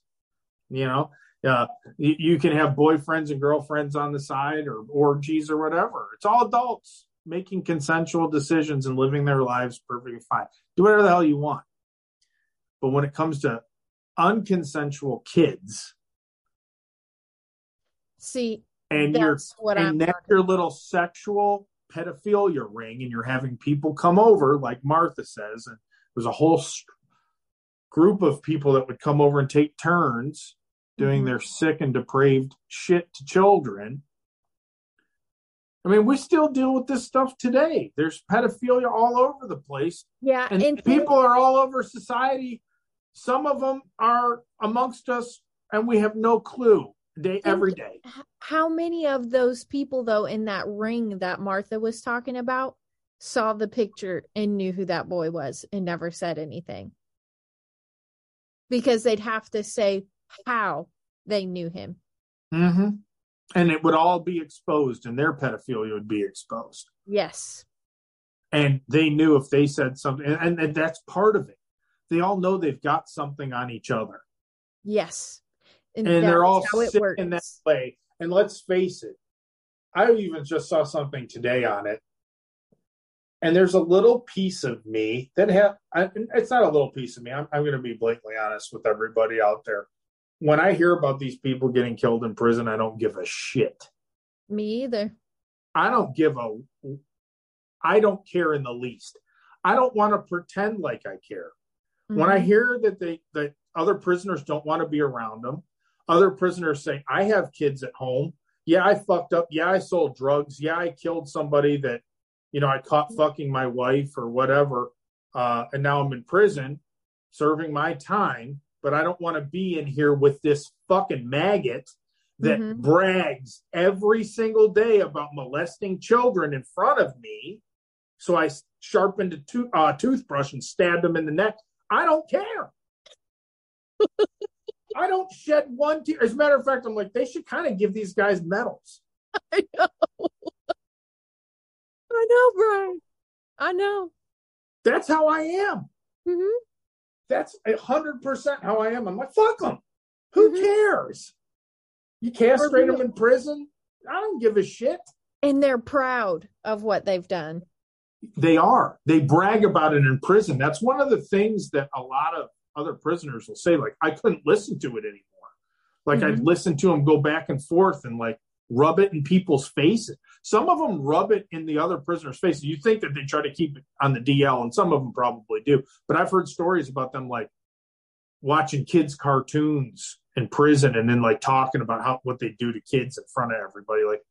You know, uh, you, you can have boyfriends and girlfriends on the side, or orgies, or whatever. It's all adults making consensual decisions and living their lives perfectly fine. Do whatever the hell you want. But when it comes to unconsensual kids, See, and you're what I'm and that's your little sexual pedophilia ring, and you're having people come over, like Martha says, and there's a whole s- group of people that would come over and take turns doing Mhm. their sick and depraved shit to children. I mean, we still deal with this stuff today. There's pedophilia all over the place, Yeah, and, and people are all over society. Some of them are amongst us, and we have no clue day every day. how many of those people though in that ring that Martha was talking about saw the picture and knew who that boy was and never said anything? Because they'd have to say how they knew him. hmm And it would all be exposed, and their pedophilia would be exposed. Yes. And they knew if they said something, and, and that's part of it. They all know they've got something on each other, Yes. And they're all sick in that way. And let's face it, I even just saw something today on it, and there's a little piece of me that have. I, it's not a little piece of me. I'm, I'm going to be blatantly honest with everybody out there. When I hear about these people getting killed in prison, I don't give a shit. Me either. I don't give a I don't care in the least. I don't want to pretend like I care. When I Mhm. hear that they that other prisoners don't want to be around them, other prisoners say, I have kids at home. Yeah, I fucked up. Yeah, I sold drugs. Yeah, I killed somebody that, you know, I caught fucking my wife or whatever. Uh, and now I'm in prison serving my time, but I don't want to be in here with this fucking maggot that Mhm. brags every single day about molesting children in front of me. So I sharpened a to- uh, toothbrush and stabbed him in the neck. I don't care. I don't shed one tear. As a matter of fact, I'm like, they should kind of give these guys medals. I know. I know, Bryan. I know. That's how I am. hmm That's a hundred percent how I am. I'm like, fuck them. Who Mhm. cares? You castrate them in prison. I don't give a shit. And they're proud of what they've done. They are. They brag about it in prison. That's one of the things that a lot of other prisoners will say. Like, I couldn't listen to it anymore. Like, I'd Mhm. listen to them go back and forth and like rub it in people's faces. Some of them rub it in the other prisoners' faces. You think that they try to keep it on the DL, and some of them probably do. But I've heard stories about them like watching kids' cartoons in prison and then like talking about how what they do to kids in front of everybody. Like,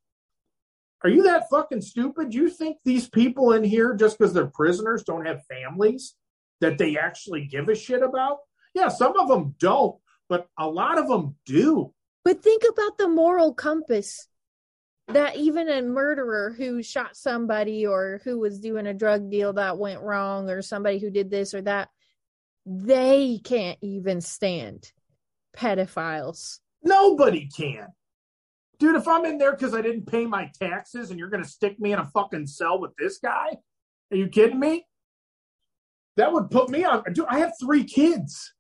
are you that fucking stupid? You think these people in here, just because they're prisoners, don't have families that they actually give a shit about? Yeah, some of them don't, but a lot of them do. But think about the moral compass. that even a murderer who shot somebody or who was doing a drug deal that went wrong or somebody who did this or that, they can't even stand pedophiles. Nobody can. Dude, if I'm in there because I didn't pay my taxes and you're going to stick me in a fucking cell with this guy, are you kidding me? That would put me on. Dude, I have three kids.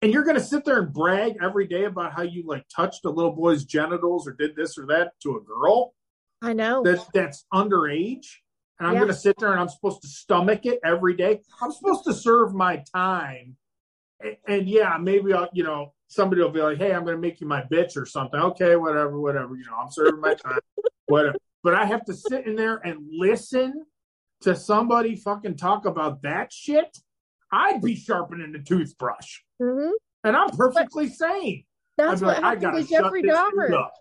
And you're going to sit there and brag every day about how you like touched a little boy's genitals or did this or that to a girl I know. that, that's underage. And I'm Yeah. going to sit there and I'm supposed to stomach it every day. I'm supposed to serve my time. And, and yeah, maybe I'll, you know, somebody will be like, hey, I'm going to make you my bitch or something. Okay, whatever, whatever. You know, I'm serving my time, whatever. But I have to sit in there and listen to somebody fucking talk about that shit. I'd be sharpening the toothbrush. hmm And I'm perfectly sane. That's what like, I happened Jeffrey Dahmer. dude up.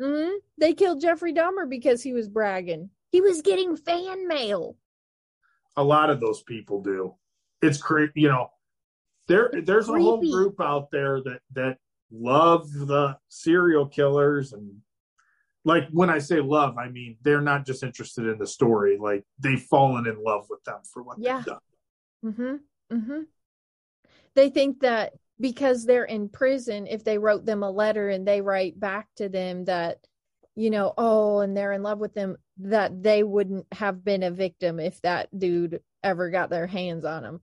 hmm They killed Jeffrey Dahmer because he was bragging. He was getting fan mail. a lot of those people do. It's crazy, you know. There, there's a whole group out there that that love the serial killers, and like when I say love, I mean they're not just interested in the story; like they've fallen in love with them for what Yeah. they've done. hmm hmm They think that because they're in prison, if they wrote them a letter and they write back to them that, you know, oh, and they're in love with them, that they wouldn't have been a victim if that dude ever got their hands on them.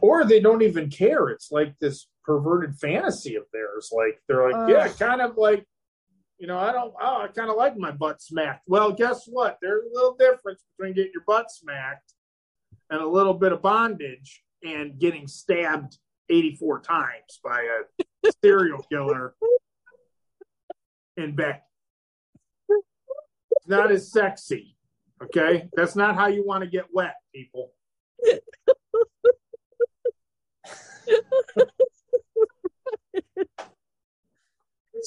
Or they don't even care. It's like this perverted fantasy of theirs. Like they're like, yeah, kind of like, you know, I don't, oh, I kind of like my butt smacked. Well, guess what? There's a little difference between getting your butt smacked and a little bit of bondage and getting stabbed 84 times by a serial killer in bed. It's not as sexy. Okay. That's not how you want to get wet, people.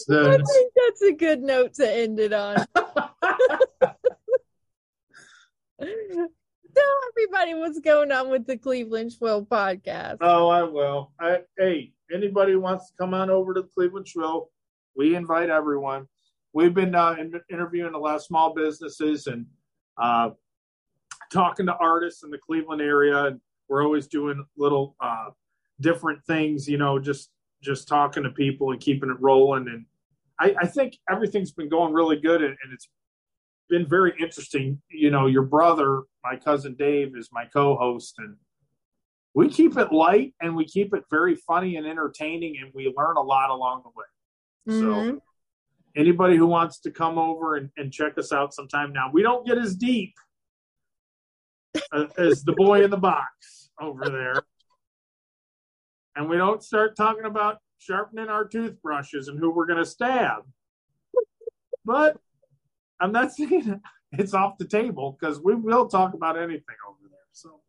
I think that's a good note to end it on. Tell everybody what's going on with the Cleveland Schwill podcast. Oh, I will. I, hey, anybody wants to come on over to the Cleveland Show, we invite everyone. We've been uh, in, interviewing a lot of small businesses and uh, talking to artists in the Cleveland area, and we're always doing little uh, different things. You know, just just talking to people and keeping it rolling. And I, I think everything's been going really good, and, and it's been very interesting. You know, your brother, my cousin Dave, is my co-host, and we keep it light and we keep it very funny and entertaining, and we learn a lot along the way. Mhm. So, anybody who wants to come over and, and check us out sometime now, we don't get as deep uh, as the boy in the box over there. And we don't start talking about sharpening our toothbrushes and who we're going to stab. But I'm not saying it's off the table because we will talk about anything over there. So,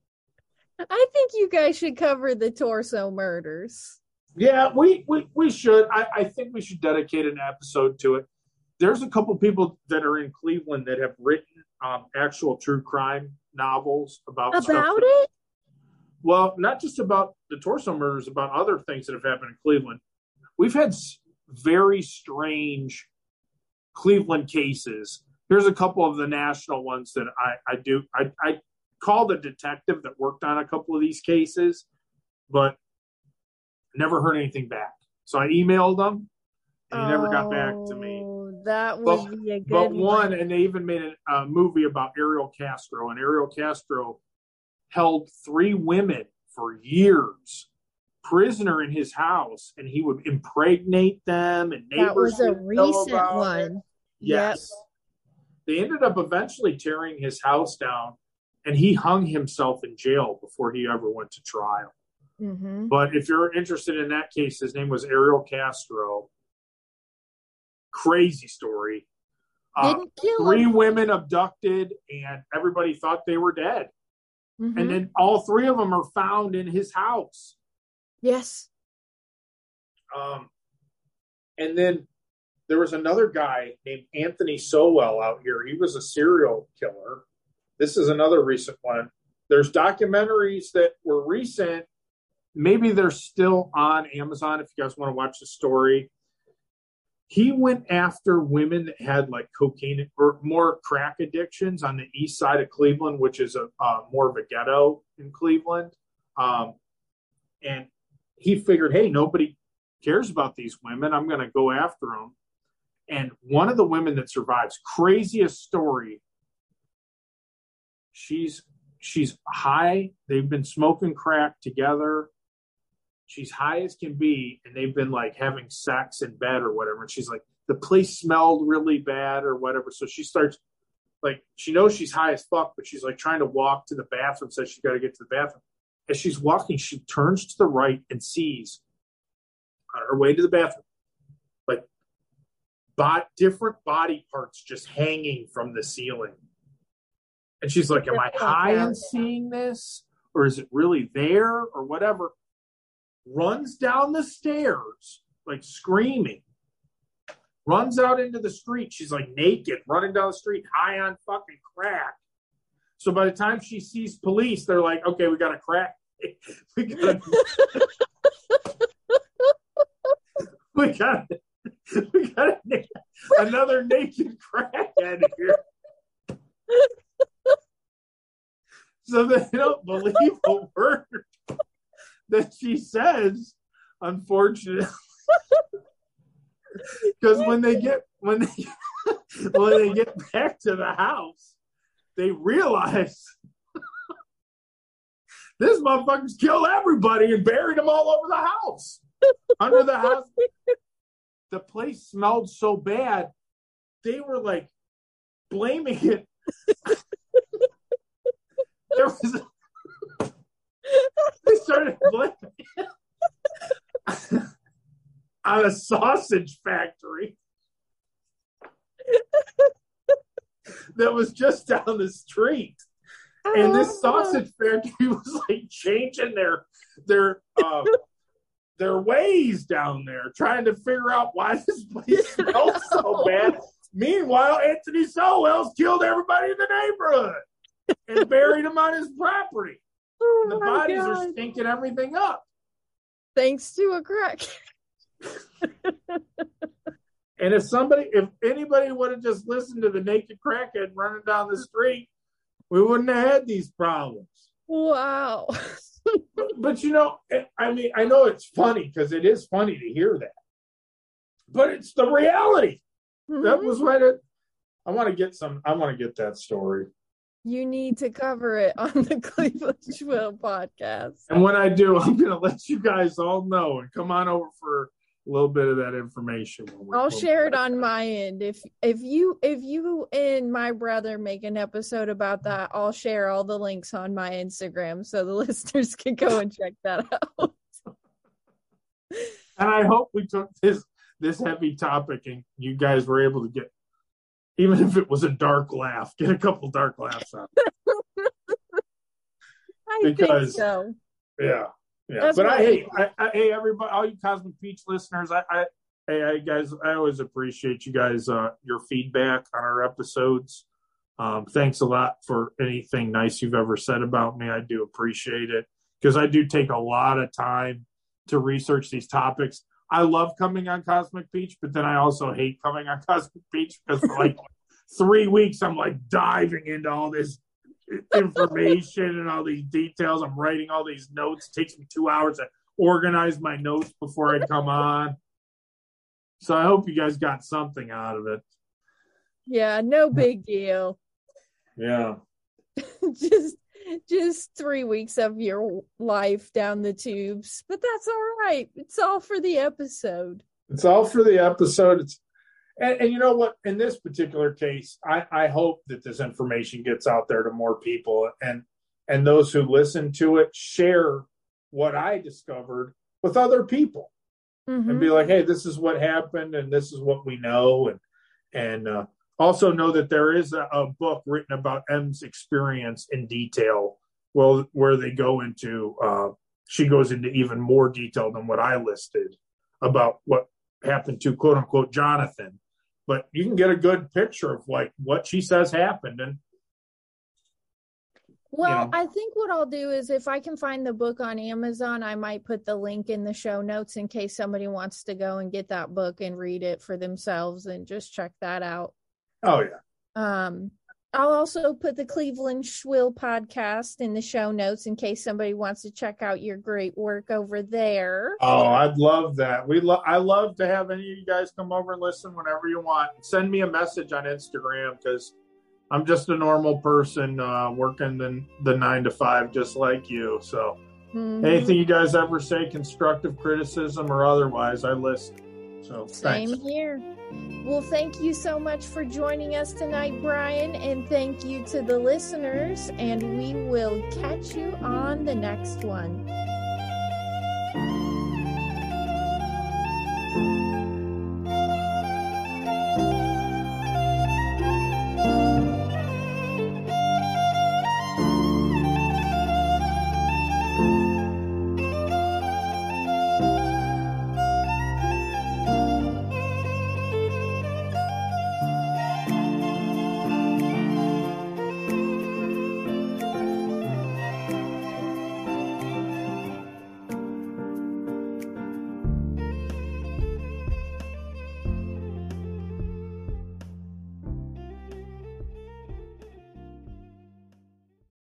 I think you guys should cover the torso murders. Yeah, we we, we should. I, I think we should dedicate an episode to it. There's a couple people that are in Cleveland that have written um, actual true crime novels about stuff About that- it? Well, not just about the torso murders, about other things that have happened in Cleveland. We've had very strange Cleveland cases. Here's a couple of the national ones that I, I do. I, I called a detective that worked on a couple of these cases, but never heard anything back. So I emailed them, and he never got back to me. Oh, That would But- be a good But one, and they even made a, a movie about Ariel Castro, and Ariel Castro held three women for years prisoner in his house, and he would impregnate them, and neighbors That was a recent about it. one. Yes. They ended up eventually tearing his house down, and he hung himself in jail before he ever went to trial. hmm But if you're interested in that case, his name was Ariel Castro. Crazy story. Uh, three him. women abducted, and everybody thought they were dead. Mhm. And then all three of them are found in his house. yes. Um, and then there was another guy named Anthony Sowell out here. He was a serial killer. This is another recent one. There's documentaries that were recent. Maybe they're still on Amazon if you guys want to watch the story. He went after women that had like cocaine or more crack addictions on the east side of Cleveland, which is a uh, more of a ghetto in Cleveland. Um, and he figured, hey, nobody cares about these women. I'm going to go after them. And one of the women that survives, craziest story. She's she's high. They've been smoking crack together she's high as can be and they've been like having sex in bed or whatever and she's like the place smelled really bad or whatever. So she starts like she knows she's high as fuck but she's like trying to walk to the bathroom says she's got to get to the bathroom. As she's walking she turns to the right and sees on her way to the bathroom like bot different body parts just hanging from the ceiling. And she's like am i high on seeing this or is it really there or whatever runs down the stairs, like screaming, runs out into the street. She's like naked, running down the street, high on fucking crack. So by the time she sees police, they're like, okay, we got a crack. we got we got we got another naked crackhead here. so they don't believe a word that she says, unfortunately. Because when they get when they when they get back to the house, they realize this motherfucker's killed everybody and buried them all over the house. Under the house. The place smelled so bad, they were like blaming it. there was they started blaming on a sausage factory that was just down the street. And this oh. sausage factory was like changing their their uh, their ways down there, trying to figure out why this place smells so bad. Meanwhile, Anthony Sowell's killed everybody in the neighborhood and buried them on his property. Oh the bodies God. are stinking everything up. Thanks to a crack. and if somebody, if anybody would have just listened to the naked crackhead running down the street, we wouldn't have had these problems. Wow. but, but, you know, I mean, I know it's funny because it is funny to hear that, but it's the reality. Mm-hmm. That was what it. I want to get some. I want to get that story you need to cover it on the Cleveland Schwill podcast. And when I do, I'm going to let you guys all know and come on over for a little bit of that information. I'll share it on my end. If if you if you and my brother make an episode about that, I'll share all the links on my Instagram so the listeners can go and check that out. and I hope we took this this heavy topic and you guys were able to get even if it was a dark laugh, get a couple dark laughs out. I because so. yeah, yeah. That's but I hate, I, I, hey everybody, all you Cosmic Peach listeners, I, I, hey I, guys, I always appreciate you guys, uh, your feedback on our episodes. Um, thanks a lot for anything nice you've ever said about me. I do appreciate it because I do take a lot of time to research these topics. I love coming on Cosmic Peach, but then I also hate coming on Cosmic Peach because for like three weeks I'm like diving into all this information and all these details. I'm writing all these notes. It takes me two hours to organize my notes before I come on. So I hope you guys got something out of it. Yeah, no big deal. Yeah. just just three weeks of your life down the tubes, but that's all right. It's all for the episode. It's all for the episode. It's and, and you know what? In this particular case, I, I hope that this information gets out there to more people, and and those who listen to it share what I discovered with other people, mm-hmm. and be like, hey, this is what happened, and this is what we know, and and uh, also know that there is a, a book written about M's experience in detail. Well, where they go into, uh, she goes into even more detail than what I listed about what happened to quote unquote Jonathan. But you can get a good picture of like what she says happened, and Well, know. I think what I'll do is if I can find the book on Amazon, I might put the link in the show notes in case somebody wants to go and get that book and read it for themselves and just check that out. Oh yeah. Um, I'll also put the Cleveland Schwill podcast in the show notes in case somebody wants to check out your great work over there. Oh, I'd love that. We lo- I love to have any of you guys come over and listen whenever you want. Send me a message on Instagram because I'm just a normal person uh, working the the nine to five, just like you. So Mhm. anything you guys ever say, constructive criticism or otherwise, I listen. So Same thanks. here. Well, thank you so much for joining us tonight, Bryan, and thank you to the listeners. And we will catch you on the next one.